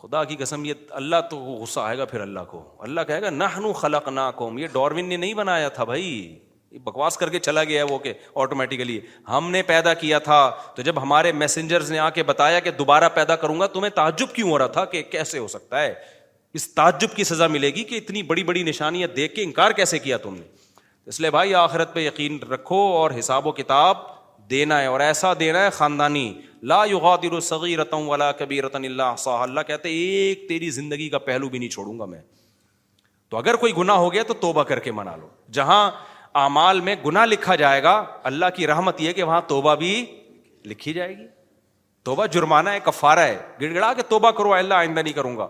خدا کی قسم یہ اللہ تو غصہ آئے گا پھر اللہ کو اللہ کہے گا نہ خلق نا قوم یہ ڈاروین نے نہیں بنایا تھا بھائی بکواس کر کے چلا گیا ہے وہ کہ آٹومیٹیکلی ہم نے پیدا کیا تھا تو جب ہمارے میسنجرز نے آ کے بتایا کہ دوبارہ پیدا کروں گا تمہیں تعجب کیوں ہو رہا تھا کہ کیسے ہو سکتا ہے اس تعجب کی سزا ملے گی کہ اتنی بڑی بڑی نشانیاں دیکھ کے انکار کیسے کیا تم نے اس لیے بھائی آخرت پہ یقین رکھو اور حساب و کتاب دینا ہے اور ایسا دینا ہے خاندانی لا یغادر دئی ولا والا الا احصاها اللہ کہتے ایک تیری زندگی کا پہلو بھی نہیں چھوڑوں گا میں تو اگر کوئی گناہ ہو گیا تو توبہ کر کے منا لو جہاں اعمال میں گناہ لکھا جائے گا اللہ کی رحمت یہ کہ وہاں توبہ بھی لکھی جائے گی توبہ جرمانہ ہے کفارہ ہے گڑ گڑا کہ توبہ کرو اللہ آئندہ نہیں کروں گا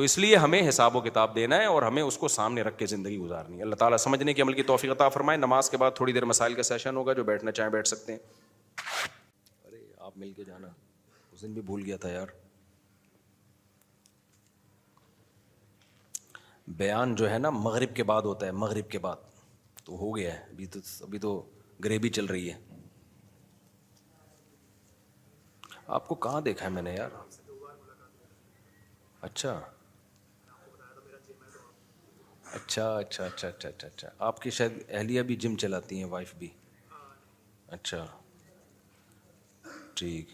تو اس لیے ہمیں حساب و کتاب دینا ہے اور ہمیں اس کو سامنے رکھ کے زندگی گزارنی ہے اللہ تعالیٰ سمجھنے کی عمل کی توفیق عطا فرمائے نماز کے بعد تھوڑی دیر مسائل کا سیشن ہوگا جو بیٹھنا چاہیں بیٹھ سکتے ہیں ارے آپ مل کے جانا اس دن بھی بھول گیا تھا یار بیان جو ہے نا مغرب کے بعد ہوتا ہے مغرب کے بعد تو ہو گیا ہے ابھی تو گریبی چل رہی ہے آپ کو کہاں دیکھا ہے میں نے یار اچھا اچھا اچھا اچھا اچھا اچھا اچھا آپ کی شاید اہلیہ بھی جم چلاتی ہیں وائف بھی اچھا ٹھیک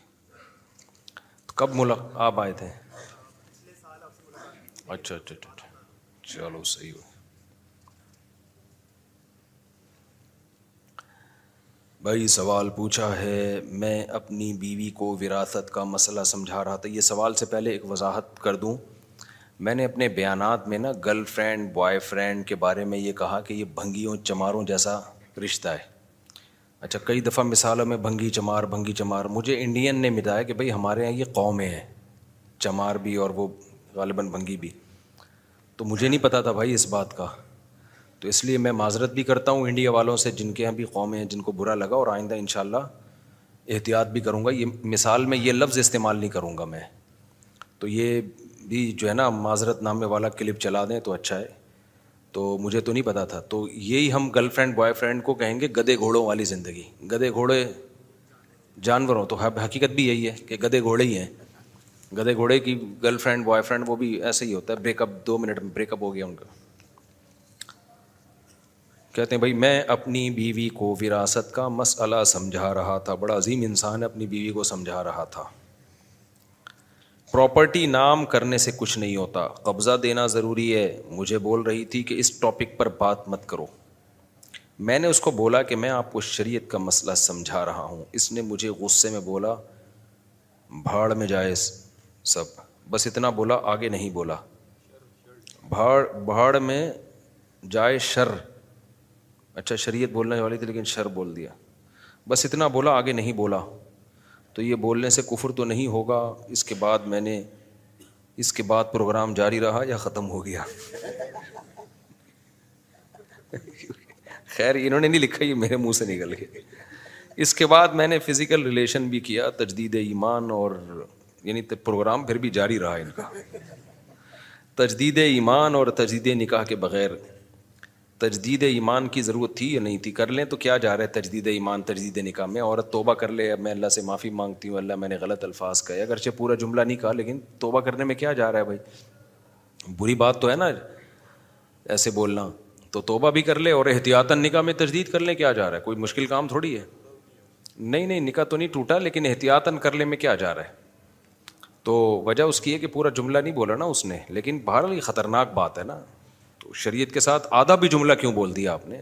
کب ملاق آپ آئے تھے اچھا اچھا اچھا اچھا چلو صحیح ہو بھائی سوال پوچھا ہے میں اپنی بیوی کو وراثت کا مسئلہ سمجھا رہا تھا یہ سوال سے پہلے ایک وضاحت کر دوں میں نے اپنے بیانات میں نا گرل فرینڈ بوائے فرینڈ کے بارے میں یہ کہا کہ یہ بھنگیوں چماروں جیسا رشتہ ہے اچھا کئی دفعہ مثالوں میں بھنگی چمار بھنگی چمار مجھے انڈین نے ملایا کہ بھائی ہمارے یہاں یہ قومیں ہیں چمار بھی اور وہ غالباً بھنگی بھی تو مجھے نہیں پتا تھا بھائی اس بات کا تو اس لیے میں معذرت بھی کرتا ہوں انڈیا والوں سے جن کے یہاں بھی قومیں ہیں جن کو برا لگا اور آئندہ ان شاء اللہ احتیاط بھی کروں گا یہ مثال میں یہ لفظ استعمال نہیں کروں گا میں تو یہ بھی جو ہے نا معذرت نامے والا کلپ چلا دیں تو اچھا ہے تو مجھے تو نہیں پتا تھا تو یہی ہم گرل فرینڈ بوائے فرینڈ کو کہیں گے گدے گھوڑوں والی زندگی گدے گھوڑے جانوروں تو حقیقت بھی یہی ہے کہ گدے گھوڑے ہی ہیں گدے گھوڑے کی گرل فرینڈ بوائے فرینڈ وہ بھی ایسے ہی ہوتا ہے بریک اپ دو منٹ میں بریک اپ ہو گیا ان کا کہتے ہیں بھائی میں اپنی بیوی کو وراثت کا مسئلہ سمجھا رہا تھا بڑا عظیم انسان ہے اپنی بیوی کو سمجھا رہا تھا پراپرٹی نام کرنے سے کچھ نہیں ہوتا قبضہ دینا ضروری ہے مجھے بول رہی تھی کہ اس ٹاپک پر بات مت کرو میں نے اس کو بولا کہ میں آپ کو شریعت کا مسئلہ سمجھا رہا ہوں اس نے مجھے غصے میں بولا بھاڑ میں جائے سب بس اتنا بولا آگے نہیں بولا بھاڑ بھاڑ میں جائے شر اچھا شریعت بولنے والی تھی لیکن شر بول دیا بس اتنا بولا آگے نہیں بولا تو یہ بولنے سے کفر تو نہیں ہوگا اس کے بعد میں نے اس کے بعد پروگرام جاری رہا یا ختم ہو گیا خیر انہوں نے نہیں لکھا یہ میرے منہ سے نکل گئے اس کے بعد میں نے فزیکل ریلیشن بھی کیا تجدید ایمان اور یعنی پروگرام پھر بھی جاری رہا ان کا تجدید ایمان اور تجدید نکاح کے بغیر تجدید ایمان کی ضرورت تھی یا نہیں تھی کر لیں تو کیا جا رہا ہے تجدید ایمان تجدید نکاح میں عورت توبہ کر لے اب میں اللہ سے معافی مانگتی ہوں اللہ میں نے غلط الفاظ کہے اگرچہ پورا جملہ نہیں کہا لیکن توبہ کرنے میں کیا جا رہا ہے بھائی بری بات تو ہے نا ایسے بولنا تو توبہ بھی کر لے اور احتیاطاً نکاح میں تجدید کر لیں کیا جا رہا ہے کوئی مشکل کام تھوڑی ہے نہیں نہیں نکاح تو نہیں ٹوٹا لیکن احتیاطاً کرنے میں کیا جا رہا ہے تو وجہ اس کی ہے کہ پورا جملہ نہیں بولا نا اس نے لیکن بہرحال یہ خطرناک بات ہے نا تو شریعت کے ساتھ آدھا بھی جملہ کیوں بول دیا آپ نے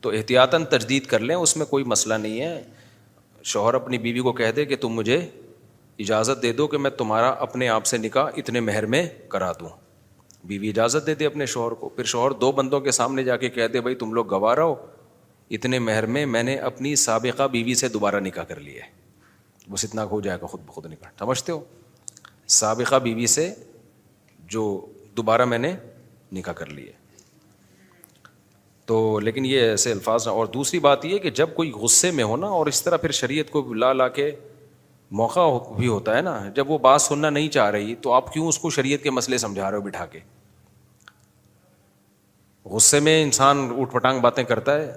تو احتیاطاً تجدید کر لیں اس میں کوئی مسئلہ نہیں ہے شوہر اپنی بیوی کو کہہ دے کہ تم مجھے اجازت دے دو کہ میں تمہارا اپنے آپ سے نکاح اتنے مہر میں کرا دوں بیوی اجازت دے دے اپنے شوہر کو پھر شوہر دو بندوں کے سامنے جا کے کہہ دے بھائی تم لوگ گوا رہو اتنے مہر میں میں نے اپنی سابقہ بیوی سے دوبارہ نکاح کر لیا ہے بس اتنا ہو جائے گا خود بخود نکاح سمجھتے ہو سابقہ بیوی سے جو دوبارہ میں نے نکاح کر لیے تو لیکن یہ ایسے الفاظ نہ اور دوسری بات یہ کہ جب کوئی غصے میں ہونا اور اس طرح پھر شریعت کو لا لا کے موقع بھی ہوتا ہے نا جب وہ بات سننا نہیں چاہ رہی تو آپ کیوں اس کو شریعت کے مسئلے سمجھا رہے ہو بٹھا کے غصے میں انسان اٹھ پٹانگ باتیں کرتا ہے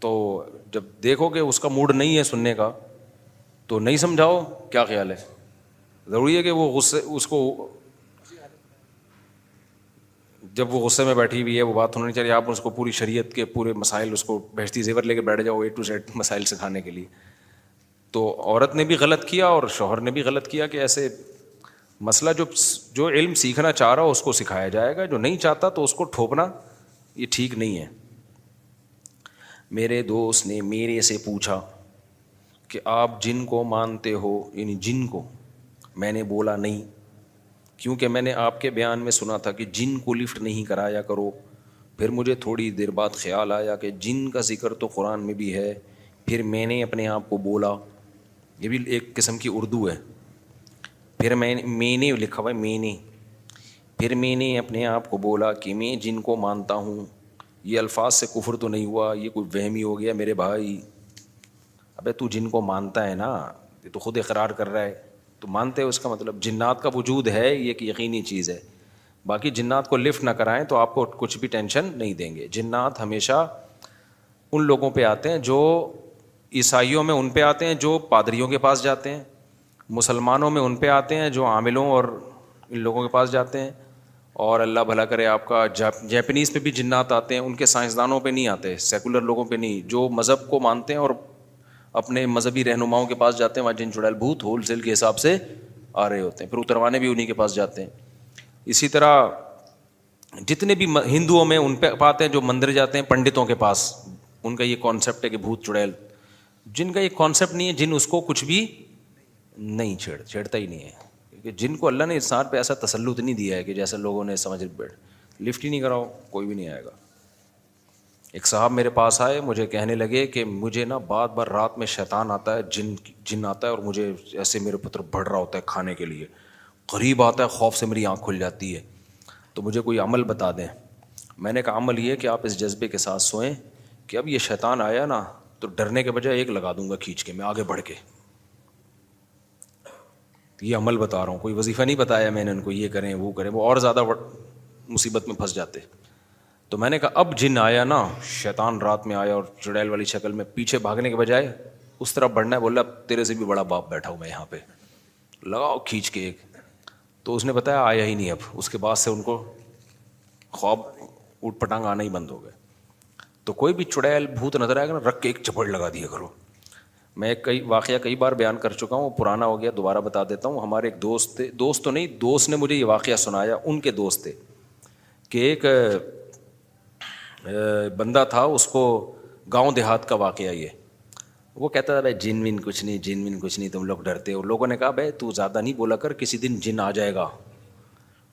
تو جب دیکھو کہ اس کا موڈ نہیں ہے سننے کا تو نہیں سمجھاؤ کیا خیال ہے ضروری ہے کہ وہ غصے اس کو جب وہ غصے میں بیٹھی ہوئی ہے وہ بات ہونی چاہیے آپ اس کو پوری شریعت کے پورے مسائل اس کو بیچتی زیور لے کے بیٹھ جاؤ اے ٹو زیڈ مسائل سکھانے کے لیے تو عورت نے بھی غلط کیا اور شوہر نے بھی غلط کیا کہ ایسے مسئلہ جو جو علم سیکھنا چاہ رہا ہو اس کو سکھایا جائے گا جو نہیں چاہتا تو اس کو ٹھوپنا یہ ٹھیک نہیں ہے میرے دوست نے میرے سے پوچھا کہ آپ جن کو مانتے ہو یعنی جن کو میں نے بولا نہیں کیونکہ میں نے آپ کے بیان میں سنا تھا کہ جن کو لفٹ نہیں کرایا کرو پھر مجھے تھوڑی دیر بعد خیال آیا کہ جن کا ذکر تو قرآن میں بھی ہے پھر میں نے اپنے آپ کو بولا یہ بھی ایک قسم کی اردو ہے پھر میں میں نے لکھا ہوا ہے میں نے پھر میں نے اپنے آپ کو بولا کہ میں جن کو مانتا ہوں یہ الفاظ سے کفر تو نہیں ہوا یہ کوئی وہمی ہو گیا میرے بھائی ابے تو جن کو مانتا ہے نا یہ تو خود اقرار کر رہا ہے تو مانتے اس کا مطلب جنات کا وجود ہے یہ ایک یقینی چیز ہے باقی جنات کو لفٹ نہ کرائیں تو آپ کو کچھ بھی ٹینشن نہیں دیں گے جنات ہمیشہ ان لوگوں پہ آتے ہیں جو عیسائیوں میں ان پہ آتے ہیں جو پادریوں کے پاس جاتے ہیں مسلمانوں میں ان پہ آتے ہیں جو عاملوں اور ان لوگوں کے پاس جاتے ہیں اور اللہ بھلا کرے آپ کا جیپنیز پہ بھی جنات آتے ہیں ان کے سائنسدانوں پہ نہیں آتے سیکولر لوگوں پہ نہیں جو مذہب کو مانتے ہیں اور اپنے مذہبی رہنماؤں کے پاس جاتے ہیں وہاں جن چڑیل بھوت ہول سیل کے حساب سے آ رہے ہوتے ہیں پھر اتروانے بھی انہیں کے پاس جاتے ہیں اسی طرح جتنے بھی ہندوؤں میں ان پہ پاتے ہیں جو مندر جاتے ہیں پنڈتوں کے پاس ان کا یہ کانسیپٹ ہے کہ بھوت چڑیل جن کا یہ کانسیپٹ نہیں ہے جن اس کو کچھ بھی نہیں چھیڑ چھیڑتا ہی نہیں ہے کیونکہ جن کو اللہ نے اس سار پہ ایسا تسلط نہیں دیا ہے کہ جیسا لوگوں نے سمجھ بیٹھ لفٹ ہی نہیں کراؤ کوئی بھی نہیں آئے گا ایک صاحب میرے پاس آئے مجھے کہنے لگے کہ مجھے نا بار بار رات میں شیطان آتا ہے جن جن آتا ہے اور مجھے ایسے میرے پتر بڑھ رہا ہوتا ہے کھانے کے لیے قریب آتا ہے خوف سے میری آنکھ کھل جاتی ہے تو مجھے کوئی عمل بتا دیں میں نے کہا عمل یہ کہ آپ اس جذبے کے ساتھ سوئیں کہ اب یہ شیطان آیا نا تو ڈرنے کے بجائے ایک لگا دوں گا کھینچ کے میں آگے بڑھ کے یہ عمل بتا رہا ہوں کوئی وظیفہ نہیں بتایا میں نے ان کو یہ کریں وہ کریں وہ اور زیادہ مصیبت میں پھنس جاتے تو میں نے کہا اب جن آیا نا شیطان رات میں آیا اور چڑیل والی شکل میں پیچھے بھاگنے کے بجائے اس طرح بڑھنا ہے بولا تیرے سے بھی بڑا باپ بیٹھا ہوں میں یہاں پہ لگاؤ کھینچ کے ایک تو اس نے بتایا آیا ہی نہیں اب اس کے بعد سے ان کو خواب اٹھ پٹانگ آنا ہی بند ہو گئے تو کوئی بھی چڑیل بھوت نظر آئے گا نا رکھ کے ایک چپڑ لگا دیا کرو میں کئی واقعہ کئی بار بیان کر چکا ہوں پرانا ہو گیا دوبارہ بتا دیتا ہوں ہمارے ایک دوست تھے دوست تو نہیں دوست نے مجھے یہ واقعہ سنایا ان کے دوست تھے کہ ایک بندہ تھا اس کو گاؤں دیہات کا واقعہ یہ وہ کہتا تھا بھائی جن ون کچھ نہیں جن ون کچھ نہیں تم لوگ ڈرتے ہو لوگوں نے کہا بھائی تو زیادہ نہیں بولا کر کسی دن جن آ جائے گا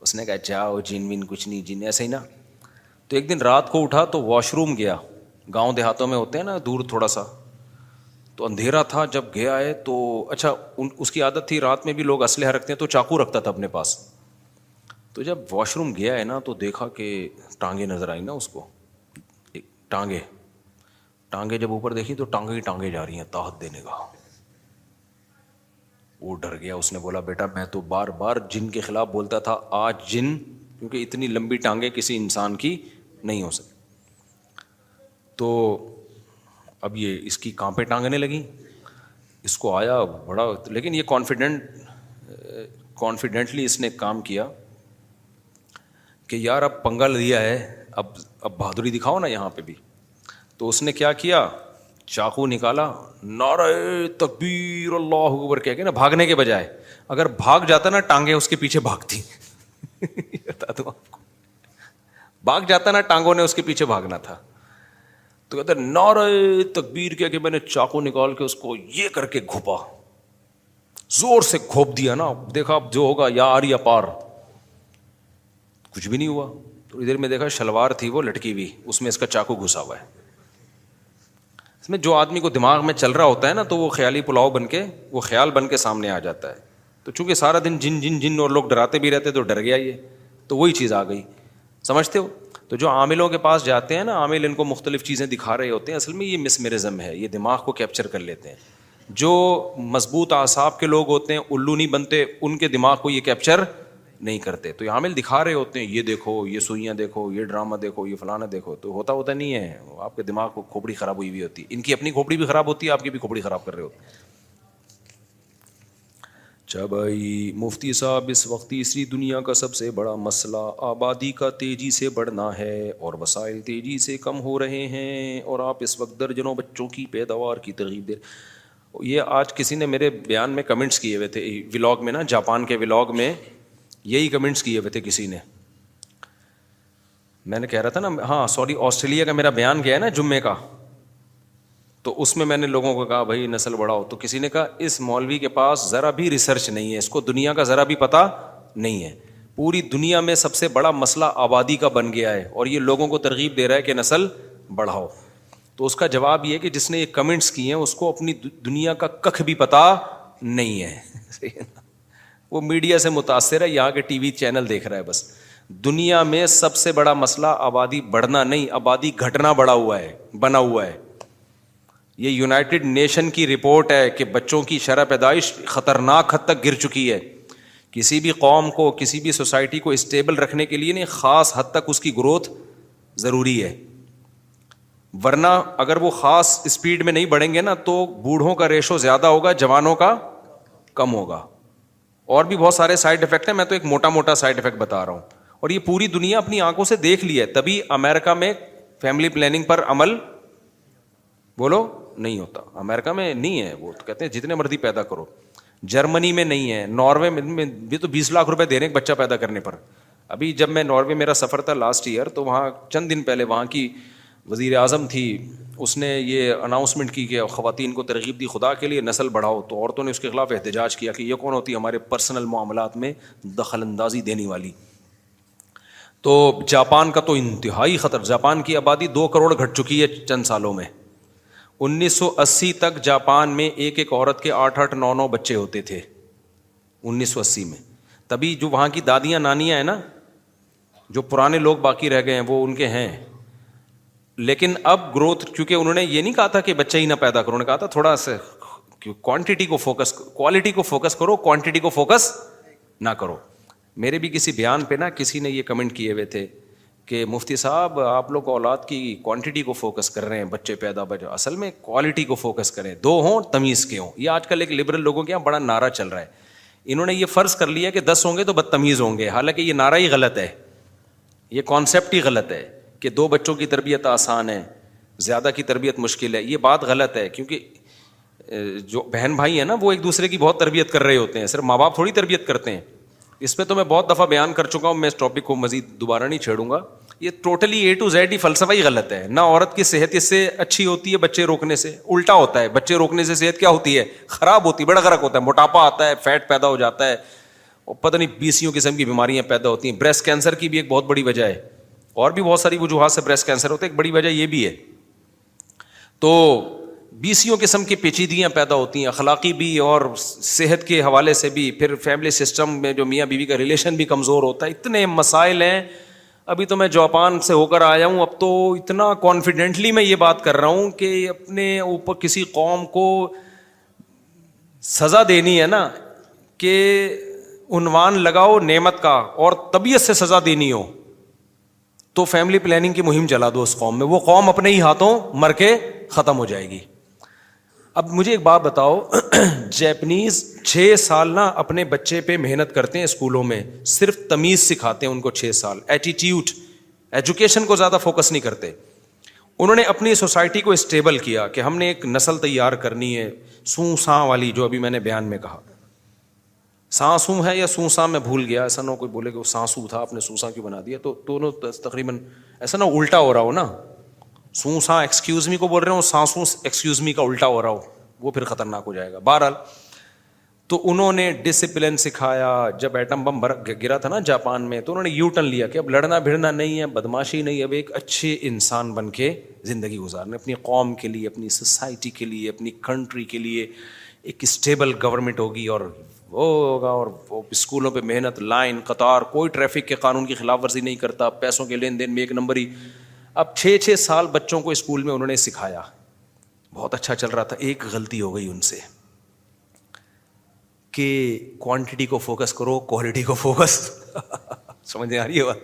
اس نے کہا جاؤ اچھا، جن ون کچھ نہیں جن ایسے ہی نا تو ایک دن رات کو اٹھا تو واش روم گیا گاؤں دیہاتوں میں ہوتے ہیں نا دور تھوڑا سا تو اندھیرا تھا جب گیا ہے تو اچھا ان اس کی عادت تھی رات میں بھی لوگ اسلحہ رکھتے ہیں تو چاقو رکھتا تھا اپنے پاس تو جب واش روم گیا ہے نا تو دیکھا کہ ٹانگیں نظر آئیں نا اس کو ٹانگے ٹانگے جب اوپر دیکھی تو ٹانگے ہی ٹانگے جا رہی ہیں تاحت دینے کا وہ ڈر گیا اس نے بولا بیٹا میں تو بار بار جن کے خلاف بولتا تھا آج جن کیونکہ اتنی لمبی ٹانگیں کسی انسان کی نہیں ہو سکتی تو اب یہ اس کی کانپیں ٹانگنے لگی اس کو آیا بڑا لیکن یہ کانفیڈنٹ کانفیڈنٹلی اس نے کام کیا کہ یار اب پنگا لیا ہے اب اب بہادری دکھاؤ نا یہاں پہ بھی تو اس نے کیا کیا چاقو نکالا نعرہ تکبیر اللہ اکبر کہہ کے نا بھاگنے کے بجائے اگر بھاگ جاتا نا ٹانگیں اس کے پیچھے بھاگتی بتا دوں آپ کو بھاگ جاتا نا ٹانگوں نے اس کے پیچھے بھاگنا تھا تو کہتے نعرہ تکبیر کہہ کے میں نے چاقو نکال کے اس کو یہ کر کے گھپا زور سے گھوپ دیا نا دیکھا اب جو ہوگا یا آر یا پار کچھ بھی نہیں ہوا تو ادھر میں دیکھا شلوار تھی وہ لٹکی ہوئی اس میں اس کا چاقو گھسا ہوا ہے اس میں جو آدمی کو دماغ میں چل رہا ہوتا ہے نا تو وہ خیالی پلاؤ بن کے وہ خیال بن کے سامنے آ جاتا ہے تو چونکہ سارا دن جن جن جن اور لوگ ڈراتے بھی رہتے تو ڈر گیا یہ تو وہی چیز آ گئی سمجھتے ہو تو جو عاملوں کے پاس جاتے ہیں نا عامل ان کو مختلف چیزیں دکھا رہے ہوتے ہیں اصل میں یہ مس ہے یہ دماغ کو کیپچر کر لیتے ہیں جو مضبوط اعصاب کے لوگ ہوتے ہیں الو نہیں بنتے ان کے دماغ کو یہ کیپچر نہیں کرتے تو یہ عامل دکھا رہے ہوتے ہیں یہ دیکھو یہ سوئیاں دیکھو یہ ڈرامہ دیکھو یہ فلانا دیکھو تو ہوتا ہوتا نہیں ہے آپ کے دماغ کو کھوپڑی خراب ہوئی ہوئی ہوتی ہے ان کی اپنی کھوپڑی بھی خراب ہوتی ہے آپ کی بھی کھوپڑی خراب کر رہے ہوتے ہیں اچھا بھائی مفتی صاحب اس وقت تیسری دنیا کا سب سے بڑا مسئلہ آبادی کا تیزی سے بڑھنا ہے اور وسائل تیزی سے کم ہو رہے ہیں اور آپ اس وقت درجنوں بچوں کی پیداوار کی ترغیب دے یہ آج کسی نے میرے بیان میں کمنٹس کیے ہوئے تھے ولاگ میں نا جاپان کے ولاگ میں یہی کمنٹس کیے ہوئے تھے کسی نے میں نے کہہ رہا تھا نا ہاں سوری آسٹریلیا کا میرا بیان گیا ہے نا جمعے کا تو اس میں میں نے لوگوں کو کہا بھائی نسل بڑھاؤ تو کسی نے کہا اس مولوی کے پاس ذرا بھی ریسرچ نہیں ہے اس کو دنیا کا ذرا بھی پتا نہیں ہے پوری دنیا میں سب سے بڑا مسئلہ آبادی کا بن گیا ہے اور یہ لوگوں کو ترغیب دے رہا ہے کہ نسل بڑھاؤ تو اس کا جواب یہ کہ جس نے یہ کمنٹس کیے ہیں اس کو اپنی دنیا کا ککھ بھی پتہ نہیں ہے <laughs> وہ میڈیا سے متاثر ہے یہاں کے ٹی وی چینل دیکھ رہا ہے بس دنیا میں سب سے بڑا مسئلہ آبادی بڑھنا نہیں آبادی گھٹنا بڑا ہوا ہے بنا ہوا ہے یہ یونائٹیڈ نیشن کی رپورٹ ہے کہ بچوں کی شرح پیدائش خطرناک حد تک گر چکی ہے کسی بھی قوم کو کسی بھی سوسائٹی کو اسٹیبل رکھنے کے لیے نہیں خاص حد تک اس کی گروتھ ضروری ہے ورنہ اگر وہ خاص اسپیڈ میں نہیں بڑھیں گے نا تو بوڑھوں کا ریشو زیادہ ہوگا جوانوں کا کم ہوگا اور بھی بہت سارے سائڈ افیکٹ ہیں میں تو ایک موٹا موٹا سائڈ افیکٹ بتا رہا ہوں اور یہ پوری دنیا اپنی آنکھوں سے دیکھ لی ہے تبھی امیرکا میں فیملی پلاننگ پر عمل بولو نہیں ہوتا امیرکا میں نہیں ہے وہ تو کہتے ہیں جتنے مرضی پیدا کرو جرمنی میں نہیں ہے ناروے میں بھی تو بیس لاکھ روپئے دے رہے ہیں بچہ پیدا کرنے پر ابھی جب میں ناروے میرا سفر تھا لاسٹ ایئر تو وہاں چند دن پہلے وہاں کی وزیر اعظم تھی اس نے یہ اناؤنسمنٹ کی کہ خواتین کو ترغیب دی خدا کے لیے نسل بڑھاؤ تو عورتوں نے اس کے خلاف احتجاج کیا کہ یہ کون ہوتی ہے ہمارے پرسنل معاملات میں دخل اندازی دینے والی تو جاپان کا تو انتہائی خطر جاپان کی آبادی دو کروڑ گھٹ چکی ہے چند سالوں میں انیس سو اسی تک جاپان میں ایک ایک عورت کے آٹھ آٹھ نو نو بچے ہوتے تھے انیس سو اسی میں تبھی جو وہاں کی دادیاں نانیاں ہیں نا جو پرانے لوگ باقی رہ گئے ہیں وہ ان کے ہیں لیکن اب گروتھ کیونکہ انہوں نے یہ نہیں کہا تھا کہ بچہ ہی نہ پیدا کرو انہوں نے کہا تھا تھوڑا سا کوانٹٹی کو فوکس کوالٹی کو فوکس کرو کوانٹٹی کو فوکس نہ کرو میرے بھی کسی بیان پہ نا کسی نے یہ کمنٹ کیے ہوئے تھے کہ مفتی صاحب آپ لوگ اولاد کی کوانٹٹی کو فوکس کر رہے ہیں بچے پیدا بچے اصل میں کوالٹی کو فوکس کریں دو ہوں تمیز کے ہوں یہ آج کل ایک لبرل لوگوں کے یہاں بڑا نعرہ چل رہا ہے انہوں نے یہ فرض کر لیا کہ دس ہوں گے تو بدتمیز ہوں گے حالانکہ یہ نعرہ ہی غلط ہے یہ کانسیپٹ ہی غلط ہے کہ دو بچوں کی تربیت آسان ہے زیادہ کی تربیت مشکل ہے یہ بات غلط ہے کیونکہ جو بہن بھائی ہیں نا وہ ایک دوسرے کی بہت تربیت کر رہے ہوتے ہیں صرف ماں باپ تھوڑی تربیت کرتے ہیں اس پہ تو میں بہت دفعہ بیان کر چکا ہوں میں اس ٹاپک کو مزید دوبارہ نہیں چھیڑوں گا یہ ٹوٹلی اے ٹو زیڈ ہی فلسفہ ہی غلط ہے نہ عورت کی صحت اس سے اچھی ہوتی ہے بچے روکنے سے الٹا ہوتا ہے بچے روکنے سے صحت کیا ہوتی ہے خراب ہوتی ہے بڑا غرق ہوتا ہے موٹاپا آتا ہے فیٹ پیدا ہو جاتا ہے اور پتہ نہیں بیسیوں قسم کی بیماریاں پیدا ہوتی ہیں بریسٹ کینسر کی بھی ایک بہت بڑی وجہ ہے اور بھی بہت ساری وجوہات سے بریسٹ کینسر ہوتا ہے ایک بڑی وجہ یہ بھی ہے تو بیسیوں قسم کی پیچیدگیاں پیدا ہوتی ہیں اخلاقی بھی اور صحت کے حوالے سے بھی پھر فیملی سسٹم میں جو میاں بیوی بی کا ریلیشن بھی کمزور ہوتا ہے اتنے مسائل ہیں ابھی تو میں جاپان سے ہو کر آیا ہوں اب تو اتنا کانفیڈینٹلی میں یہ بات کر رہا ہوں کہ اپنے اوپر کسی قوم کو سزا دینی ہے نا کہ عنوان لگاؤ نعمت کا اور طبیعت سے سزا دینی ہو تو فیملی پلاننگ کی مہم چلا دو اس قوم میں وہ قوم اپنے ہی ہاتھوں مر کے ختم ہو جائے گی اب مجھے ایک بات بتاؤ جیپنیز <clears throat> چھ سال نا اپنے بچے پہ محنت کرتے ہیں اسکولوں میں صرف تمیز سکھاتے ہیں ان کو چھ سال ایٹیٹیوڈ ایجوکیشن کو زیادہ فوکس نہیں کرتے انہوں نے اپنی سوسائٹی کو اسٹیبل کیا کہ ہم نے ایک نسل تیار کرنی ہے سو ساں والی جو ابھی میں نے بیان میں کہا سانسو ہے یا سوسا میں بھول گیا ایسا نہ کوئی بولے کہ وہ سانسو تھا آپ نے سوسا کیوں بنا دیا تو دونوں تقریباً ایسا نہ الٹا ہو رہا ہو نا سوسا ایکسکیوز می کو بول رہے ہو ایکسکیوز می کا الٹا ہو رہا ہو وہ پھر خطرناک ہو جائے گا بہرحال تو انہوں نے ڈسپلن سکھایا جب ایٹم بم گرا تھا نا جاپان میں تو انہوں نے یو ٹرن لیا کہ اب لڑنا بھیڑنا نہیں ہے بدماشی نہیں اب ایک اچھے انسان بن کے زندگی گزارنے اپنی قوم کے لیے اپنی سوسائٹی کے لیے اپنی کنٹری کے لیے ایک اسٹیبل گورنمنٹ ہوگی اور وہ ہوگا اور وہ اسکولوں پہ محنت لائن قطار کوئی ٹریفک کے قانون کی خلاف ورزی نہیں کرتا پیسوں کے لین دین میں ایک نمبر ہی اب چھ چھ سال بچوں کو اسکول میں انہوں نے سکھایا بہت اچھا چل رہا تھا ایک غلطی ہو گئی ان سے کہ کوانٹٹی کو فوکس کرو کوالٹی کو فوکس <laughs> سمجھ آ رہی ہے بات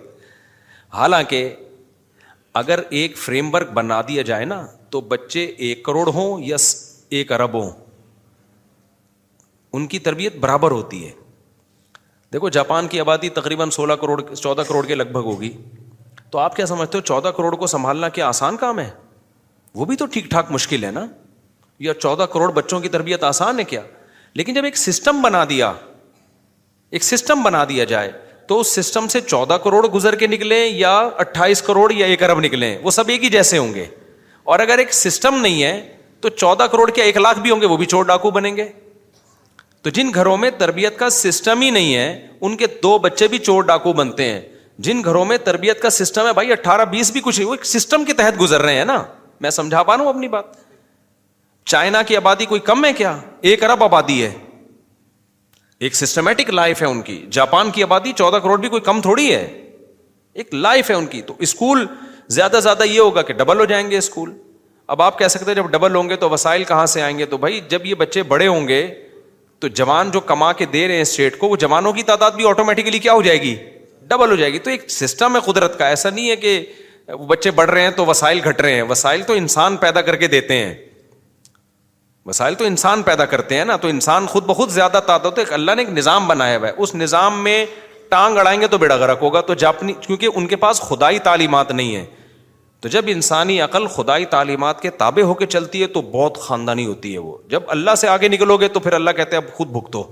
حالانکہ اگر ایک فریم ورک بنا دیا جائے نا تو بچے ایک کروڑ ہوں یا ایک ارب ہوں ان کی تربیت برابر ہوتی ہے دیکھو جاپان کی آبادی تقریباً سولہ کروڑ چودہ کروڑ کے لگ بھگ ہوگی تو آپ کیا سمجھتے ہو چودہ کروڑ کو سنبھالنا کیا آسان کام ہے وہ بھی تو ٹھیک ٹھاک مشکل ہے نا یا چودہ کروڑ بچوں کی تربیت آسان ہے کیا لیکن جب ایک سسٹم بنا دیا ایک سسٹم بنا دیا جائے تو اس سسٹم سے چودہ کروڑ گزر کے نکلیں یا اٹھائیس کروڑ یا ایک ارب نکلیں وہ سب ایک ہی جیسے ہوں گے اور اگر ایک سسٹم نہیں ہے تو چودہ کروڑ کے ایک لاکھ بھی ہوں گے وہ بھی چور ڈاکو بنیں گے تو جن گھروں میں تربیت کا سسٹم ہی نہیں ہے ان کے دو بچے بھی چور ڈاکو بنتے ہیں جن گھروں میں تربیت کا سسٹم ہے بھائی اٹھارہ بیس بھی کچھ سسٹم کے تحت گزر رہے ہیں نا میں سمجھا پا رہا ہوں اپنی بات چائنا کی آبادی کوئی کم ہے کیا ایک ارب آبادی ہے ایک سسٹمیٹک لائف ہے ان کی جاپان کی آبادی چودہ کروڑ بھی کوئی کم تھوڑی ہے ایک لائف ہے ان کی تو اسکول زیادہ سے زیادہ یہ ہوگا کہ ڈبل ہو جائیں گے اسکول اب آپ کہہ سکتے ہیں جب ڈبل ہوں گے تو وسائل کہاں سے آئیں گے تو بھائی جب یہ بچے بڑے ہوں گے تو جوان جو کما کے دے رہے ہیں اسٹیٹ کو وہ جوانوں کی تعداد بھی آٹومیٹکلی کیا ہو جائے گی ڈبل ہو جائے گی تو ایک سسٹم ہے قدرت کا ایسا نہیں ہے کہ بچے بڑھ رہے ہیں تو وسائل گھٹ رہے ہیں وسائل تو انسان پیدا کر کے دیتے ہیں وسائل تو انسان پیدا کرتے ہیں نا تو انسان خود بہت زیادہ تعداد ہے اللہ نے ایک نظام بنایا ہوا ہے اس نظام میں ٹانگ اڑائیں گے تو بیڑا گرک ہوگا تو جاپنی کیونکہ ان کے پاس خدائی تعلیمات نہیں ہیں تو جب انسانی عقل خدائی تعلیمات کے تابع ہو کے چلتی ہے تو بہت خاندانی ہوتی ہے وہ جب اللہ سے آگے نکلو گے تو پھر اللہ کہتے ہیں اب خود بھگتو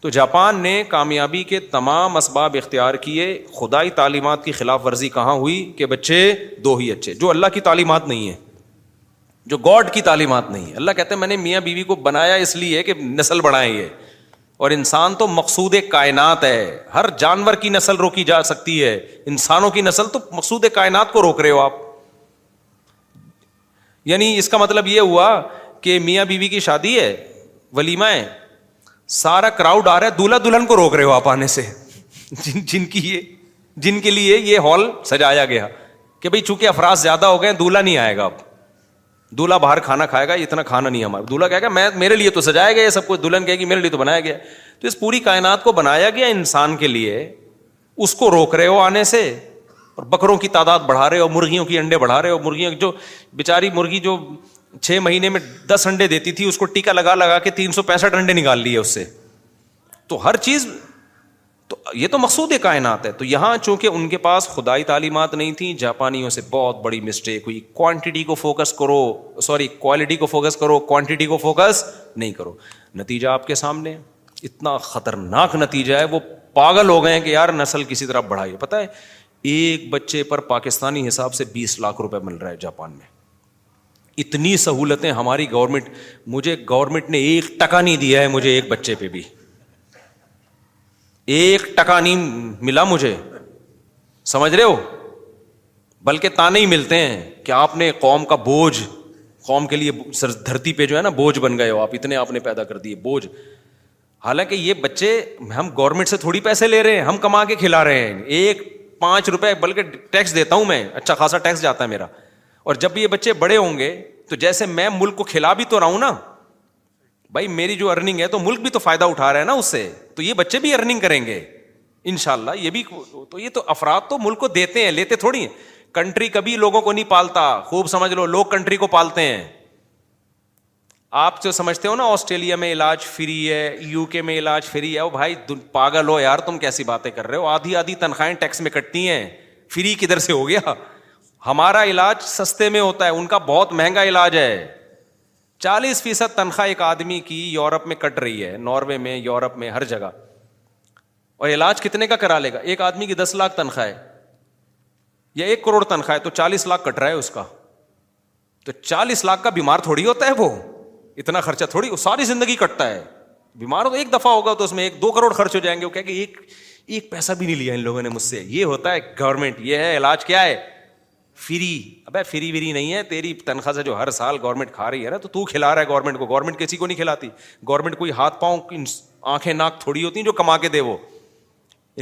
تو جاپان نے کامیابی کے تمام اسباب اختیار کیے خدائی تعلیمات کی خلاف ورزی کہاں ہوئی کہ بچے دو ہی اچھے جو اللہ کی تعلیمات نہیں ہیں جو گاڈ کی تعلیمات نہیں ہے اللہ کہتے ہیں میں نے میاں بیوی کو بنایا اس لیے کہ نسل بڑھائیں یہ اور انسان تو مقصود کائنات ہے ہر جانور کی نسل روکی جا سکتی ہے انسانوں کی نسل تو مقصود کائنات کو روک رہے ہو آپ یعنی اس کا مطلب یہ ہوا کہ میاں بیوی بی کی شادی ہے ولیمہ ہے سارا کراؤڈ آ رہا ہے دلہا دلہن کو روک رہے ہو آپ آنے سے جن جن کی یہ جن کے لیے یہ ہال سجایا گیا کہ بھائی چونکہ افراد زیادہ ہو گئے دلہا نہیں آئے گا آپ دولہا باہر کھانا کھائے گا اتنا کھانا نہیں ہمارا دولہا کہے گا میں میرے لیے تو سجایا گیا یہ سب کچھ دلہن کہے گی میرے لیے تو بنایا گیا تو اس پوری کائنات کو بنایا گیا انسان کے لیے اس کو روک رہے ہو آنے سے اور بکروں کی تعداد بڑھا رہے ہو مرغیوں کی انڈے بڑھا رہے ہو مرغیوں جو بےچاری مرغی جو چھ مہینے میں دس انڈے دیتی تھی اس کو ٹیکا لگا لگا کے تین سو پینسٹھ انڈے نکال لیے اس سے تو ہر چیز تو یہ تو مقصود کائنات ہے تو یہاں چونکہ ان کے پاس خدائی تعلیمات نہیں تھیں جاپانیوں سے بہت بڑی مسٹیک ہوئی کوانٹٹی کو فوکس کرو سوری کوالٹی کو فوکس کرو کوانٹٹی کو فوکس نہیں کرو نتیجہ آپ کے سامنے اتنا خطرناک نتیجہ ہے وہ پاگل ہو گئے ہیں کہ یار نسل کسی طرح بڑھائی پتہ ہے ایک بچے پر پاکستانی حساب سے بیس لاکھ روپے مل رہا ہے جاپان میں اتنی سہولتیں ہماری گورنمنٹ مجھے گورنمنٹ نے ایک ٹکا نہیں دیا ہے مجھے ایک بچے پہ بھی ایک ٹکا نہیں ملا مجھے سمجھ رہے ہو بلکہ تانے ہی ملتے ہیں کہ آپ نے قوم کا بوجھ قوم کے لیے دھرتی پہ جو ہے نا بوجھ بن گئے ہو آپ اتنے آپ نے پیدا کر دیے بوجھ حالانکہ یہ بچے ہم گورنمنٹ سے تھوڑی پیسے لے رہے ہیں ہم کما کے کھلا رہے ہیں ایک پانچ روپئے بلکہ ٹیکس دیتا ہوں میں اچھا خاصا ٹیکس جاتا ہے میرا اور جب بھی یہ بچے بڑے ہوں گے تو جیسے میں ملک کو کھلا بھی تو رہا ہوں نا بھائی میری جو ارننگ ہے تو ملک بھی تو فائدہ اٹھا رہا ہے نا اس سے تو یہ بچے بھی ارننگ کریں گے ان شاء اللہ یہ بھی تو یہ تو افراد تو ملک کو دیتے ہیں لیتے تھوڑی ہیں کنٹری کبھی لوگوں کو نہیں پالتا خوب سمجھ لو لوگ کنٹری کو پالتے ہیں آپ جو سمجھتے ہو نا آسٹریلیا میں علاج فری ہے یو کے میں علاج فری ہے وہ بھائی پاگل ہو یار تم کیسی باتیں کر رہے ہو آدھی آدھی تنخواہیں ٹیکس میں کٹتی ہیں فری کدھر سے ہو گیا ہمارا علاج سستے میں ہوتا ہے ان کا بہت مہنگا علاج ہے چالیس فیصد تنخواہ ایک آدمی کی یورپ میں کٹ رہی ہے ناروے میں یورپ میں ہر جگہ اور علاج کتنے کا کرا لے گا ایک آدمی کی دس لاکھ تنخواہ ہے یا ایک کروڑ تنخواہ ہے تو چالیس لاکھ کٹ رہا ہے اس کا تو چالیس لاکھ کا بیمار تھوڑی ہوتا ہے وہ اتنا خرچہ تھوڑی ساری زندگی کٹتا ہے بیمار ہو تو ایک دفعہ ہوگا تو اس میں ایک دو کروڑ خرچ ہو جائیں گے وہ کہ ایک ایک پیسہ بھی نہیں لیا ان لوگوں نے مجھ سے یہ ہوتا ہے گورنمنٹ یہ ہے علاج کیا ہے فری فری وری نہیں ہے تیری تنخواہ سے جو ہر سال گورنمنٹ کھا رہی ہے نا تو تو کھلا رہا ہے گورنمنٹ گورنمنٹ گورنمنٹ کو کو کسی نہیں کھلاتی کوئی ہاتھ پاؤں آنکھیں ناک تھوڑی ہوتی ہیں جو کما کے دے وہ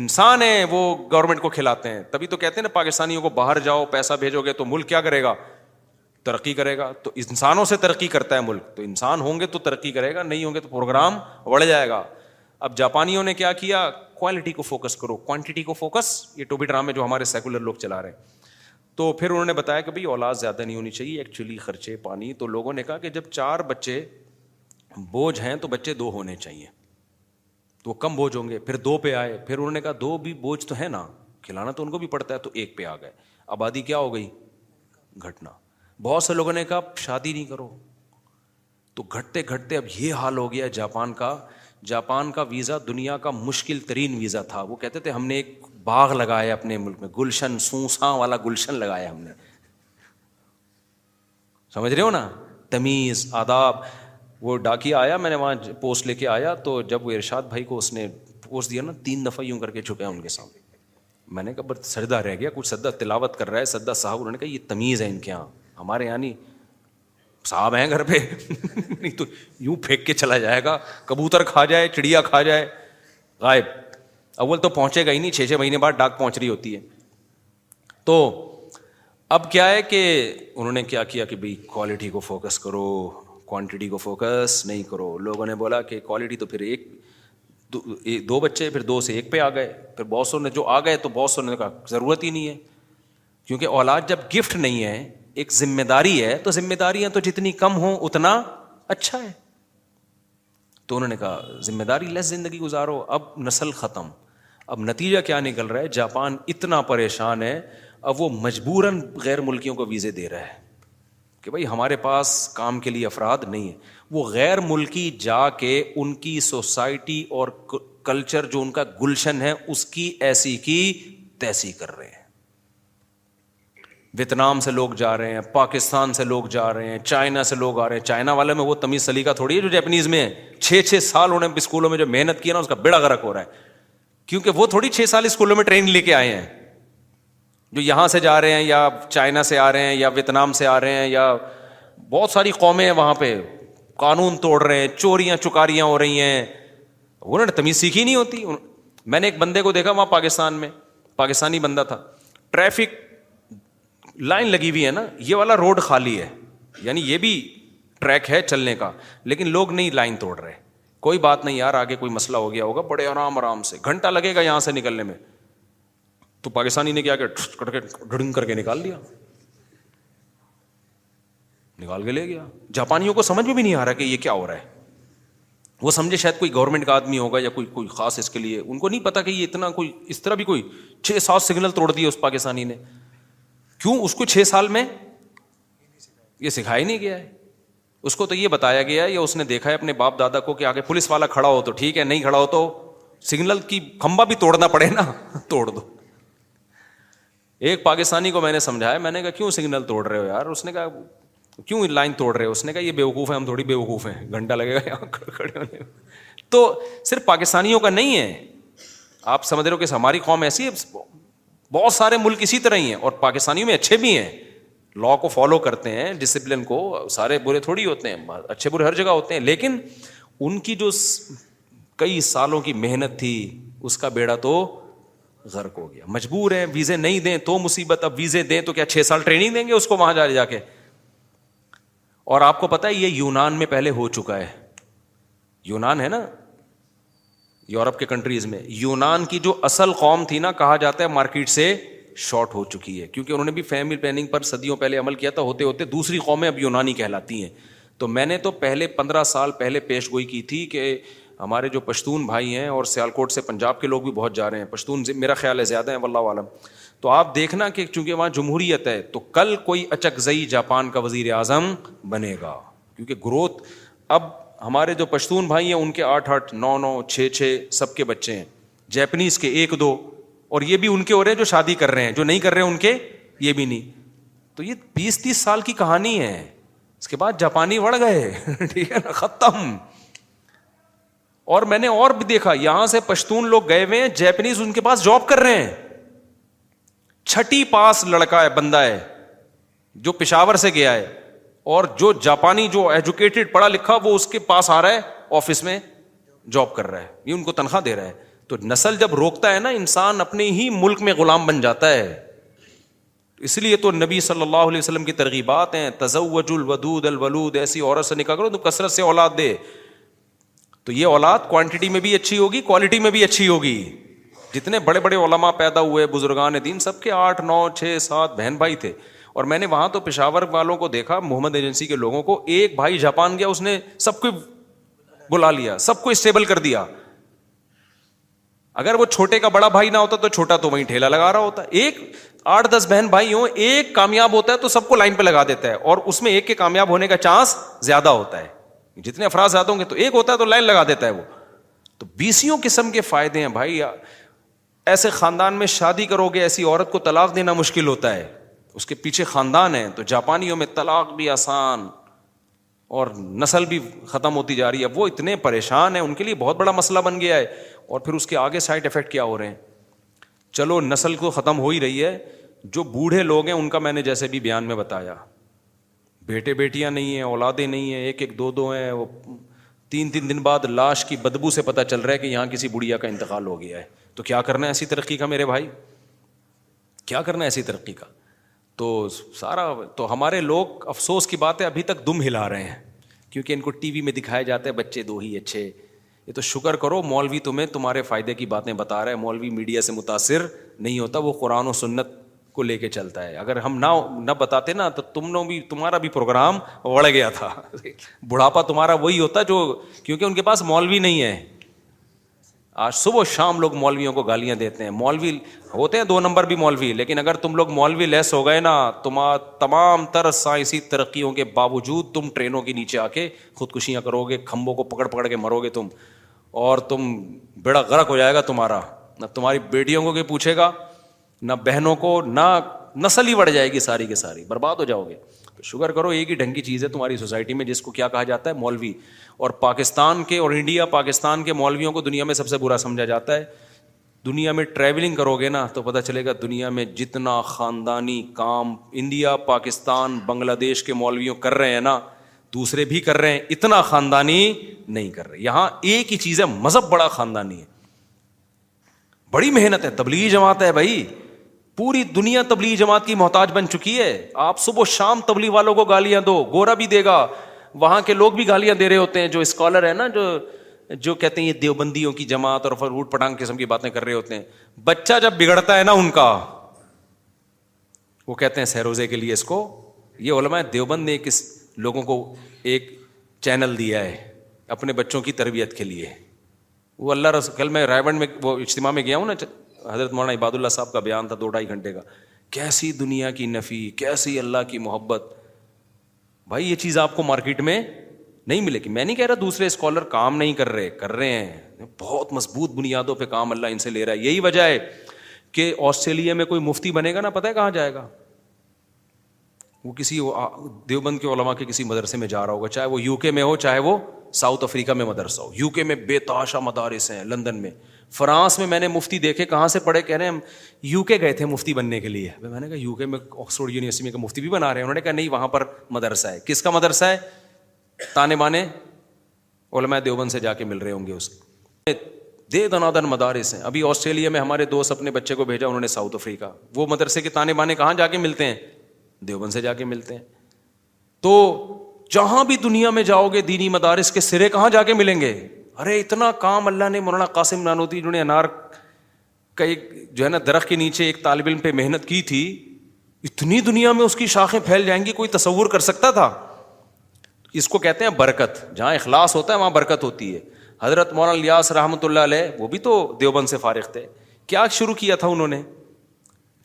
انسان ہے وہ گورنمنٹ کو کھلاتے ہیں تبھی تو کہتے ہیں نا پاکستانیوں کو باہر جاؤ پیسہ بھیجو گے تو ملک کیا کرے گا ترقی کرے گا تو انسانوں سے ترقی کرتا ہے ملک تو انسان ہوں گے تو ترقی کرے گا نہیں ہوں گے تو پروگرام بڑھ جائے گا اب جاپانیوں نے کیا کیا کوالٹی کو فوکس کرو کوانٹٹی کو فوکس یہ ٹوبی ڈرامے جو ہمارے سیکولر لوگ چلا رہے ہیں تو پھر انہوں نے بتایا کہ بھائی اولاد زیادہ نہیں ہونی چاہیے ایکچولی خرچے پانی تو لوگوں نے کہا کہ جب چار بچے بوجھ ہیں تو بچے دو ہونے چاہیے تو وہ کم بوجھ ہوں گے پھر دو پہ آئے پھر انہوں نے کہا دو بھی بوجھ تو ہے نا کھلانا تو ان کو بھی پڑتا ہے تو ایک پہ آ گئے آبادی کیا ہو گئی گھٹنا بہت سے لوگوں نے کہا شادی نہیں کرو تو گھٹتے گھٹتے اب یہ حال ہو گیا جاپان کا جاپان کا ویزا دنیا کا مشکل ترین ویزا تھا وہ کہتے تھے ہم نے ایک باغ لگایا اپنے ملک میں گلشن سونسا والا گلشن لگایا ہم نے سمجھ رہے ہو نا تمیز آداب وہ ڈاکیا آیا میں نے وہاں پوسٹ لے کے آیا تو جب وہ ارشاد بھائی کو اس نے پوسٹ دیا نا تین دفعہ یوں کر کے چھپیا ان کے سامنے میں نے کہا بس سردا رہ گیا کچھ سدا تلاوت کر رہا ہے سدا صاحب انہوں نے کہا یہ تمیز ہے ان کے یہاں ہمارے یہاں نہیں صاحب ہیں گھر پہ <laughs> نہیں تو یوں پھینک کے چلا جائے گا کبوتر کھا جائے چڑیا کھا جائے غائب اول تو پہنچے گا ہی نہیں چھ چھ مہینے بعد ڈاک پہنچ رہی ہوتی ہے تو اب کیا ہے کہ انہوں نے کیا کیا کہ بھائی کوالٹی کو فوکس کرو کوانٹٹی کو فوکس نہیں کرو لوگوں نے بولا کہ کوالٹی تو پھر ایک دو بچے پھر دو سے ایک پہ آ گئے پھر بہت نے جو آ گئے تو بہت نے کہا ضرورت ہی نہیں ہے کیونکہ اولاد جب گفٹ نہیں ہے ایک ذمہ داری ہے تو ذمہ داریاں تو جتنی کم ہوں اتنا اچھا ہے تو انہوں نے کہا ذمہ داری لیس زندگی گزارو اب نسل ختم اب نتیجہ کیا نکل رہا ہے جاپان اتنا پریشان ہے اب وہ مجبوراً غیر ملکیوں کو ویزے دے رہا ہے کہ بھائی ہمارے پاس کام کے لیے افراد نہیں ہے وہ غیر ملکی جا کے ان کی سوسائٹی اور کلچر جو ان کا گلشن ہے اس کی ایسی کی تیسی کر رہے ہیں ویتنام سے لوگ جا رہے ہیں پاکستان سے لوگ جا رہے ہیں چائنا سے لوگ آ رہے ہیں چائنا والے میں وہ تمیز سلیقہ تھوڑی ہے جو جیپنیز میں ہے چھ چھ سال انہوں نے اسکولوں میں جو محنت کی نا اس کا بڑا گرک ہو رہا ہے کیونکہ وہ تھوڑی چھ سال اسکولوں میں ٹرین لے کے آئے ہیں جو یہاں سے جا رہے ہیں یا چائنا سے آ رہے ہیں یا ویتنام سے آ رہے ہیں یا بہت ساری قومیں ہیں وہاں پہ قانون توڑ رہے ہیں چوریاں چکاریاں ہو رہی ہیں انہوں نے تمیز سیکھی نہیں ہوتی میں نے ایک بندے کو دیکھا وہاں پاکستان میں پاکستانی بندہ تھا ٹریفک لائن لگی ہوئی ہے نا یہ والا روڈ خالی ہے یعنی یہ بھی ٹریک ہے چلنے کا لیکن لوگ نہیں لائن توڑ رہے کوئی بات نہیں یار آگے کوئی مسئلہ ہو گیا ہوگا بڑے آرام آرام سے گھنٹہ لگے گا یہاں سے نکلنے میں تو پاکستانی نے کیا کہ ڈھڑنگ کر کے نکال دیا نکال کے لے گیا جاپانیوں کو سمجھ میں بھی نہیں آ رہا کہ یہ کیا ہو رہا ہے وہ سمجھے شاید کوئی گورنمنٹ کا آدمی ہوگا یا کوئی کوئی خاص اس کے لیے ان کو نہیں پتا کہ یہ اتنا کوئی اس طرح بھی کوئی چھ سات سگنل توڑ دیے اس پاکستانی نے کیوں اس کو چھ سال میں یہ سکھایا نہیں گیا ہے اس کو تو یہ بتایا گیا ہے اس نے دیکھا ہے اپنے باپ دادا کو کہ آگے پولیس والا کھڑا ہو تو ٹھیک ہے نہیں کھڑا ہو تو سگنل کی کمبا بھی توڑنا پڑے نا <laughs> توڑ دو ایک پاکستانی کو میں نے سمجھایا میں نے کہا کیوں سگنل توڑ رہے ہو یار اس نے کہا کیوں لائن توڑ رہے ہو اس نے کہا یہ بے وقوف ہے ہم تھوڑی بے وقوف ہیں گھنٹہ لگے گا یہاں تو صرف پاکستانیوں کا نہیں ہے آپ سمجھ رہے ہو کہ ہماری قوم ایسی ہے بہت سارے ملک اسی طرح ہی ہیں اور پاکستانیوں میں اچھے بھی ہیں لا کو فالو کرتے ہیں ڈسپلن کو سارے برے تھوڑی ہوتے ہیں اچھے برے ہر جگہ ہوتے ہیں لیکن ان کی جو کئی سالوں کی محنت تھی اس کا بیڑا تو غرق ہو گیا مجبور ہے ویزے نہیں دیں تو مصیبت اب ویزے دیں تو کیا چھ سال ٹریننگ دیں گے اس کو وہاں جا جا کے اور آپ کو پتا ہے یہ یونان میں پہلے ہو چکا ہے یونان ہے نا یورپ کے کنٹریز میں یونان کی جو اصل قوم تھی نا کہا جاتا ہے مارکیٹ سے شارٹ ہو چکی ہے کیونکہ انہوں نے بھی فیملی پلاننگ پر صدیوں پہلے عمل کیا تھا ہوتے ہوتے دوسری قومیں اب یونانی کہلاتی ہیں تو میں نے تو پہلے پندرہ سال پہلے پیش گوئی کی تھی کہ ہمارے جو پشتون بھائی ہیں اور سیالکوٹ سے پنجاب کے لوگ بھی بہت جا رہے ہیں پشتون میرا خیال ہے زیادہ ہیں واللہ عالم تو آپ دیکھنا کہ چونکہ وہاں جمہوریت ہے تو کل کوئی اچکزئی جاپان کا وزیر اعظم بنے گا کیونکہ گروتھ اب ہمارے جو پشتون بھائی ہیں ان کے آٹھ آٹھ نو نو چھ چھ سب کے بچے ہیں جیپنیز کے ایک دو اور یہ بھی ان کے ہو رہے ہیں جو شادی کر رہے ہیں جو نہیں کر رہے ہیں ان کے یہ بھی نہیں تو یہ بیس تیس سال کی کہانی ہے اس کے بعد جاپانی بڑھ گئے <laughs> ٹھیک ہے نا ختم اور میں نے اور بھی دیکھا یہاں سے پشتون لوگ گئے ہوئے ہیں جیپنیز ان کے پاس جاب کر رہے ہیں چھٹی پاس لڑکا ہے بندہ ہے جو پشاور سے گیا ہے اور جو جاپانی جو ایجوکیٹڈ پڑھا لکھا وہ اس کے پاس آ رہا ہے آفس میں جاب کر رہا ہے یہ ان کو تنخواہ دے رہا ہے تو نسل جب روکتا ہے نا انسان اپنے ہی ملک میں غلام بن جاتا ہے اس لیے تو نبی صلی اللہ علیہ وسلم کی ترغیبات ہیں تزوج الودود الولود ایسی عورت سے نکاح کرو تو کثرت سے اولاد دے تو یہ اولاد کوانٹٹی میں بھی اچھی ہوگی کوالٹی میں بھی اچھی ہوگی جتنے بڑے بڑے علماء پیدا ہوئے بزرگان دین سب کے آٹھ نو چھ سات بہن بھائی تھے اور میں نے وہاں تو پشاور والوں کو دیکھا محمد ایجنسی کے لوگوں کو ایک بھائی جاپان گیا اس نے سب کو بلا لیا سب کو اسٹیبل کر دیا اگر وہ چھوٹے کا بڑا بھائی نہ ہوتا تو چھوٹا تو وہیں ٹھیلا لگا رہا ہوتا ہے ایک آٹھ دس بہن بھائی ہوں ایک کامیاب ہوتا ہے تو سب کو لائن پہ لگا دیتا ہے اور اس میں ایک کے کامیاب ہونے کا چانس زیادہ ہوتا ہے جتنے افراد زیادہ ہوں گے تو ایک ہوتا ہے تو لائن لگا دیتا ہے وہ تو بیسوں قسم کے فائدے ہیں بھائی ایسے خاندان میں شادی کرو گے ایسی عورت کو طلاق دینا مشکل ہوتا ہے اس کے پیچھے خاندان ہے تو جاپانیوں میں طلاق بھی آسان اور نسل بھی ختم ہوتی جا رہی ہے وہ اتنے پریشان ہیں ان کے لیے بہت بڑا مسئلہ بن گیا ہے اور پھر اس کے آگے سائڈ افیکٹ کیا ہو رہے ہیں چلو نسل کو ختم ہو ہی رہی ہے جو بوڑھے لوگ ہیں ان کا میں نے جیسے بھی بیان میں بتایا بیٹے بیٹیاں نہیں ہیں اولادیں نہیں ہیں ایک ایک دو دو ہیں وہ تین تین دن بعد لاش کی بدبو سے پتہ چل رہا ہے کہ یہاں کسی بڑھیا کا انتقال ہو گیا ہے تو کیا کرنا ہے ایسی ترقی کا میرے بھائی کیا کرنا ہے ایسی ترقی کا تو سارا تو ہمارے لوگ افسوس کی بات ہے ابھی تک دم ہلا رہے ہیں کیونکہ ان کو ٹی وی میں دکھائے جاتے ہیں بچے دو ہی اچھے یہ تو شکر کرو مولوی تمہیں تمہارے فائدے کی باتیں بتا رہے مولوی میڈیا سے متاثر نہیں ہوتا وہ قرآن و سنت کو لے کے چلتا ہے اگر ہم نہ نہ بتاتے نا تو تم نے بھی تمہارا بھی پروگرام بڑھ گیا تھا <laughs> بڑھاپا تمہارا وہی ہوتا جو کیونکہ ان کے پاس مولوی نہیں ہے آج صبح شام لوگ مولویوں کو گالیاں دیتے ہیں مولوی ہوتے ہیں دو نمبر بھی مولوی لیکن اگر تم لوگ مولوی لیس ہو گئے نا تم تمام تر سائنسی ترقیوں کے باوجود تم ٹرینوں کے نیچے آ کے خودکشیاں کرو گے کھمبوں کو پکڑ پکڑ کے مرو گے تم اور تم بیڑا غرق ہو جائے گا تمہارا نہ تمہاری بیٹیوں کو کہ پوچھے گا نہ بہنوں کو نہ نسل ہی بڑھ جائے گی ساری کی ساری برباد ہو جاؤ گے شوگر کرو ایک ہی ڈھنگ کی چیز ہے تمہاری سوسائٹی میں جس کو کیا کہا جاتا ہے مولوی اور پاکستان کے اور انڈیا پاکستان کے مولویوں کو دنیا میں سب سے برا سمجھا جاتا ہے دنیا میں ٹریولنگ کرو گے نا تو پتہ چلے گا دنیا میں جتنا خاندانی کام انڈیا پاکستان بنگلہ دیش کے مولویوں کر رہے ہیں نا دوسرے بھی کر رہے ہیں اتنا خاندانی نہیں کر رہے یہاں ایک ہی چیز ہے مذہب بڑا خاندانی ہے بڑی محنت ہے تبلیغی جماعت ہے بھائی پوری دنیا تبلیغ جماعت کی محتاج بن چکی ہے آپ صبح و شام تبلیغ والوں کو گالیاں دو گورا بھی دے گا وہاں کے لوگ بھی گالیاں دے رہے ہوتے ہیں جو اسکالر ہے نا جو جو کہتے ہیں یہ دیوبندیوں کی جماعت اور فروٹ پٹانگ قسم کی باتیں کر رہے ہوتے ہیں بچہ جب بگڑتا ہے نا ان کا وہ کہتے ہیں سہروزے کے لیے اس کو یہ علماء دیوبند نے کس لوگوں کو ایک چینل دیا ہے اپنے بچوں کی تربیت کے لیے وہ اللہ رس کل میں رائے میں وہ اجتماع میں گیا ہوں نا حضرت مولانا عباد اللہ صاحب کا بیان تھا دو ڈھائی گھنٹے کا کیسی دنیا کی نفی کیسی اللہ کی محبت بھائی یہ چیز آپ کو مارکیٹ میں نہیں ملے گی میں نہیں کہہ رہا دوسرے اسکالر کام نہیں کر کر رہے رہے ہیں بہت مضبوط بنیادوں پہ کام اللہ ان سے لے رہا ہے یہی وجہ ہے کہ آسٹریلیا میں کوئی مفتی بنے گا نا پتہ ہے کہاں جائے گا وہ کسی دیوبند کے علماء کے کسی مدرسے میں جا رہا ہوگا چاہے وہ یو کے میں ہو چاہے وہ ساؤتھ افریقہ میں مدرسہ ہو یو کے میں بے تاشا مدارس ہیں لندن میں فرانس میں میں نے مفتی دیکھے کہاں سے پڑھے کہہ رہے ہیں ہم یو کے گئے تھے مفتی بننے کے لیے میں نے کہا یو کے میں آکسفورڈ یونیورسٹی مفتی بھی بنا رہے ہیں انہوں نے کہا نہیں وہاں پر مدرسہ ہے کس کا مدرسہ ہے تانے بانے علماء دیوبند سے جا کے مل رہے ہوں گے اس کے دے مدارس ہیں ابھی آسٹریلیا میں ہمارے دوست اپنے بچے کو بھیجا انہوں نے ساؤتھ افریقہ وہ مدرسے کے تانے بانے کہاں جا کے ملتے ہیں دیوبند سے جا کے ملتے ہیں تو جہاں بھی دنیا میں جاؤ گے دینی مدارس کے سرے کہاں جا کے ملیں گے ارے اتنا کام اللہ نے مولانا قاسم نانودی نے انار کا ایک جو ہے نا درخت کے نیچے ایک طالب علم پہ محنت کی تھی اتنی دنیا میں اس کی شاخیں پھیل جائیں گی کوئی تصور کر سکتا تھا اس کو کہتے ہیں برکت جہاں اخلاص ہوتا ہے وہاں برکت ہوتی ہے حضرت مولانا لیاس رحمۃ اللہ علیہ وہ بھی تو دیوبند سے فارغ تھے کیا شروع کیا تھا انہوں نے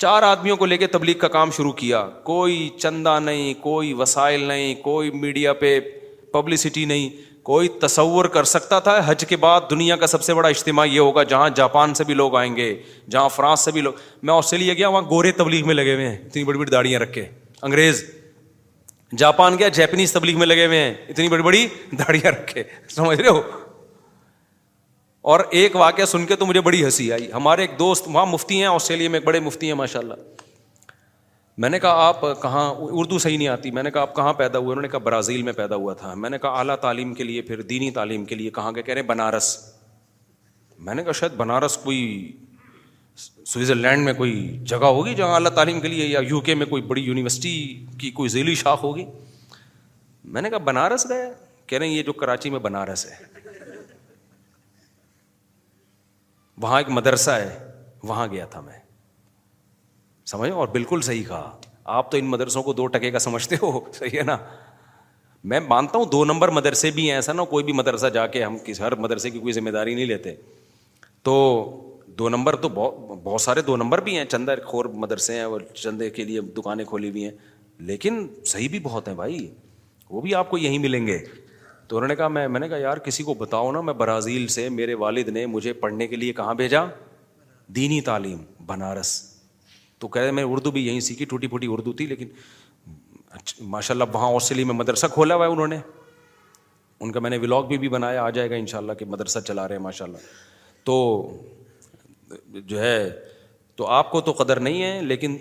چار آدمیوں کو لے کے تبلیغ کا کام شروع کیا کوئی چندہ نہیں کوئی وسائل نہیں کوئی میڈیا پہ پبلسٹی نہیں کوئی تصور کر سکتا تھا حج کے بعد دنیا کا سب سے بڑا اجتماع یہ ہوگا جہاں جاپان سے بھی لوگ آئیں گے جہاں فرانس سے بھی لوگ میں آسٹریلیا گیا وہاں گورے تبلیغ میں لگے ہوئے ہیں اتنی بڑی بڑی داڑیاں رکھے انگریز جاپان گیا جیپنیز تبلیغ میں لگے ہوئے ہیں اتنی بڑی بڑی داڑیاں رکھے سمجھ رہے ہو اور ایک واقعہ سن کے تو مجھے بڑی ہنسی آئی ہمارے ایک دوست وہاں مفتی ہیں آسٹریلیا میں ایک بڑے مفتی ہیں ماشاء اللہ میں نے کہا آپ کہاں اردو صحیح نہیں آتی میں نے کہا آپ کہاں پیدا ہوئے انہوں نے کہا برازیل میں پیدا ہوا تھا میں نے کہا اعلیٰ تعلیم کے لیے پھر دینی تعلیم کے لیے کہاں کے کہہ رہے ہیں بنارس میں نے کہا شاید بنارس کوئی سوئٹزرلینڈ میں کوئی جگہ ہوگی جہاں اعلیٰ تعلیم کے لیے یا یو کے میں کوئی بڑی یونیورسٹی کی کوئی ذیلی شاخ ہوگی میں نے کہا بنارس گئے کہہ رہے ہیں یہ جو کراچی میں بنارس ہے وہاں ایک مدرسہ ہے وہاں گیا تھا میں سمجھو اور بالکل صحیح کہا آپ تو ان مدرسوں کو دو ٹکے کا سمجھتے ہو صحیح ہے نا میں مانتا ہوں دو نمبر مدرسے بھی ہیں ایسا نہ کوئی بھی مدرسہ جا کے ہم کسی ہر مدرسے کی کوئی ذمہ داری نہیں لیتے تو دو نمبر تو بہت بہت سارے دو نمبر بھی ہیں چندہ خور مدرسے ہیں اور چندے کے لیے دکانیں کھولی ہوئی ہیں لیکن صحیح بھی بہت ہیں بھائی وہ بھی آپ کو یہیں ملیں گے تو انہوں نے کہا میں میں نے کہا یار کسی کو بتاؤ نا میں برازیل سے میرے والد نے مجھے پڑھنے کے لیے کہاں بھیجا دینی تعلیم بنارس تو کہہ رہے میں اردو بھی یہیں سیکھی ٹوٹی پھوٹی اردو تھی لیکن اچھا، ماشاء اللہ وہاں آسٹریلیا میں مدرسہ کھولا ہوا ہے انہوں نے ان کا میں نے ولاگ بھی بنایا آ جائے گا ان شاء اللہ کہ مدرسہ چلا رہے ہیں ماشاء اللہ تو جو ہے تو آپ کو تو قدر نہیں ہے لیکن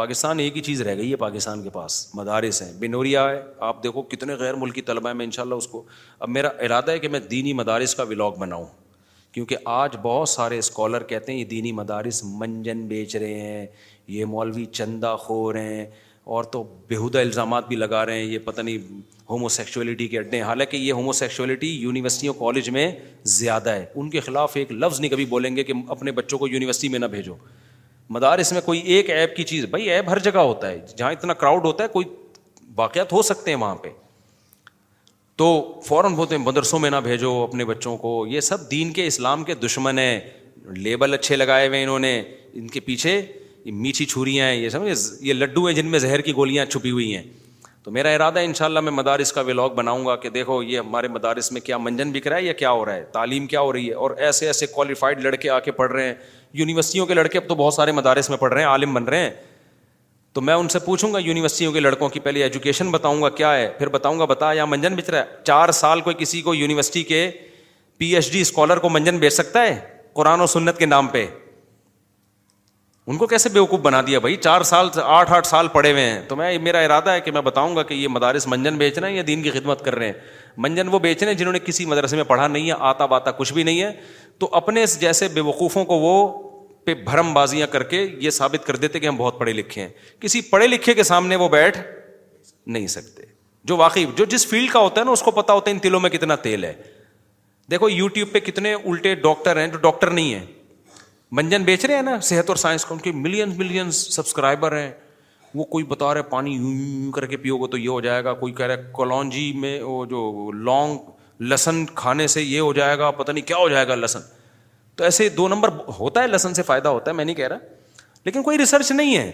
پاکستان ایک ہی چیز رہ گئی ہے پاکستان کے پاس مدارس ہیں بنوریا ہے آپ دیکھو کتنے غیر ملکی طلبہ ہیں میں ان شاء اللہ اس کو اب میرا ارادہ ہے کہ میں دینی مدارس کا ولاگ بناؤں کیونکہ آج بہت سارے اسکالر کہتے ہیں یہ دینی مدارس منجن بیچ رہے ہیں یہ مولوی چندہ خور ہیں اور تو بیہودہ الزامات بھی لگا رہے ہیں یہ پتہ نہیں ہومو سیکچولیٹی کے اڈے ہیں حالانکہ یہ ہومو سیکشولیٹی یونیورسٹیوں کالج میں زیادہ ہے ان کے خلاف ایک لفظ نہیں کبھی بولیں گے کہ اپنے بچوں کو یونیورسٹی میں نہ بھیجو مدارس میں کوئی ایک ایپ کی چیز بھائی ایپ ہر جگہ ہوتا ہے جہاں اتنا کراؤڈ ہوتا ہے کوئی واقعات ہو سکتے ہیں وہاں پہ تو فوراً بولتے ہیں مدرسوں میں نہ بھیجو اپنے بچوں کو یہ سب دین کے اسلام کے دشمن ہیں لیبل اچھے لگائے ہوئے انہوں نے ان کے پیچھے میٹھی چھریاں ہیں یہ سب یہ لڈو ہیں جن میں زہر کی گولیاں چھپی ہوئی ہیں تو میرا ارادہ ہے ان شاء اللہ میں مدارس کا ولاگ بناؤں گا کہ دیکھو یہ ہمارے مدارس میں کیا منجن بک رہا ہے یا کیا ہو رہا ہے تعلیم کیا ہو رہی ہے اور ایسے ایسے کوالیفائڈ لڑکے آ کے پڑھ رہے ہیں یونیورسٹیوں کے لڑکے اب تو بہت سارے مدارس میں پڑھ رہے ہیں عالم بن رہے ہیں تو میں ان سے پوچھوں گا یونیورسٹیوں کے لڑکوں کی پہلے ایجوکیشن بتاؤں گا کیا ہے پھر بتاؤں گا بتا یا منجن بیچ رہا ہے چار سال کوئی کسی کو یونیورسٹی کے پی ایچ ڈی اسکالر کو منجن بیچ سکتا ہے قرآن و سنت کے نام پہ ان کو کیسے بیوقوف بنا دیا بھائی چار سال آٹھ آٹھ سال پڑے ہوئے ہیں تو میں میرا ارادہ ہے کہ میں بتاؤں گا کہ یہ مدارس منجن بیچ رہے ہیں یا دین کی خدمت کر رہے ہیں منجن وہ بیچ رہے ہیں جنہوں نے کسی مدرسے میں پڑھا نہیں ہے آتا باتا کچھ بھی نہیں ہے تو اپنے جیسے بے وقوفوں کو وہ پہ بھرم بازیاں کر کے یہ ثابت کر دیتے کہ ہم بہت پڑھے لکھے ہیں کسی پڑھے لکھے کے سامنے وہ بیٹھ نہیں سکتے جو واقعی جو جس فیلڈ کا ہوتا ہے نا اس کو پتا ہوتا ہے ان تلوں میں کتنا تیل ہے دیکھو یو ٹیوب پہ کتنے الٹے ڈاکٹر ہیں جو ڈاکٹر نہیں ہیں منجن بیچ رہے ہیں نا صحت اور سائنس کو ان کے ملین ملین سبسکرائبر ہیں وہ کوئی بتا رہے پانی یوں یوں کر کے پیو گے تو یہ ہو جائے گا کوئی کہہ رہا ہے میں وہ جو لانگ لسن کھانے سے یہ ہو جائے گا پتا نہیں کیا ہو جائے گا لسن تو ایسے دو نمبر ہوتا ہے لسن سے فائدہ ہوتا ہے میں نہیں کہہ رہا لیکن کوئی ریسرچ نہیں ہے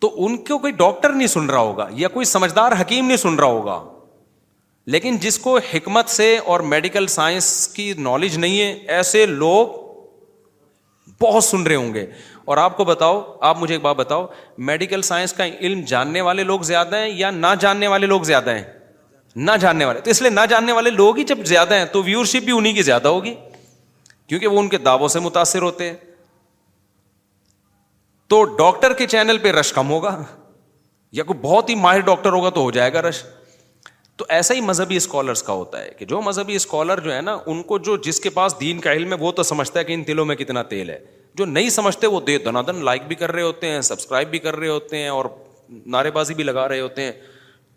تو ان کو کوئی ڈاکٹر نہیں سن رہا ہوگا یا کوئی سمجھدار حکیم نہیں سن رہا ہوگا لیکن جس کو حکمت سے اور میڈیکل سائنس کی نالج نہیں ہے ایسے لوگ بہت سن رہے ہوں گے اور آپ کو بتاؤ آپ مجھے ایک بات بتاؤ میڈیکل سائنس کا علم جاننے والے لوگ زیادہ ہیں یا نہ جاننے والے لوگ زیادہ ہیں نہ جاننے والے تو اس لیے نہ جاننے والے لوگ ہی جب زیادہ ہیں تو ویورشپ بھی انہیں کی زیادہ ہوگی کیونکہ وہ ان کے دعووں سے متاثر ہوتے ہیں تو ڈاکٹر کے چینل پہ رش کم ہوگا یا کوئی بہت ہی ماہر ڈاکٹر ہوگا تو ہو جائے گا رش تو ایسا ہی مذہبی اسکالرس کا ہوتا ہے کہ جو مذہبی اسکالر جو ہے نا ان کو جو جس کے پاس دین کا علم ہے وہ تو سمجھتا ہے کہ ان تلوں میں کتنا تیل ہے جو نہیں سمجھتے وہ دے دنا دن لائک بھی کر رہے ہوتے ہیں سبسکرائب بھی کر رہے ہوتے ہیں اور نعرے بازی بھی لگا رہے ہوتے ہیں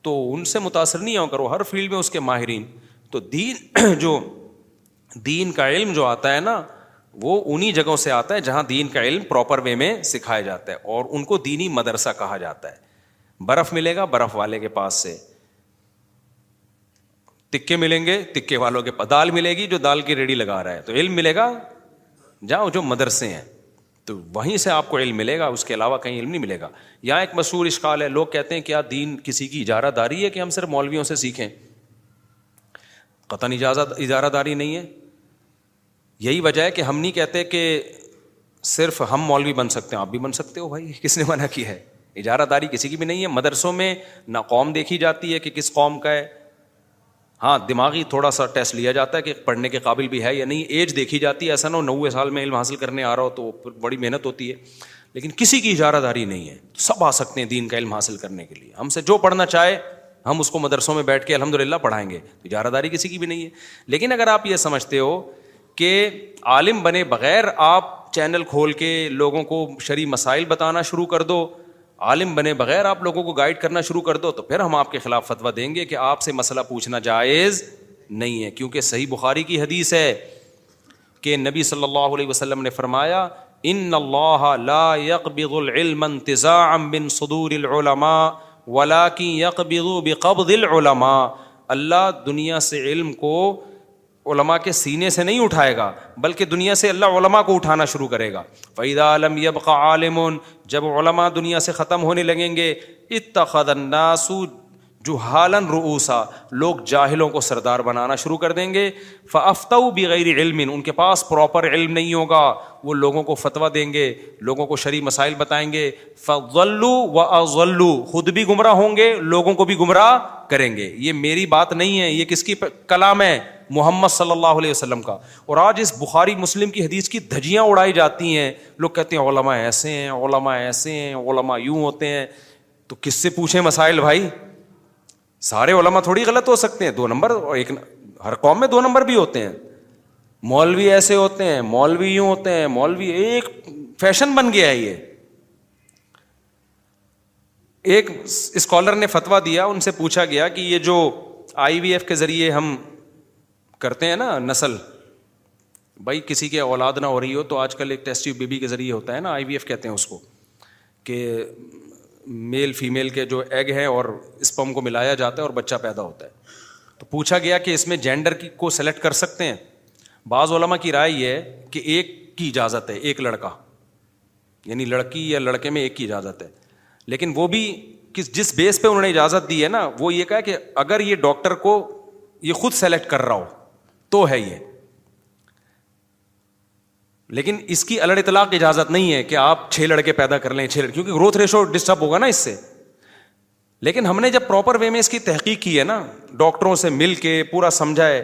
تو ان سے متاثر نہیں ہو کرو ہر فیلڈ میں اس کے ماہرین تو دین <clears throat> جو دین کا علم جو آتا ہے نا وہ انہیں جگہوں سے آتا ہے جہاں دین کا علم پراپر وے میں سکھایا جاتا ہے اور ان کو دینی مدرسہ کہا جاتا ہے برف ملے گا برف والے کے پاس سے تکے ملیں گے تکے والوں کے پاس دال ملے گی جو دال کی ریڑھی لگا رہا ہے تو علم ملے گا جہاں جو مدرسے ہیں تو وہیں سے آپ کو علم ملے گا اس کے علاوہ کہیں علم نہیں ملے گا یہاں ایک مشہور اشکال ہے لوگ کہتے ہیں کیا کہ دین کسی کی اجارہ داری ہے کہ ہم صرف مولویوں سے سیکھیں قطن اجازت اجارہ داری نہیں ہے یہی وجہ ہے کہ ہم نہیں کہتے کہ صرف ہم مولوی بن سکتے ہیں آپ بھی بن سکتے ہو بھائی کس نے منع کیا ہے اجارہ داری کسی کی بھی نہیں ہے مدرسوں میں نہ قوم دیکھی جاتی ہے کہ کس قوم کا ہے ہاں دماغی تھوڑا سا ٹیسٹ لیا جاتا ہے کہ پڑھنے کے قابل بھی ہے یا نہیں ایج دیکھی جاتی ہے ایسا نہ ہو نوے سال میں علم حاصل کرنے آ رہا ہو تو بڑی محنت ہوتی ہے لیکن کسی کی اجارہ داری نہیں ہے سب آ سکتے ہیں دین کا علم حاصل کرنے کے لیے ہم سے جو پڑھنا چاہے ہم اس کو مدرسوں میں بیٹھ کے الحمد للہ پڑھائیں گے اجارہ داری کسی کی بھی نہیں ہے لیکن اگر آپ یہ سمجھتے ہو کہ عالم بنے بغیر آپ چینل کھول کے لوگوں کو شرعی مسائل بتانا شروع کر دو عالم بنے بغیر آپ لوگوں کو گائڈ کرنا شروع کر دو تو پھر ہم آپ کے خلاف فتویٰ دیں گے کہ آپ سے مسئلہ پوچھنا جائز نہیں ہے کیونکہ صحیح بخاری کی حدیث ہے کہ نبی صلی اللہ علیہ وسلم نے فرمایا ان اللہ لا يقبض العلم انتزاعا من صدور العلماء ولكن يقبض بقبض العلماء اللہ دنیا سے علم کو علما کے سینے سے نہیں اٹھائے گا بلکہ دنیا سے اللہ علماء کو اٹھانا شروع کرے گا فعید عالم یب کا عالم جب علماء دنیا سے ختم ہونے لگیں گے اتخد ناسو جو حالن روسا لوگ جاہلوں کو سردار بنانا شروع کر دیں گے ف بغیر علم ان کے پاس پراپر علم نہیں ہوگا وہ لوگوں کو فتویٰ دیں گے لوگوں کو شرع مسائل بتائیں گے فضلو و اضلو خود بھی گمراہ ہوں گے لوگوں کو بھی گمراہ کریں گے یہ میری بات نہیں ہے یہ کس کی کلام ہے محمد صلی اللہ علیہ وسلم کا اور آج اس بخاری مسلم کی حدیث کی دھجیاں اڑائی جاتی ہیں لوگ کہتے ہیں علماء ایسے ہیں علماء ایسے ہیں علماء یوں ہوتے ہیں تو کس سے پوچھیں مسائل بھائی سارے علماء تھوڑی غلط ہو سکتے ہیں دو نمبر اور ایک ہر قوم میں دو نمبر بھی ہوتے ہیں مولوی ایسے ہوتے ہیں مولوی یوں ہوتے ہیں مولوی ایک فیشن بن گیا ہے یہ ایک اسکالر نے فتویٰ دیا ان سے پوچھا گیا کہ یہ جو آئی وی ایف کے ذریعے ہم کرتے ہیں نا نسل بھائی کسی کے اولاد نہ ہو رہی ہو تو آج کل ایک ٹیسٹ بی بی کے ذریعے ہوتا ہے نا آئی وی ایف کہتے ہیں اس کو کہ میل فیمیل کے جو ایگ ہیں اور اسپم کو ملایا جاتا ہے اور بچہ پیدا ہوتا ہے تو پوچھا گیا کہ اس میں جینڈر کی کو سلیکٹ کر سکتے ہیں بعض علماء کی رائے یہ کہ ایک کی اجازت ہے ایک لڑکا یعنی لڑکی یا لڑکے میں ایک کی اجازت ہے لیکن وہ بھی کس جس بیس پہ انہوں نے اجازت دی ہے نا وہ یہ کہا کہ اگر یہ ڈاکٹر کو یہ خود سلیکٹ کر رہا ہو تو ہے یہ لیکن اس کی الڑ اطلاق اجازت نہیں ہے کہ آپ چھ لڑکے پیدا کر لیں چھ لڑکے کیونکہ گروتھ ریشو ڈسٹرب ہوگا نا اس سے لیکن ہم نے جب پراپر وے میں اس کی تحقیق کی ہے نا ڈاکٹروں سے مل کے پورا سمجھا ہے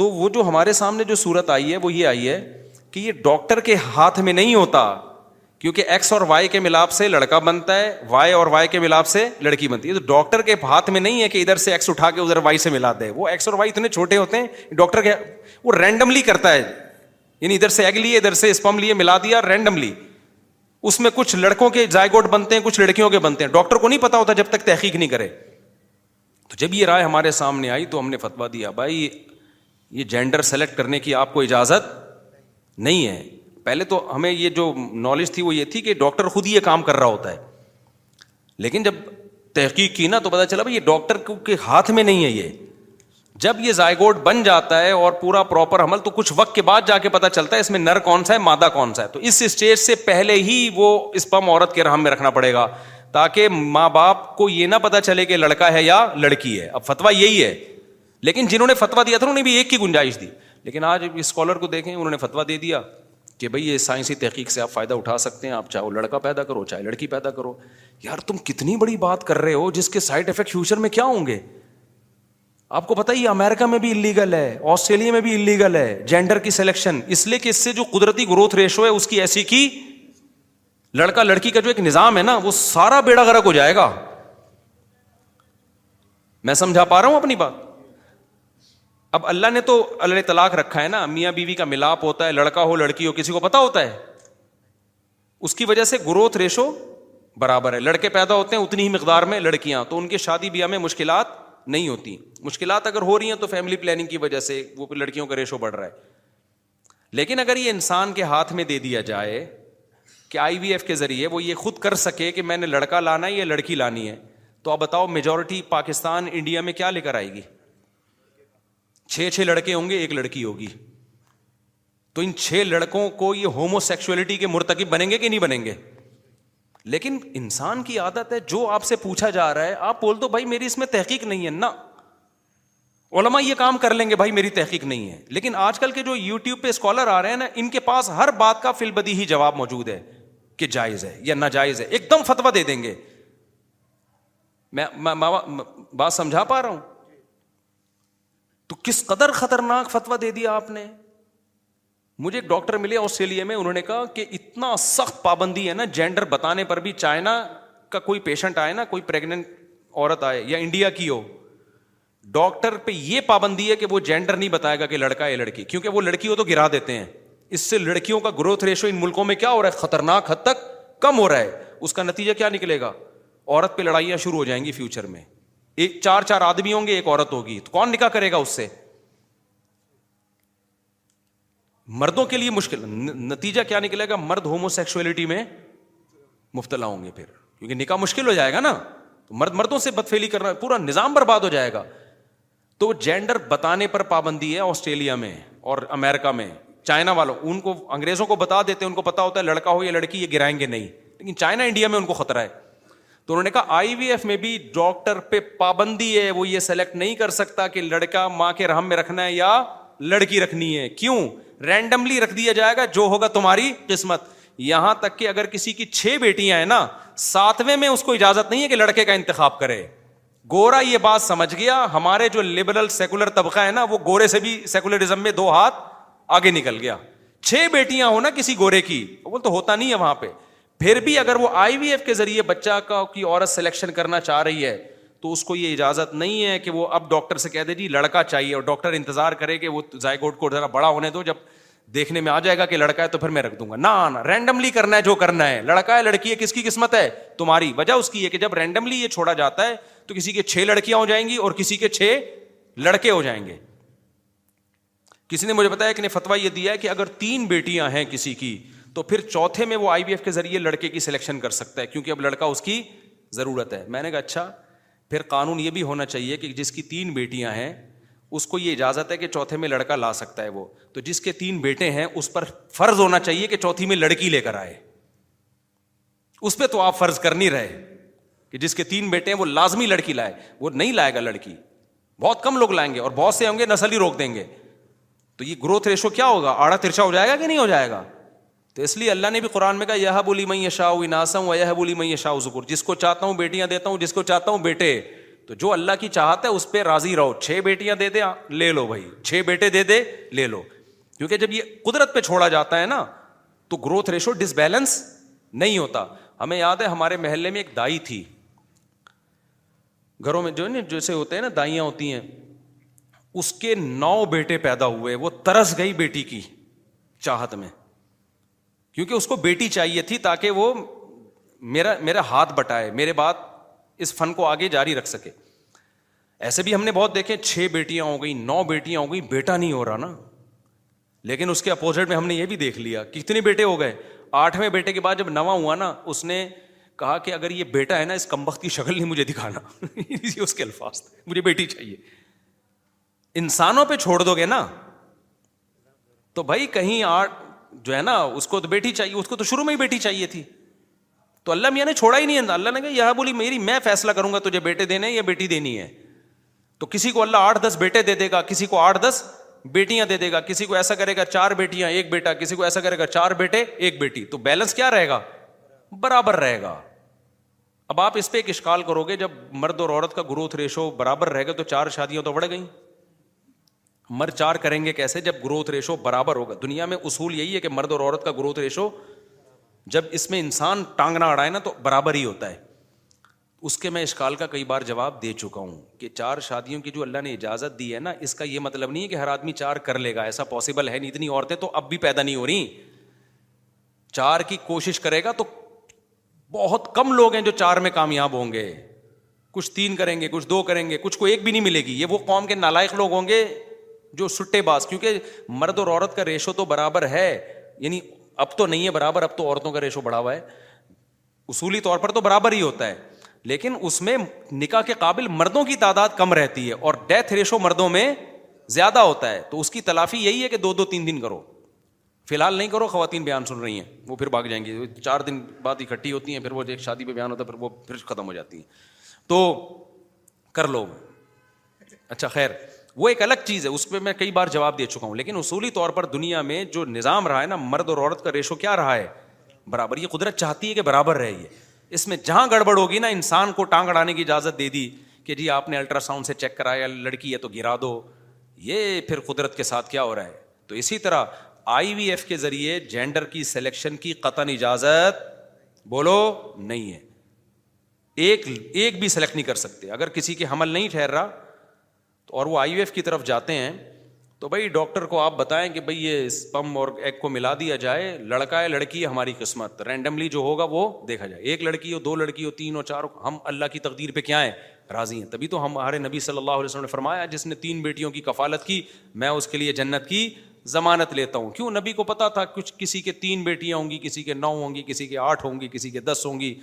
تو وہ جو ہمارے سامنے جو صورت آئی ہے وہ یہ آئی ہے کہ یہ ڈاکٹر کے ہاتھ میں نہیں ہوتا کیونکہ ایکس اور وائی کے ملاپ سے لڑکا بنتا ہے وائی اور وائی کے ملاپ سے لڑکی بنتی ہے تو ڈاکٹر کے ہاتھ میں نہیں ہے کہ ادھر سے ایکس اٹھا کے ادھر وائی سے ملا دے وہ ایکس اور وائی اتنے چھوٹے ہوتے ہیں ڈاکٹر کے وہ رینڈملی کرتا ہے یعنی ادھر سے ایگ لیے ادھر سے اسپم لیے ملا دیا رینڈملی اس میں کچھ لڑکوں کے جائگوٹ بنتے ہیں کچھ لڑکیوں کے بنتے ہیں ڈاکٹر کو نہیں پتا ہوتا جب تک تحقیق نہیں کرے تو جب یہ رائے ہمارے سامنے آئی تو ہم نے فتوا دیا بھائی یہ جینڈر سلیکٹ کرنے کی آپ کو اجازت نہیں ہے پہلے تو ہمیں یہ جو نالج تھی وہ یہ تھی کہ ڈاکٹر خود ہی یہ کام کر رہا ہوتا ہے لیکن جب تحقیق کی نا تو پتا چلا بھائی یہ ڈاکٹر کے ہاتھ میں نہیں ہے یہ جب یہ زائگوڈ بن جاتا ہے اور پورا پراپر عمل تو کچھ وقت کے بعد جا کے پتا چلتا ہے اس میں نر کون سا ہے مادہ کون سا ہے تو اس اسٹیج سے پہلے ہی وہ اس پم عورت کے رحم میں رکھنا پڑے گا تاکہ ماں باپ کو یہ نہ پتا چلے کہ لڑکا ہے یا لڑکی ہے اب فتوا یہی ہے لیکن جنہوں نے فتوا دیا تھا انہوں نے بھی ایک کی گنجائش دی لیکن آج اسکالر کو دیکھیں انہوں نے فتوا دے دیا کہ بھائی یہ سائنسی تحقیق سے آپ فائدہ اٹھا سکتے ہیں آپ چاہے وہ لڑکا پیدا کرو چاہے لڑکی پیدا کرو یار تم کتنی بڑی بات کر رہے ہو جس کے سائڈ افیکٹ فیوچر میں کیا ہوں گے آپ کو پتا ہی امیرکا میں بھی انلیگل ہے آسٹریلیا میں بھی انلیگل ہے جینڈر کی سلیکشن اس لیے کہ اس سے جو قدرتی گروتھ ریشو ہے اس کی ایسی کی لڑکا لڑکی کا جو ایک نظام ہے نا وہ سارا بیڑا گرک ہو جائے گا میں سمجھا پا رہا ہوں اپنی بات اب اللہ نے تو اللہ طلاق رکھا ہے نا میاں بیوی کا ملاپ ہوتا ہے لڑکا ہو لڑکی ہو کسی کو پتا ہوتا ہے اس کی وجہ سے گروتھ ریشو برابر ہے لڑکے پیدا ہوتے ہیں اتنی ہی مقدار میں لڑکیاں تو ان کی شادی بیاہ میں مشکلات نہیں ہوتی مشکلات اگر ہو رہی ہیں تو فیملی پلاننگ کی وجہ سے وہ لڑکیوں کا ریشو بڑھ رہا ہے لیکن اگر یہ انسان کے ہاتھ میں دے دیا جائے کہ آئی وی ایف کے ذریعے وہ یہ خود کر سکے کہ میں نے لڑکا لانا ہے یا لڑکی لانی ہے تو آپ بتاؤ میجورٹی پاکستان انڈیا میں کیا لے کر آئے گی چھ چھ لڑکے ہوں گے ایک لڑکی ہوگی تو ان چھ لڑکوں کو یہ ہومو سیکچولیٹی کے مرتکب بنیں گے کہ نہیں بنیں گے لیکن انسان کی عادت ہے جو آپ سے پوچھا جا رہا ہے آپ بول دو بھائی میری اس میں تحقیق نہیں ہے نا علما یہ کام کر لیں گے بھائی میری تحقیق نہیں ہے لیکن آج کل کے جو یو ٹیوب پہ اسکالر آ رہے ہیں نا ان کے پاس ہر بات کا فل بدی ہی جواب موجود ہے کہ جائز ہے یا ناجائز ہے ایک دم فتوا دے دیں گے میں بات سمجھا پا رہا ہوں تو کس قدر خطرناک فتوا دے دیا آپ نے مجھے ایک ڈاکٹر ملے آسٹریلیا میں انہوں نے کہا کہ اتنا سخت پابندی ہے نا جینڈر بتانے پر بھی چائنا کا کوئی پیشنٹ آئے نا کوئی پریگنٹ عورت آئے یا انڈیا کی ہو ڈاکٹر پہ یہ پابندی ہے کہ وہ جینڈر نہیں بتائے گا کہ لڑکا یا لڑکی کیونکہ وہ لڑکی ہو تو گرا دیتے ہیں اس سے لڑکیوں کا گروتھ ریشو ان ملکوں میں کیا ہو رہا ہے خطرناک حد تک کم ہو رہا ہے اس کا نتیجہ کیا نکلے گا عورت پہ لڑائیاں شروع ہو جائیں گی فیوچر میں ایک چار چار آدمی ہوں گے ایک عورت ہوگی تو کون نکاح کرے گا اس سے مردوں کے لیے مشکل نتیجہ کیا نکلے گا مرد ہومو سیکسلٹی میں مفتلا ہوں گے پھر کیونکہ نکاح مشکل ہو جائے گا نا تو مرد مردوں سے بدفیلی کرنا پورا نظام برباد ہو جائے گا تو جینڈر بتانے پر پابندی ہے آسٹریلیا میں اور امیرکا میں چائنا والوں ان کو انگریزوں کو بتا دیتے ہیں ان کو پتا ہوتا ہے لڑکا ہو یا لڑکی یہ گرائیں گے نہیں لیکن چائنا انڈیا میں ان کو خطرہ ہے تو انہوں نے کہا آئی وی ایف میں بھی ڈاکٹر پہ پابندی ہے وہ یہ سلیکٹ نہیں کر سکتا کہ لڑکا ماں کے رحم میں رکھنا ہے یا لڑکی رکھنی ہے کیوں رینڈملی رکھ دیا جائے گا جو ہوگا تمہاری قسمت یہاں تک کہ اگر کسی کی چھ بیٹیاں ہیں نا ساتویں میں اس کو اجازت نہیں ہے کہ لڑکے کا انتخاب کرے گورا یہ بات سمجھ گیا ہمارے جو لبرل سیکولر طبقہ ہے نا وہ گورے سے بھی سیکولرزم میں دو ہاتھ آگے نکل گیا چھ بیٹیاں ہونا کسی گورے کی وہ تو ہوتا نہیں ہے وہاں پہ پھر بھی اگر وہ آئی وی ایف کے ذریعے بچہ کا کی عورت سلیکشن کرنا چاہ رہی ہے تو اس کو یہ اجازت نہیں ہے کہ وہ اب ڈاکٹر سے کہہ دے جی لڑکا چاہیے اور ڈاکٹر انتظار کرے کہ وہ کو ذرا بڑا ہونے دو جب دیکھنے میں آ جائے گا کہ لڑکا ہے تو پھر میں رکھ دوں گا نہ رینڈملی کرنا ہے جو کرنا ہے لڑکا ہے لڑکی ہے کس کی قسمت ہے تمہاری وجہ اس کی ہے کہ جب رینڈملی یہ چھوڑا جاتا ہے تو کسی کے چھ لڑکیاں ہو جائیں گی اور کسی کے چھ لڑکے ہو جائیں گے کسی نے مجھے بتایا کہ فتویٰ یہ دیا ہے کہ اگر تین بیٹیاں ہیں کسی کی تو پھر چوتھے میں وہ آئی بی ایف کے ذریعے لڑکے کی سلیکشن کر سکتا ہے کیونکہ اب لڑکا اس کی ضرورت ہے میں نے کہا اچھا پھر قانون یہ بھی ہونا چاہیے کہ جس کی تین بیٹیاں ہیں اس کو یہ اجازت ہے کہ چوتھے میں لڑکا لا سکتا ہے وہ تو جس کے تین بیٹے ہیں اس پر فرض ہونا چاہیے کہ چوتھی میں لڑکی لے کر آئے اس پہ تو آپ فرض کر نہیں رہے کہ جس کے تین بیٹے ہیں وہ لازمی لڑکی لائے وہ نہیں لائے گا لڑکی بہت کم لوگ لائیں گے اور بہت سے ہوں گے نسل ہی روک دیں گے تو یہ گروتھ ریشو کیا ہوگا آڑا ترچا ہو جائے گا کہ نہیں ہو جائے گا تو اس لیے اللہ نے بھی قرآن میں کہا یہ بولی میں یشا اناسم و یہ بولی میں یشاؤ ذکر جس کو چاہتا ہوں بیٹیاں دیتا ہوں جس کو چاہتا ہوں بیٹے تو جو اللہ کی چاہت ہے اس پہ راضی رہو چھ بیٹیاں دے دے لے لو بھائی چھ بیٹے دے دے لے لو کیونکہ جب یہ قدرت پہ چھوڑا جاتا ہے نا تو گروتھ ریشو ڈس بیلنس نہیں ہوتا ہمیں یاد ہے ہمارے محلے میں ایک دائی تھی گھروں میں جو ہے نا جیسے ہوتے ہیں نا دائیاں ہوتی ہیں اس کے نو بیٹے پیدا ہوئے وہ ترس گئی بیٹی کی چاہت میں کیونکہ اس کو بیٹی چاہیے تھی تاکہ وہ میرا میرا ہاتھ بٹائے میرے بات اس فن کو آگے جاری رکھ سکے ایسے بھی ہم نے بہت دیکھے چھ بیٹیاں ہو گئی نو بیٹیاں ہو گئی بیٹا نہیں ہو رہا نا لیکن اس کے اپوزٹ میں ہم نے یہ بھی دیکھ لیا کتنے بیٹے ہو گئے آٹھویں بیٹے کے بعد جب نواں ہوا نا اس نے کہا کہ اگر یہ بیٹا ہے نا اس کمبخت کی شکل نہیں مجھے دکھانا <laughs> اس کے الفاظ مجھے بیٹی چاہیے انسانوں پہ چھوڑ دو گے نا تو بھائی کہیں آٹھ جو ہے نا اس کو تو بیٹی چاہیے اس کو تو شروع میں ہی بیٹی چاہیے تھی تو اللہ میاں نے چھوڑا ہی نہیں اللہ نے کہا بولی میری میں فیصلہ کروں گا تجھے بیٹے دینے یا بیٹی دینی ہے تو کسی کو اللہ آٹھ دس بیٹے دے دے گا کسی کو آٹھ دس بیٹیاں دے دے گا کسی کو ایسا کرے گا چار بیٹیاں ایک بیٹا کسی کو ایسا کرے گا چار بیٹے ایک بیٹی تو بیلنس کیا رہے گا برابر رہے گا اب آپ اس پہ ایک اشکال کرو گے جب مرد اور عورت کا گروتھ ریشو برابر رہے گا تو چار شادیاں تو بڑھ گئیں مر چار کریں گے کیسے جب گروتھ ریشو برابر ہوگا دنیا میں اصول یہی ہے کہ مرد اور عورت کا گروتھ ریشو جب اس میں انسان ٹانگنا اڑائے نا تو برابر ہی ہوتا ہے اس کے میں اشکال کا کئی بار جواب دے چکا ہوں کہ چار شادیوں کی جو اللہ نے اجازت دی ہے نا اس کا یہ مطلب نہیں ہے کہ ہر آدمی چار کر لے گا ایسا پاسبل ہے نہیں اتنی عورتیں تو اب بھی پیدا نہیں ہو رہی چار کی کوشش کرے گا تو بہت کم لوگ ہیں جو چار میں کامیاب ہوں گے کچھ تین کریں گے کچھ دو کریں گے کچھ کو ایک بھی نہیں ملے گی یہ وہ قوم کے نالائق لوگ ہوں گے جو سٹے باز کیونکہ مرد اور عورت کا ریشو تو برابر ہے یعنی اب تو نہیں ہے برابر اب تو عورتوں کا ریشو بڑھا ہوا ہے اصولی طور پر تو برابر ہی ہوتا ہے لیکن اس میں نکاح کے قابل مردوں کی تعداد کم رہتی ہے اور ڈیتھ ریشو مردوں میں زیادہ ہوتا ہے تو اس کی تلافی یہی ہے کہ دو دو تین دن کرو فی الحال نہیں کرو خواتین بیان سن رہی ہیں وہ پھر بھاگ جائیں گی چار دن بعد اکٹھی ہوتی ہیں پھر وہ ایک شادی پہ بیان ہوتا ہے پھر وہ پھر ختم ہو جاتی ہیں تو کر لو اچھا خیر وہ ایک الگ چیز ہے اس پہ میں کئی بار جواب دے چکا ہوں لیکن اصولی طور پر دنیا میں جو نظام رہا ہے نا مرد اور عورت کا ریشو کیا رہا ہے برابر یہ قدرت چاہتی ہے کہ برابر رہے یہ اس میں جہاں گڑبڑ ہوگی نا انسان کو ٹانگ اڑانے کی اجازت دے دی کہ جی آپ نے الٹرا ساؤنڈ سے چیک کرایا لڑکی ہے تو گرا دو یہ پھر قدرت کے ساتھ کیا ہو رہا ہے تو اسی طرح آئی وی ایف کے ذریعے جینڈر کی سلیکشن کی قطن اجازت بولو نہیں ہے ایک ایک بھی سلیکٹ نہیں کر سکتے اگر کسی کے حمل نہیں ٹھہر رہا اور وہ آئی کی طرف جاتے ہیں تو بھائی ڈاکٹر کو آپ بتائیں کہ بھائی یہ اسپم اور کو ملا دیا جائے لڑکا ہے لڑکی ہے ہماری قسمت رینڈملی جو ہوگا وہ دیکھا جائے ایک لڑکی ہو دو لڑکی ہو تین ہو چار ہو ہم اللہ کی تقدیر پہ کیا ہیں راضی ہیں تبھی تو ہمارے نبی صلی اللہ علیہ وسلم نے فرمایا جس نے تین بیٹیوں کی کفالت کی میں اس کے لیے جنت کی ضمانت لیتا ہوں کیوں نبی کو پتا تھا کچھ کسی کے تین بیٹیاں ہوں گی کسی کے نو ہوں گی کسی کے آٹھ ہوں گی کسی کے دس ہوں گی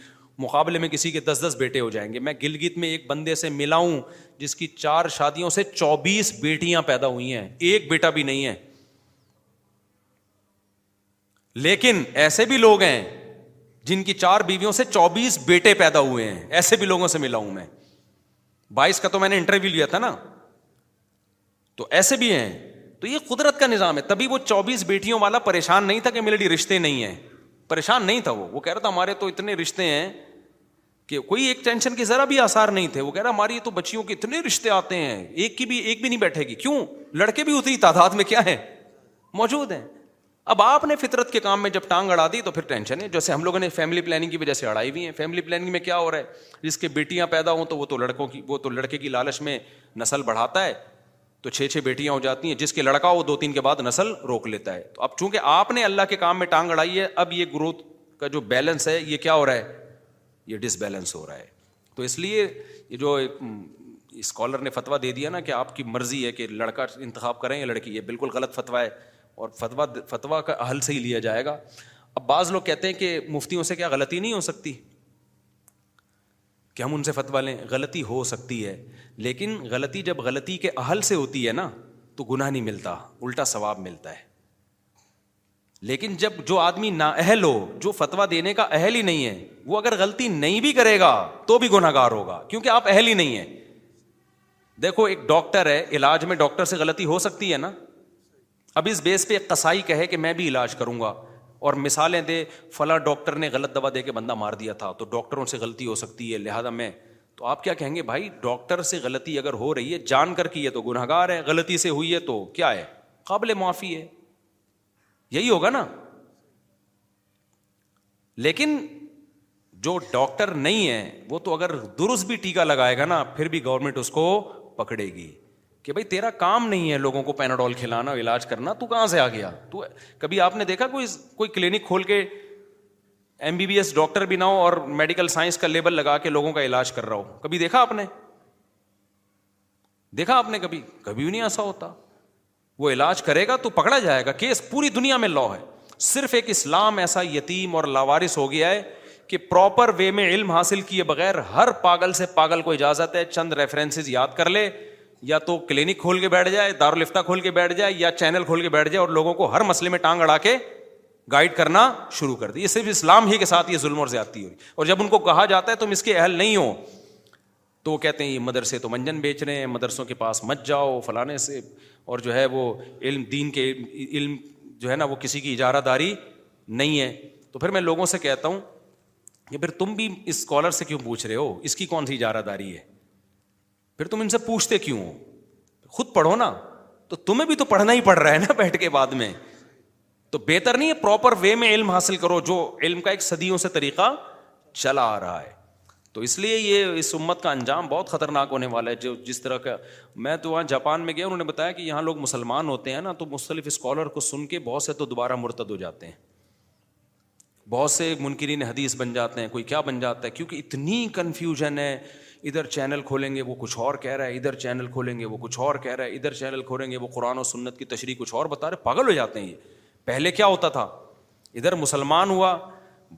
مقابلے میں کسی کے دس دس بیٹے ہو جائیں گے میں گلگت میں ایک بندے سے ملا ہوں جس کی چار شادیوں سے چوبیس بیٹیاں پیدا ہوئی ہیں ایک بیٹا بھی نہیں ہے لیکن ایسے بھی لوگ ہیں جن کی چار بیویوں سے چوبیس بیٹے پیدا ہوئے ہیں ایسے بھی لوگوں سے ملا ہوں میں بائیس کا تو میں نے انٹرویو لیا تھا نا تو ایسے بھی ہیں تو یہ قدرت کا نظام ہے تبھی وہ چوبیس بیٹیوں والا پریشان نہیں تھا کہ میرے لیے رشتے نہیں ہیں پریشان نہیں تھا وہ وہ کہہ رہا تھا ہمارے تو اتنے رشتے ہیں کہ کوئی ایک ٹینشن کے ذرا بھی آسار نہیں تھے وہ کہہ رہا ہماری تو بچیوں کے اتنے رشتے آتے ہیں ایک کی بھی ایک بھی نہیں بیٹھے گی کیوں لڑکے بھی اتنی تعداد میں کیا ہے موجود ہیں اب آپ نے فطرت کے کام میں جب ٹانگ اڑا دی تو پھر ٹینشن ہے جیسے ہم لوگوں نے فیملی پلاننگ کی وجہ سے اڑائی ہوئی ہیں فیملی پلاننگ میں کیا ہو رہا ہے جس کے بیٹیاں پیدا ہوں تو وہ تو لڑکوں کی وہ تو لڑکے کی لالچ میں نسل بڑھاتا ہے تو چھ چھ بیٹیاں ہو جاتی ہیں جس کے لڑکا وہ دو تین کے بعد نسل روک لیتا ہے تو اب چونکہ آپ نے اللہ کے کام میں ٹانگ اڑائی ہے اب یہ گروتھ کا جو بیلنس ہے یہ کیا ہو رہا ہے یہ ڈس بیلنس ہو رہا ہے تو اس لیے یہ جو اسکالر نے فتویٰ دے دیا نا کہ آپ کی مرضی ہے کہ لڑکا انتخاب کریں یا لڑکی یہ بالکل غلط فتویٰ ہے اور فتویٰ فتویٰ کا حل سے ہی لیا جائے گا اب بعض لوگ کہتے ہیں کہ مفتیوں سے کیا غلطی نہیں ہو سکتی کہ ہم ان سے فتویٰ لیں غلطی ہو سکتی ہے لیکن غلطی جب غلطی کے اہل سے ہوتی ہے نا تو گناہ نہیں ملتا الٹا ثواب ملتا ہے لیکن جب جو آدمی نا اہل ہو جو فتویٰ دینے کا اہل ہی نہیں ہے وہ اگر غلطی نہیں بھی کرے گا تو بھی گناہ گار ہوگا کیونکہ آپ اہل ہی نہیں ہے دیکھو ایک ڈاکٹر ہے علاج میں ڈاکٹر سے غلطی ہو سکتی ہے نا اب اس بیس پہ ایک کسائی کہے کہ میں بھی علاج کروں گا اور مثالیں دے فلاں ڈاکٹر نے غلط دوا دے کے بندہ مار دیا تھا تو ڈاکٹروں سے غلطی ہو سکتی ہے لہٰذا میں تو آپ کیا کہیں گے بھائی ڈاکٹر سے غلطی اگر ہو رہی ہے جان کر کی ہے تو گناہ گار ہے غلطی سے ہوئی ہے تو کیا ہے قابل معافی ہے یہی ہوگا نا لیکن جو ڈاکٹر نہیں ہے وہ تو اگر درست بھی ٹیکا لگائے گا نا پھر بھی گورنمنٹ اس کو پکڑے گی کہ بھائی تیرا کام نہیں ہے لوگوں کو پیناڈول کھلانا علاج کرنا تو کہاں سے آ گیا تو کبھی آپ نے دیکھا کوئی کوئی کلینک کھول کے M B B S doctor بھی نہ ہو اور میڈیکل سائنس کا لیبل لگا کے لوگوں کا علاج کر رہا ہو کبھی دیکھا آپ نے دیکھا آپ نے کبھی کبھی بھی نہیں ایسا ہوتا وہ علاج کرے گا تو پکڑا جائے گا کیس پوری دنیا میں لا ہے صرف ایک اسلام ایسا یتیم اور لاوارس ہو گیا ہے کہ پراپر وے میں علم حاصل کیے بغیر ہر پاگل سے پاگل کو اجازت ہے چند ریفرنس یاد کر لے یا تو کلینک کھول کے بیٹھ جائے دارالفتہ کھول کے بیٹھ جائے یا چینل کھول کے بیٹھ جائے اور لوگوں کو ہر مسئلے میں ٹانگ اڑا کے گائڈ کرنا شروع کر دی یہ صرف اسلام ہی کے ساتھ یہ ظلم اور زیادتی ہوئی اور جب ان کو کہا جاتا ہے تم اس کے اہل نہیں ہو تو وہ کہتے ہیں یہ مدرسے تو منجن بیچ رہے ہیں مدرسوں کے پاس مت جاؤ فلانے سے اور جو ہے وہ علم دین کے علم جو ہے نا وہ کسی کی اجارہ داری نہیں ہے تو پھر میں لوگوں سے کہتا ہوں کہ پھر تم بھی اس اسکالر سے کیوں پوچھ رہے ہو اس کی کون سی اجارہ داری ہے پھر تم ان سے پوچھتے کیوں ہو خود پڑھو نا تو تمہیں بھی تو پڑھنا ہی پڑ رہا ہے نا بیٹھ کے بعد میں تو بہتر نہیں ہے پراپر وے میں علم حاصل کرو جو علم کا ایک صدیوں سے طریقہ چلا آ رہا ہے تو اس لیے یہ اس امت کا انجام بہت خطرناک ہونے والا ہے جو جس طرح کا میں تو وہاں جاپان میں گیا انہوں نے بتایا کہ یہاں لوگ مسلمان ہوتے ہیں نا تو مختلف اسکالر کو سن کے بہت سے تو دوبارہ مرتد ہو جاتے ہیں بہت سے منکرین حدیث بن جاتے ہیں کوئی کیا بن جاتا ہے کیونکہ اتنی کنفیوژن ہے ادھر چینل کھولیں گے وہ کچھ اور کہہ رہا ہے ادھر چینل کھولیں گے وہ کچھ اور کہہ رہا ہے ادھر چینل کھولیں گے وہ قرآن و سنت کی تشریح کچھ اور بتا رہے پاگل ہو جاتے ہیں یہ پہلے کیا ہوتا تھا ادھر مسلمان ہوا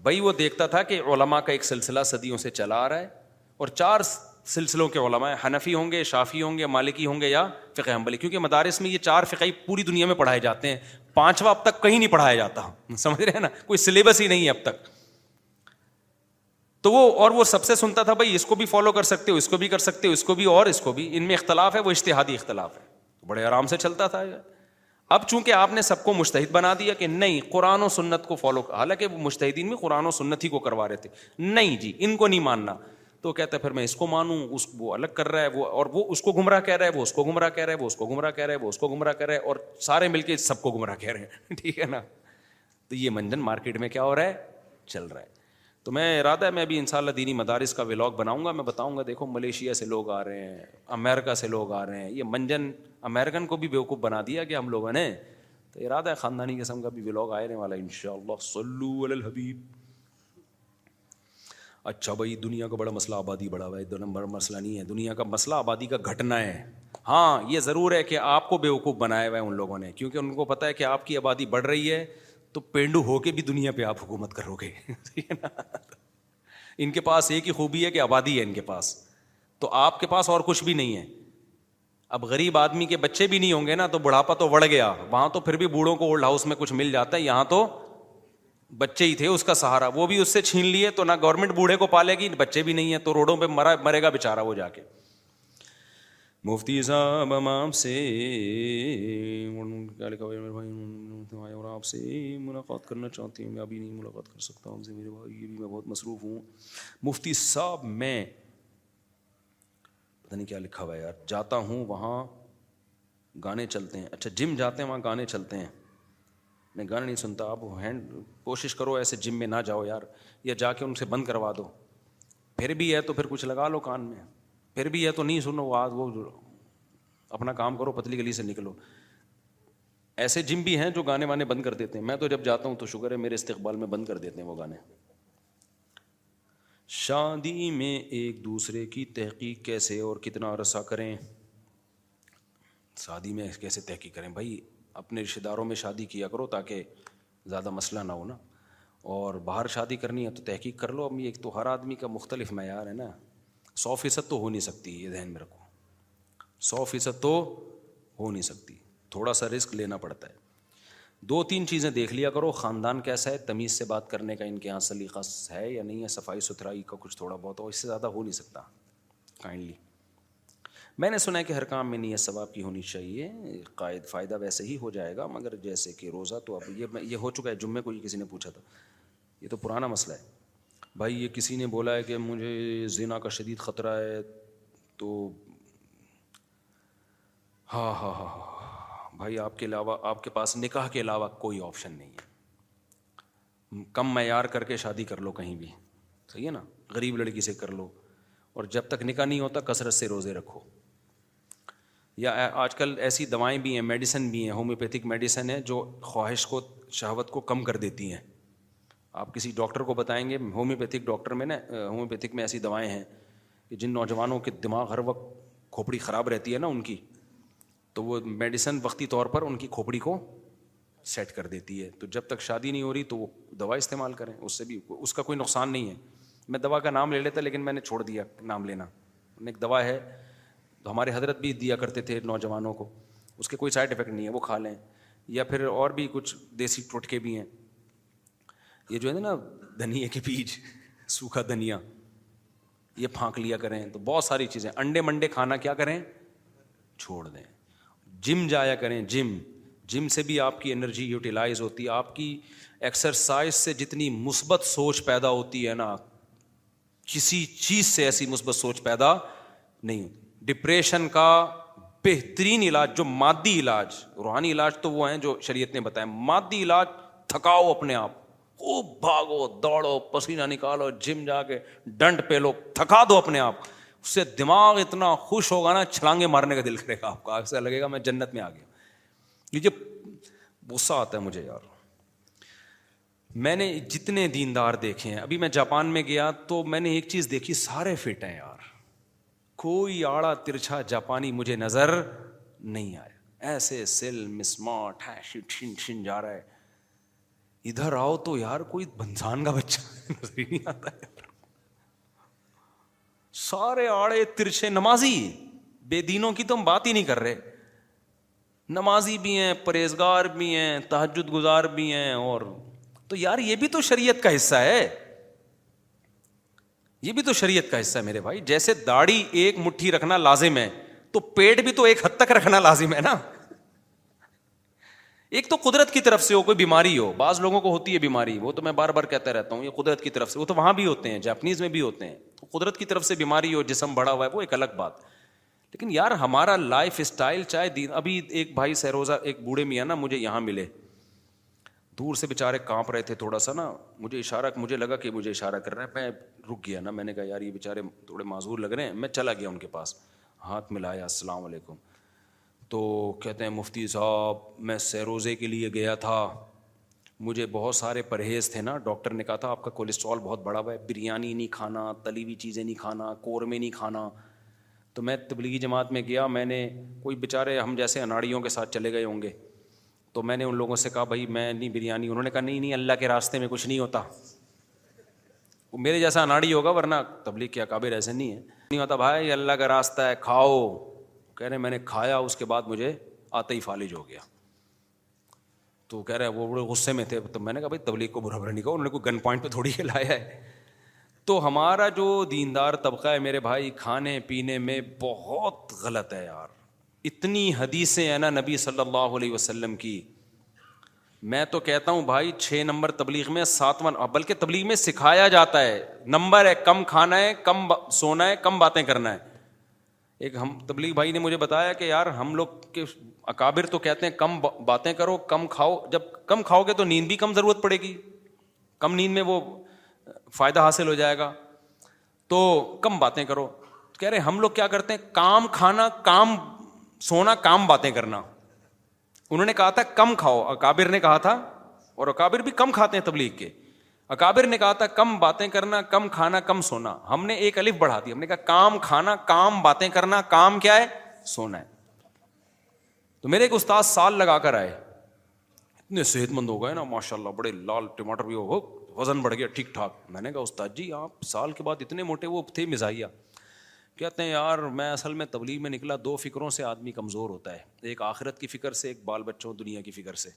بھائی وہ دیکھتا تھا کہ علماء کا ایک سلسلہ صدیوں سے چلا آ رہا ہے اور چار سلسلوں کے علماء حنفی ہوں گے شافی ہوں گے مالکی ہوں گے یا فقہ حنبلی کیونکہ مدارس میں یہ چار پوری دنیا میں پڑھائے جاتے ہیں پانچواں اب تک کہیں نہیں پڑھایا جاتا <laughs> سمجھ رہے ہیں نا کوئی سلیبس ہی نہیں ہے اب تک تو وہ اور وہ سب سے سنتا تھا بھائی اس کو بھی فالو کر سکتے ہو اس کو بھی کر سکتے ہو اس کو بھی اور اس کو بھی ان میں اختلاف ہے وہ اشتہادی اختلاف ہے بڑے آرام سے چلتا تھا اب چونکہ آپ نے سب کو مشتحد بنا دیا کہ نہیں قرآن و سنت کو فالو حالانکہ وہ مشتحدین میں قرآن و سنت ہی کو کروا رہے تھے نہیں جی ان کو نہیں ماننا تو کہتا ہے پھر میں اس کو مانوں اس وہ الگ کر رہا ہے وہ اور وہ اس کو گمراہ کہہ رہا ہے وہ اس کو گمراہ کہہ رہا ہے وہ اس کو گمراہ کہہ رہا ہے وہ اس کو گمراہ کہہ رہا ہے اور سارے مل کے سب کو گمراہ کہہ رہے ہیں <laughs> ٹھیک ہے نا تو یہ منجن مارکیٹ میں کیا ہو رہا ہے چل رہا ہے تو میں ارادہ ہے میں ابھی ان شاء اللہ دینی مدارس کا ولاگ بناؤں گا میں بتاؤں گا دیکھو ملیشیا سے لوگ آ رہے ہیں امیرکا سے لوگ آ رہے ہیں یہ منجن امیرکن کو بھی بیوقوف بنا دیا کہ ہم لوگوں نے تو ارادہ ہے خاندانی قسم کا بھی ولاگ والا ان شاء اللہ الحبیب اچھا بھائی دنیا کا بڑا مسئلہ آبادی بڑا ہوا ہے نمبر مسئلہ نہیں ہے دنیا کا مسئلہ آبادی کا گھٹنا ہے ہاں یہ ضرور ہے کہ آپ کو بیوقوف بنایا ہوا ہے ان لوگوں نے کیونکہ ان کو پتا ہے کہ آپ کی آبادی بڑھ رہی ہے تو پینڈو ہو کے بھی دنیا پہ آپ حکومت کرو گے ان کے پاس ایک ہی خوبی ہے کہ آبادی ہے ان کے پاس تو آپ کے پاس اور کچھ بھی نہیں ہے اب غریب آدمی کے بچے بھی نہیں ہوں گے نا تو بڑھاپا تو بڑھ گیا وہاں تو پھر بھی بوڑھوں کو اولڈ ہاؤس میں کچھ مل جاتا ہے یہاں تو بچے ہی تھے اس کا سہارا وہ بھی اس سے چھین لیے تو نہ گورنمنٹ بوڑھے کو پالے گی بچے بھی نہیں ہیں تو روڈوں پہ مرا مرے گا بےچارا وہ جا کے مفتی صاحب سے اور آپ سے ملاقات کرنا چاہتی ہوں میں ابھی نہیں ملاقات کر سکتا ہوں یہ بھی میں بہت مصروف ہوں مفتی صاحب میں پتہ نہیں کیا لکھا ہوا یار جاتا ہوں وہاں گانے چلتے ہیں اچھا جم جاتے ہیں وہاں گانے چلتے ہیں میں گانا نہیں سنتا آپ ہینڈ کوشش کرو ایسے جم میں نہ جاؤ یار یا جا کے ان سے بند کروا دو پھر بھی ہے تو پھر کچھ لگا لو کان میں پھر بھی یہ تو نہیں سنو آج وہ اپنا کام کرو پتلی گلی سے نکلو ایسے جم بھی ہیں جو گانے وانے بند کر دیتے ہیں میں تو جب جاتا ہوں تو شکر ہے میرے استقبال میں بند کر دیتے ہیں وہ گانے شادی میں ایک دوسرے کی تحقیق کیسے اور کتنا عرصہ کریں شادی میں کیسے تحقیق کریں بھائی اپنے رشتے داروں میں شادی کیا کرو تاکہ زیادہ مسئلہ نہ ہو نا اور باہر شادی کرنی ہے تو تحقیق کر لو اب یہ ایک تو ہر آدمی کا مختلف معیار ہے نا سو فیصد تو ہو نہیں سکتی یہ ذہن میں رکھو سو فیصد تو ہو نہیں سکتی تھوڑا سا رسک لینا پڑتا ہے دو تین چیزیں دیکھ لیا کرو خاندان کیسا ہے تمیز سے بات کرنے کا ان کے یہاں سلیقہ ہے یا نہیں ہے صفائی ستھرائی کا کچھ تھوڑا بہت ہو اس سے زیادہ ہو نہیں سکتا کائنڈلی میں نے سنا ہے کہ ہر کام میں نیت ثواب کی ہونی چاہیے قائد فائدہ ویسے ہی ہو جائے گا مگر جیسے کہ روزہ تو اب یہ یہ ہو چکا ہے جمعے کو یہ کسی نے پوچھا تھا یہ تو پرانا مسئلہ ہے بھائی یہ کسی نے بولا ہے کہ مجھے زینا کا شدید خطرہ ہے تو ہاں، ہاں،, ہاں ہاں ہاں ہاں بھائی آپ کے علاوہ آپ کے پاس نکاح کے علاوہ کوئی آپشن نہیں ہے کم معیار کر کے شادی کر لو کہیں بھی صحیح ہے نا غریب لڑکی سے کر لو اور جب تک نکاح نہیں ہوتا کثرت سے روزے رکھو یا آج کل ایسی دوائیں بھی ہیں میڈیسن بھی ہیں ہومیوپیتھک میڈیسن ہیں جو خواہش کو شہوت کو کم کر دیتی ہیں آپ کسی ڈاکٹر کو بتائیں گے ہومیوپیتھک ڈاکٹر میں نا ہومیوپیتھک میں ایسی دوائیں ہیں کہ جن نوجوانوں کے دماغ ہر وقت کھوپڑی خراب رہتی ہے نا ان کی تو وہ میڈیسن وقتی طور پر ان کی کھوپڑی کو سیٹ کر دیتی ہے تو جب تک شادی نہیں ہو رہی تو وہ دوا استعمال کریں اس سے بھی اس کا کوئی نقصان نہیں ہے میں دوا کا نام لے لیتا لیکن میں نے چھوڑ دیا نام لینا ایک دوا ہے تو ہمارے حضرت بھی دیا کرتے تھے نوجوانوں کو اس کے کوئی سائڈ افیکٹ نہیں ہے وہ کھا لیں یا پھر اور بھی کچھ دیسی ٹوٹکے بھی ہیں یہ جو ہے نا دھنیا کے بیج سوکھا دھنیا یہ پھانک لیا کریں تو بہت ساری چیزیں انڈے منڈے کھانا کیا کریں چھوڑ دیں جم جایا کریں جم جم سے بھی آپ کی انرجی یوٹیلائز ہوتی ہے آپ کی ایکسرسائز سے جتنی مثبت سوچ پیدا ہوتی ہے نا کسی چیز سے ایسی مثبت سوچ پیدا نہیں ہوتی ڈپریشن کا بہترین علاج جو مادی علاج روحانی علاج تو وہ ہیں جو شریعت نے بتایا مادی علاج تھکاؤ اپنے آپ خوب بھاگو دوڑو پسینہ نکالو جم جا کے ڈنٹ پہ لو تھکا دو اپنے آپ اس سے دماغ اتنا خوش ہوگا نا چھلانگے مارنے کا دل کرے گا آپ کا ایسا لگے گا میں جنت میں آ گیا غصہ آتا ہے مجھے یار میں نے جتنے دیندار دیکھے ہیں ابھی میں جاپان میں گیا تو میں نے ایک چیز دیکھی سارے فٹ ہیں یار کوئی آڑا ترچھا جاپانی مجھے نظر نہیں آیا ایسے ہے شن شن جا رہا ہے ادھر آؤ تو یار کوئی بنسان کا بچہ نظر <laughs> ہی نہیں آتا ہے سارے آڑے ترچے نمازی بے دینوں کی تو ہم بات ہی نہیں کر رہے نمازی بھی ہیں پرہیزگار بھی ہیں تحجد گزار بھی ہیں اور تو یار یہ بھی تو شریعت کا حصہ ہے یہ بھی تو شریعت کا حصہ ہے میرے بھائی جیسے داڑھی ایک مٹھی رکھنا لازم ہے تو پیٹ بھی تو ایک حد تک رکھنا لازم ہے نا ایک تو قدرت کی طرف سے ہو کوئی بیماری ہو بعض لوگوں کو ہوتی ہے بیماری وہ تو میں بار بار کہتا رہتا ہوں یہ قدرت کی طرف سے وہ تو وہاں بھی ہوتے ہیں جاپنیز میں بھی ہوتے ہیں قدرت کی طرف سے بیماری ہو جسم بڑا ہوا ہے وہ ایک الگ بات لیکن یار ہمارا لائف اسٹائل چاہے دین ابھی ایک بھائی سہروزہ ایک بوڑھے میاں نا مجھے یہاں ملے دور سے بےچارے کانپ رہے تھے تھوڑا سا نا مجھے اشارہ مجھے لگا کہ مجھے اشارہ کر رہا ہے میں رک گیا نا میں نے کہا یار یہ بےچارے تھوڑے معذور لگ رہے ہیں میں چلا گیا ان کے پاس ہاتھ ملایا السلام علیکم تو کہتے ہیں مفتی صاحب میں سیروزے کے لیے گیا تھا مجھے بہت سارے پرہیز تھے نا ڈاکٹر نے کہا تھا آپ کا کولیسٹرول بہت بڑا ہوا ہے بریانی نہیں کھانا تلی ہوئی چیزیں نہیں کھانا قورمے نہیں کھانا تو میں تبلیغی جماعت میں گیا میں نے کوئی بیچارے ہم جیسے اناڑیوں کے ساتھ چلے گئے ہوں گے تو میں نے ان لوگوں سے کہا بھائی میں نہیں بریانی انہوں نے کہا نہیں اللہ کے راستے میں کچھ نہیں ہوتا وہ میرے جیسا اناڑی ہوگا ورنہ تبلیغ کے قابل ایسے نہیں ہے نہیں ہوتا بھائی اللہ کا راستہ ہے کھاؤ کہہ رہے میں نے کھایا اس کے بعد مجھے آتا ہی فالج ہو گیا تو کہہ رہے وہ بڑے غصے میں تھے تو میں نے کہا بھائی تبلیغ کو برا نہیں کہا انہوں نے کوئی گن پوائنٹ پہ تھوڑی لایا ہے تو ہمارا جو دیندار طبقہ ہے میرے بھائی کھانے پینے میں بہت غلط ہے یار اتنی حدیثیں ہیں نا نبی صلی اللہ علیہ وسلم کی میں تو کہتا ہوں بھائی چھ نمبر تبلیغ میں ساتواں بلکہ تبلیغ میں سکھایا جاتا ہے نمبر ہے کم کھانا ہے کم سونا ہے کم باتیں کرنا ہے ایک ہم تبلیغ بھائی نے مجھے بتایا کہ یار ہم لوگ کے اکابر تو کہتے ہیں کم باتیں کرو کم کھاؤ جب کم کھاؤ گے تو نیند بھی کم ضرورت پڑے گی کم نیند میں وہ فائدہ حاصل ہو جائے گا تو کم باتیں کرو کہہ رہے ہم لوگ کیا کرتے ہیں کام کھانا کام سونا کام باتیں کرنا انہوں نے کہا تھا کم کھاؤ اکابر نے کہا تھا اور اکابر بھی کم کھاتے ہیں تبلیغ کے اکابر نے کہا تھا کم باتیں کرنا کم کھانا کم سونا ہم نے ایک الف بڑھا دی ہم نے کہا کام کھانا کام باتیں کرنا کام کیا ہے سونا ہے تو میرے ایک استاد سال لگا کر آئے اتنے صحت مند ہو گئے نا ماشاء اللہ بڑے لال ٹماٹر بھی ہو وزن بڑھ گیا ٹھیک ٹھاک میں نے کہا استاد جی آپ سال کے بعد اتنے موٹے وہ تھے مزاحیہ کہتے ہیں یار میں اصل میں تبلیغ میں نکلا دو فکروں سے آدمی کمزور ہوتا ہے ایک آخرت کی فکر سے ایک بال بچوں دنیا کی فکر سے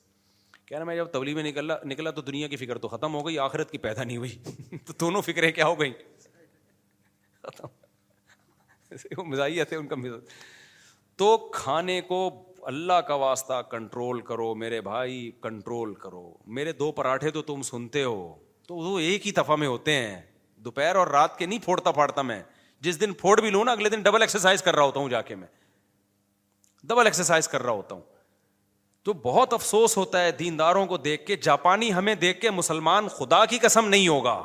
کہہ رہا میں جب تبلیغ میں نکلا نکلا تو دنیا کی فکر تو ختم ہو گئی آخرت کی پیدا نہیں ہوئی <laughs> تو دونوں فکریں کیا ہو گئیں مزاحیہ تھے ان کا مزاج تو کھانے کو اللہ کا واسطہ کنٹرول کرو میرے بھائی کنٹرول کرو میرے دو پراٹھے تو تم سنتے ہو تو وہ ایک ہی دفعہ میں ہوتے ہیں دوپہر اور رات کے نہیں پھوڑتا پھاڑتا میں جس دن پھوڑ بھی لوں نا اگلے دن ڈبل ایکسرسائز کر رہا ہوتا ہوں جا کے میں ڈبل ایکسرسائز کر رہا ہوتا ہوں تو بہت افسوس ہوتا ہے دینداروں کو دیکھ کے جاپانی ہمیں دیکھ کے مسلمان خدا کی قسم نہیں ہوگا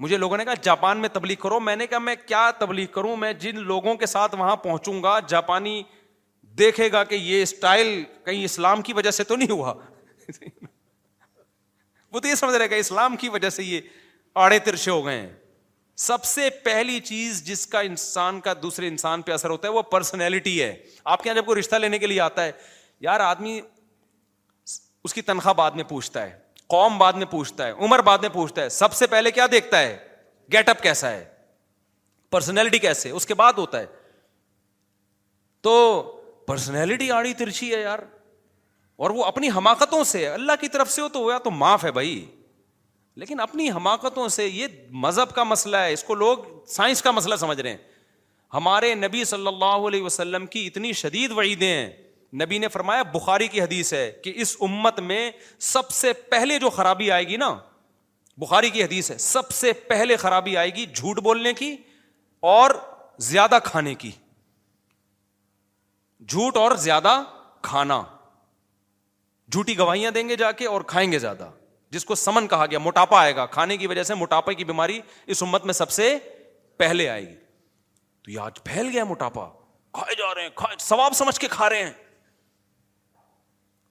مجھے لوگوں نے کہا جاپان میں تبلیغ کرو میں نے کہا میں کیا تبلیغ کروں میں جن لوگوں کے ساتھ وہاں پہنچوں گا جاپانی دیکھے گا کہ یہ اسٹائل کہیں اسلام کی وجہ سے تو نہیں ہوا <laughs> وہ تو یہ سمجھ رہے گا اسلام کی وجہ سے یہ آڑے ترشے ہو گئے سب سے پہلی چیز جس کا انسان کا دوسرے انسان پہ اثر ہوتا ہے وہ پرسنالٹی ہے آپ کے یہاں جب کوئی رشتہ لینے کے لیے آتا ہے یار آدمی اس کی تنخواہ بعد میں پوچھتا ہے قوم بعد میں پوچھتا ہے عمر بعد میں پوچھتا ہے سب سے پہلے کیا دیکھتا ہے گیٹ اپ کیسا ہے پرسنالٹی کیسے اس کے بعد ہوتا ہے تو پرسنالٹی آڑی ترچھی ہے یار اور وہ اپنی حماقتوں سے اللہ کی طرف سے ہو تو ہوا تو معاف ہے بھائی لیکن اپنی حماقتوں سے یہ مذہب کا مسئلہ ہے اس کو لوگ سائنس کا مسئلہ سمجھ رہے ہیں ہمارے نبی صلی اللہ علیہ وسلم کی اتنی شدید وعیدیں ہیں نبی نے فرمایا بخاری کی حدیث ہے کہ اس امت میں سب سے پہلے جو خرابی آئے گی نا بخاری کی حدیث ہے سب سے پہلے خرابی آئے گی جھوٹ بولنے کی اور زیادہ کھانے کی جھوٹ اور زیادہ کھانا جھوٹی گواہیاں دیں گے جا کے اور کھائیں گے زیادہ جس کو سمن کہا گیا موٹاپا آئے گا کھانے کی وجہ سے موٹاپے کی بیماری اس امت میں سب سے پہلے آئے گی تو یہ آج پھیل گیا موٹاپا کھائے جا رہے ہیں سواب سمجھ کے کھا رہے ہیں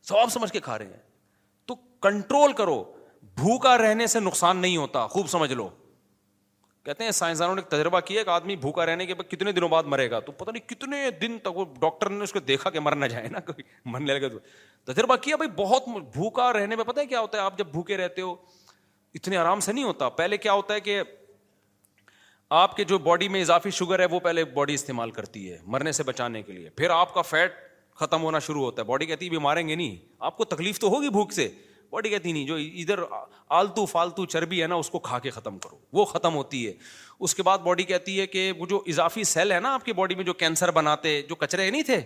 ثواب سمجھ کے کھا رہے ہیں تو کنٹرول کرو بھوکا رہنے سے نقصان نہیں ہوتا خوب سمجھ لو کہتے ہیں سائنسدانوں نے ایک تجربہ کیا آدمی بھوکا رہنے کے بعد کتنے دنوں بعد مرے گا تو پتا نہیں کتنے دن تک وہ ڈاکٹر نے اس کو دیکھا کہ مر نہ جائے نا کوئی مرنے لگا تو تجربہ کیا بھائی بہت بھوکا رہنے میں پتا کیا ہوتا ہے آپ جب بھوکے رہتے ہو اتنے آرام سے نہیں ہوتا پہلے کیا ہوتا ہے کہ آپ کے جو باڈی میں اضافی شوگر ہے وہ پہلے باڈی استعمال کرتی ہے مرنے سے بچانے کے لیے پھر آپ کا فیٹ ختم ہونا شروع ہوتا ہے باڈی کہتی ہے ماریں گے نہیں آپ کو تکلیف تو ہوگی بھوک سے باڈی کہتی نہیں جو ادھر آلتو فالتو چربی ہے نا اس کو کھا کے ختم کرو وہ ختم ہوتی ہے اس کے بعد باڈی کہتی ہے کہ وہ جو اضافی سیل ہے نا آپ کی باڈی میں جو کینسر بناتے جو کچرے نہیں تھے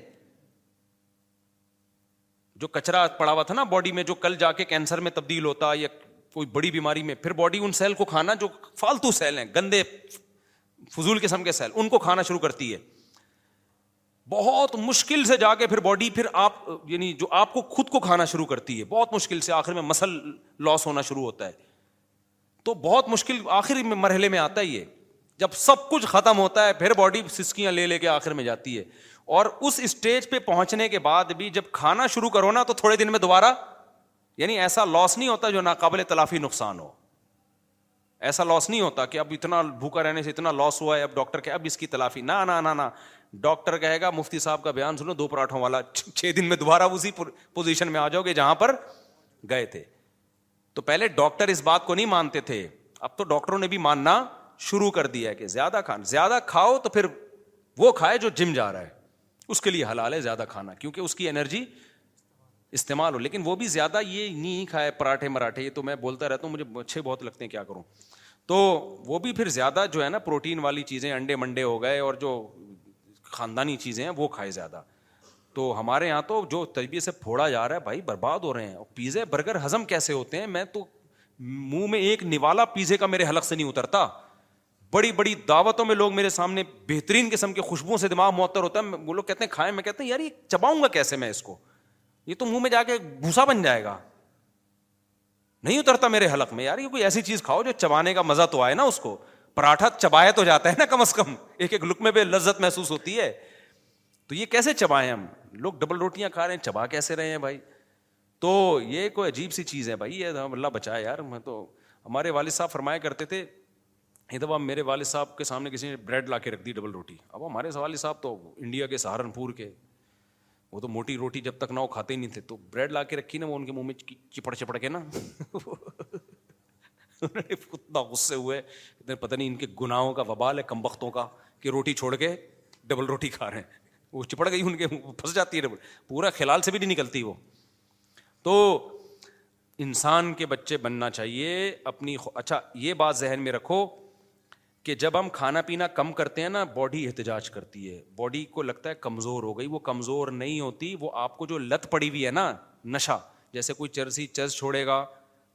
جو کچرا پڑا ہوا تھا نا باڈی میں جو کل جا کے کینسر میں تبدیل ہوتا یا کوئی بڑی بیماری میں پھر باڈی ان سیل کو کھانا جو فالتو سیل ہیں گندے فضول قسم کے سیل ان کو کھانا شروع کرتی ہے بہت مشکل سے جا کے پھر باڈی پھر آپ یعنی جو آپ کو خود کو کھانا شروع کرتی ہے بہت مشکل سے آخر میں مسل لاس ہونا شروع ہوتا ہے تو بہت مشکل آخری میں مرحلے میں آتا ہی ہے جب سب کچھ ختم ہوتا ہے پھر باڈی سسکیاں لے لے کے آخر میں جاتی ہے اور اس اسٹیج پہ پہنچنے کے بعد بھی جب کھانا شروع کرو نا تو تھوڑے دن میں دوبارہ یعنی ایسا لاس نہیں ہوتا جو ناقابل تلافی نقصان ہو ایسا لاس نہیں ہوتا کہ اب اتنا بھوکا رہنے سے اتنا لاس ہوا ہے اب ڈاکٹر کہ اب اس کی تلافی نہ ڈاکٹر کہے گا مفتی صاحب کا بیان سنو دو پراٹھوں والا چھ دن میں دوبارہ اسی پوزیشن میں آ جاؤ گے جہاں پر گئے تھے تو پہلے ڈاکٹر اس بات کو نہیں مانتے تھے اب تو ڈاکٹروں نے بھی ماننا شروع کر دیا ہے کہ زیادہ کھانا زیادہ کھاؤ تو پھر وہ کھائے جو جم جا رہا ہے اس کے لیے حلال ہے زیادہ کھانا کیونکہ اس کی انرجی استعمال ہو لیکن وہ بھی زیادہ یہ نہیں کھائے پراٹھے مراٹھے یہ تو میں بولتا رہتا ہوں مجھے اچھے بہت لگتے ہیں کیا کروں تو وہ بھی پھر زیادہ جو ہے نا پروٹین والی چیزیں انڈے منڈے ہو گئے اور جو خاندانی چیزیں ہیں وہ کھائے زیادہ تو ہمارے یہاں تو جو سے پھوڑا جا رہا ہے بھائی برباد ہو رہے ہیں پیزے برگر کیسے ہوتے ہیں میں تو منہ میں ایک نوالا پیزے کا میرے حلق سے نہیں اترتا بڑی بڑی دعوتوں میں لوگ میرے سامنے بہترین قسم کے خوشبو سے دماغ معطر ہوتا ہے وہ لوگ کہتے ہیں کھائے میں کہتے ہیں یار یہ چباؤں گا کیسے میں اس کو یہ تو منہ میں جا کے بھوسا بن جائے گا نہیں اترتا میرے حلق میں یار یہ کوئی ایسی چیز کھاؤ جو چبانے کا مزہ تو آئے نا اس کو پراٹھا چبایا تو جاتا ہے نا کم از کم ایک ایک لک میں بھی لذت محسوس ہوتی ہے تو یہ کیسے چبائیں ہم لوگ ڈبل روٹیاں کھا رہے ہیں چبا کیسے رہے ہیں بھائی تو یہ کوئی عجیب سی چیز ہے بھائی یہ اللہ بچائے یار میں تو ہمارے والد صاحب فرمایا کرتے تھے یہ دفعہ میرے والد صاحب کے سامنے کسی نے بریڈ لا کے رکھ دی ڈبل روٹی اب ہمارے والد صاحب تو انڈیا کے سہارنپور کے وہ تو موٹی روٹی جب تک نہ وہ کھاتے ہی نہیں تھے تو بریڈ لا کے رکھی نا وہ ان کے منہ میں چپڑ چپڑ کے نا <laughs> کتنا غصے ہوئے پتہ نہیں ان کے گناہوں کا وبال ہے کم وقتوں کا کہ روٹی چھوڑ کے ڈبل روٹی کھا رہے ہیں وہ چپڑ گئی ان کے پھنس جاتی ہے ڈبل پورا خلال سے بھی نہیں نکلتی وہ تو انسان کے بچے بننا چاہیے اپنی اچھا یہ بات ذہن میں رکھو کہ جب ہم کھانا پینا کم کرتے ہیں نا باڈی احتجاج کرتی ہے باڈی کو لگتا ہے کمزور ہو گئی وہ کمزور نہیں ہوتی وہ آپ کو جو لت پڑی ہوئی ہے نا نشہ جیسے کوئی چرسی چرس چھوڑے گا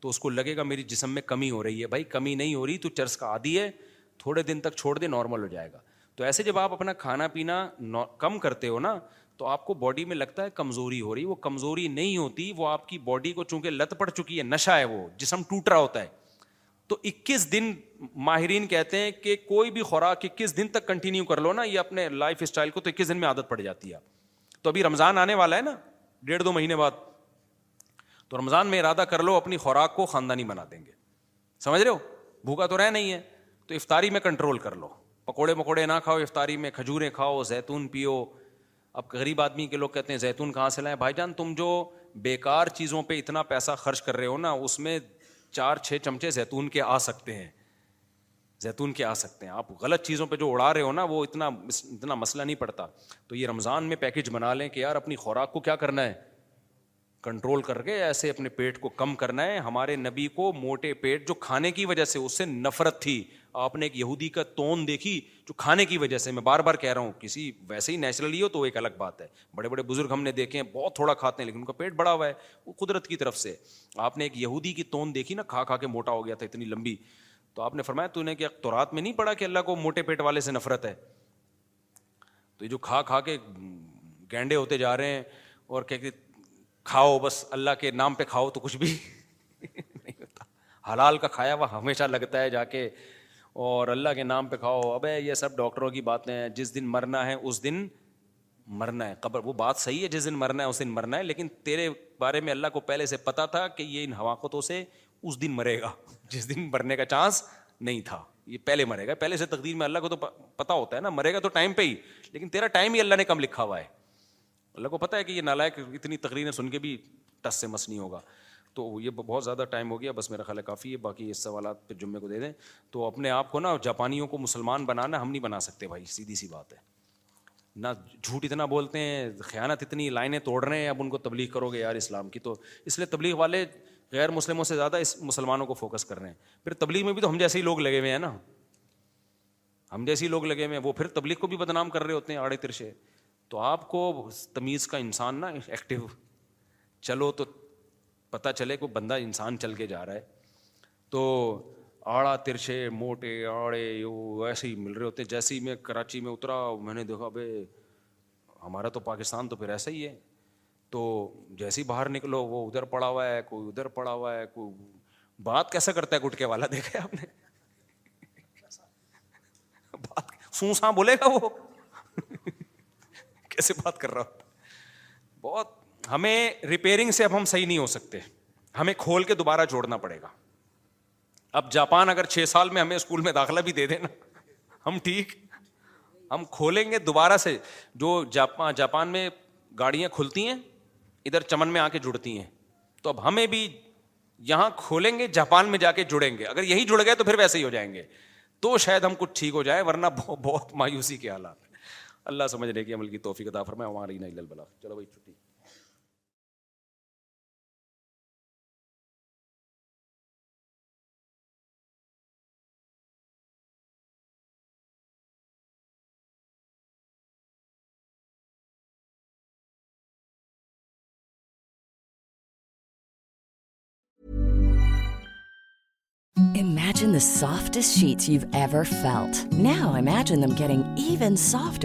تو اس کو لگے گا میری جسم میں کمی ہو رہی ہے بھائی کمی نہیں ہو رہی تو چرس کا عادی ہے تھوڑے دن تک چھوڑ دے نارمل ہو جائے گا تو ایسے جب آپ اپنا کھانا پینا کم کرتے ہو نا تو آپ کو باڈی میں لگتا ہے کمزوری ہو رہی وہ کمزوری نہیں ہوتی وہ آپ کی باڈی کو چونکہ لت پڑ چکی ہے نشا ہے وہ جسم ٹوٹ رہا ہوتا ہے تو اکیس دن ماہرین کہتے ہیں کہ کوئی بھی خوراک اکیس دن تک کنٹینیو کر لو نا یہ اپنے لائف اسٹائل کو تو اکیس دن میں عادت پڑ جاتی ہے تو ابھی رمضان آنے والا ہے نا ڈیڑھ دو مہینے بعد تو رمضان میں ارادہ کر لو اپنی خوراک کو خاندانی بنا دیں گے سمجھ رہے ہو بھوکا تو رہ نہیں ہے تو افطاری میں کنٹرول کر لو پکوڑے مکوڑے نہ کھاؤ افطاری میں کھجوریں کھاؤ زیتون پیو اب غریب آدمی کے لوگ کہتے ہیں زیتون کہاں سے لائیں بھائی جان تم جو بیکار چیزوں پہ اتنا پیسہ خرچ کر رہے ہو نا اس میں چار چھ چمچے زیتون کے آ سکتے ہیں زیتون کے آ سکتے ہیں آپ غلط چیزوں پہ جو اڑا رہے ہو نا وہ اتنا اتنا مسئلہ نہیں پڑتا تو یہ رمضان میں پیکج بنا لیں کہ یار اپنی خوراک کو کیا کرنا ہے کنٹرول کر کے ایسے اپنے پیٹ کو کم کرنا ہے ہمارے نبی کو موٹے پیٹ جو کھانے کی وجہ سے اس سے نفرت تھی آپ نے ایک یہودی کا تون دیکھی جو کھانے کی وجہ سے میں بار بار کہہ رہا ہوں کسی ویسے ہی نیچرلی ہو تو ایک الگ بات ہے بڑے بڑے بزرگ ہم نے دیکھے ہیں بہت تھوڑا کھاتے ہیں لیکن ان کا پیٹ بڑا ہوا ہے وہ قدرت کی طرف سے آپ نے ایک یہودی کی تون دیکھی نا کھا کھا کے موٹا ہو گیا تھا اتنی لمبی تو آپ نے فرمایا تو نے کہ اخترات میں نہیں پڑا کہ اللہ کو موٹے پیٹ والے سے نفرت ہے تو یہ جو کھا کھا کے گینڈے ہوتے جا رہے ہیں اور کہتے کھاؤ بس اللہ کے نام پہ کھاؤ تو کچھ بھی <laughs> نہیں ہوتا حلال کا کھایا ہوا ہمیشہ لگتا ہے جا کے اور اللہ کے نام پہ کھاؤ ابے یہ سب ڈاکٹروں کی باتیں ہیں جس دن مرنا ہے اس دن مرنا ہے قبر وہ بات صحیح ہے جس دن مرنا ہے اس دن مرنا ہے لیکن تیرے بارے میں اللہ کو پہلے سے پتا تھا کہ یہ ان حواقتوں سے اس دن مرے گا جس دن مرنے کا چانس نہیں تھا یہ پہلے مرے گا پہلے سے تقدیر میں اللہ کو تو پتا ہوتا ہے نا مرے گا تو ٹائم پہ ہی لیکن تیرا ٹائم ہی اللہ نے کم لکھا ہوا ہے اللہ کو پتہ ہے کہ یہ نالائق اتنی تقریریں سن کے بھی ٹس سے مس نہیں ہوگا تو یہ بہت زیادہ ٹائم ہو گیا بس میرا خیال ہے کافی ہے باقی اس سوالات پہ جمعے کو دے دیں تو اپنے آپ کو نا جاپانیوں کو مسلمان بنانا ہم نہیں بنا سکتے بھائی سیدھی سی بات ہے نہ جھوٹ اتنا بولتے ہیں خیانت اتنی لائنیں توڑ رہے ہیں اب ان کو تبلیغ کرو گے یار اسلام کی تو اس لیے تبلیغ والے غیر مسلموں سے زیادہ اس مسلمانوں کو فوکس کر رہے ہیں پھر تبلیغ میں بھی تو ہم جیسے ہی لوگ لگے ہوئے ہیں نا ہم جیسے ہی لوگ لگے ہوئے ہیں وہ پھر تبلیغ کو بھی بدنام کر رہے ہوتے ہیں آڑے ترشے تو آپ کو تمیز کا انسان نا ایکٹیو چلو تو پتا چلے کہ بندہ انسان چل کے جا رہا ہے تو آڑا ترچھے موٹے آڑے وہ ایسے ہی مل رہے ہوتے جیسے ہی میں کراچی میں اترا میں نے دیکھا بھائی ہمارا تو پاکستان تو پھر ایسا ہی ہے تو جیسے ہی باہر نکلو وہ ادھر پڑا ہوا ہے کوئی ادھر پڑا ہوا ہے کوئی بات کیسا کرتا ہے گٹکے والا دیکھا آپ نے بات سو بولے گا وہ کیسے بات کر رہا ہوں بہت ہمیں ریپیئرنگ سے اب ہم صحیح نہیں ہو سکتے ہمیں کھول کے دوبارہ جوڑنا پڑے گا اب جاپان اگر چھ سال میں ہمیں اسکول میں داخلہ بھی دے دے نا ہم ٹھیک ہم کھولیں گے دوبارہ سے جو جاپان میں گاڑیاں کھلتی ہیں ادھر چمن میں آ کے جڑتی ہیں تو اب ہمیں بھی یہاں کھولیں گے جاپان میں جا کے جڑیں گے اگر یہی جڑ گئے تو پھر ویسے ہی ہو جائیں گے تو شاید ہم کچھ ٹھیک ہو جائیں ورنہ بہت مایوسی کے حالات اللہ سمجھنے کے عمل کی توفیق عطا فرمائے ہماری نہیں لل بلا چلو بھائی چھٹی سافٹس شیٹ ناجنگ even soft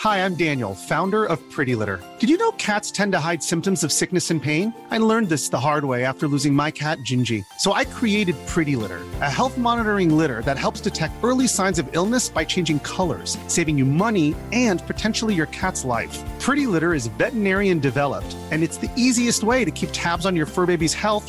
Hi, I'm Daniel, founder of Pretty Litter. Did you know cats tend to hide symptoms of sickness and pain? I learned this the hard way after losing my cat, Gingy. So I created Pretty Litter, a health monitoring litter that helps detect early signs of illness by changing colors, saving you money and potentially your cat's life. Pretty Litter is veterinarian developed, and it's the easiest way to keep tabs on your fur baby's health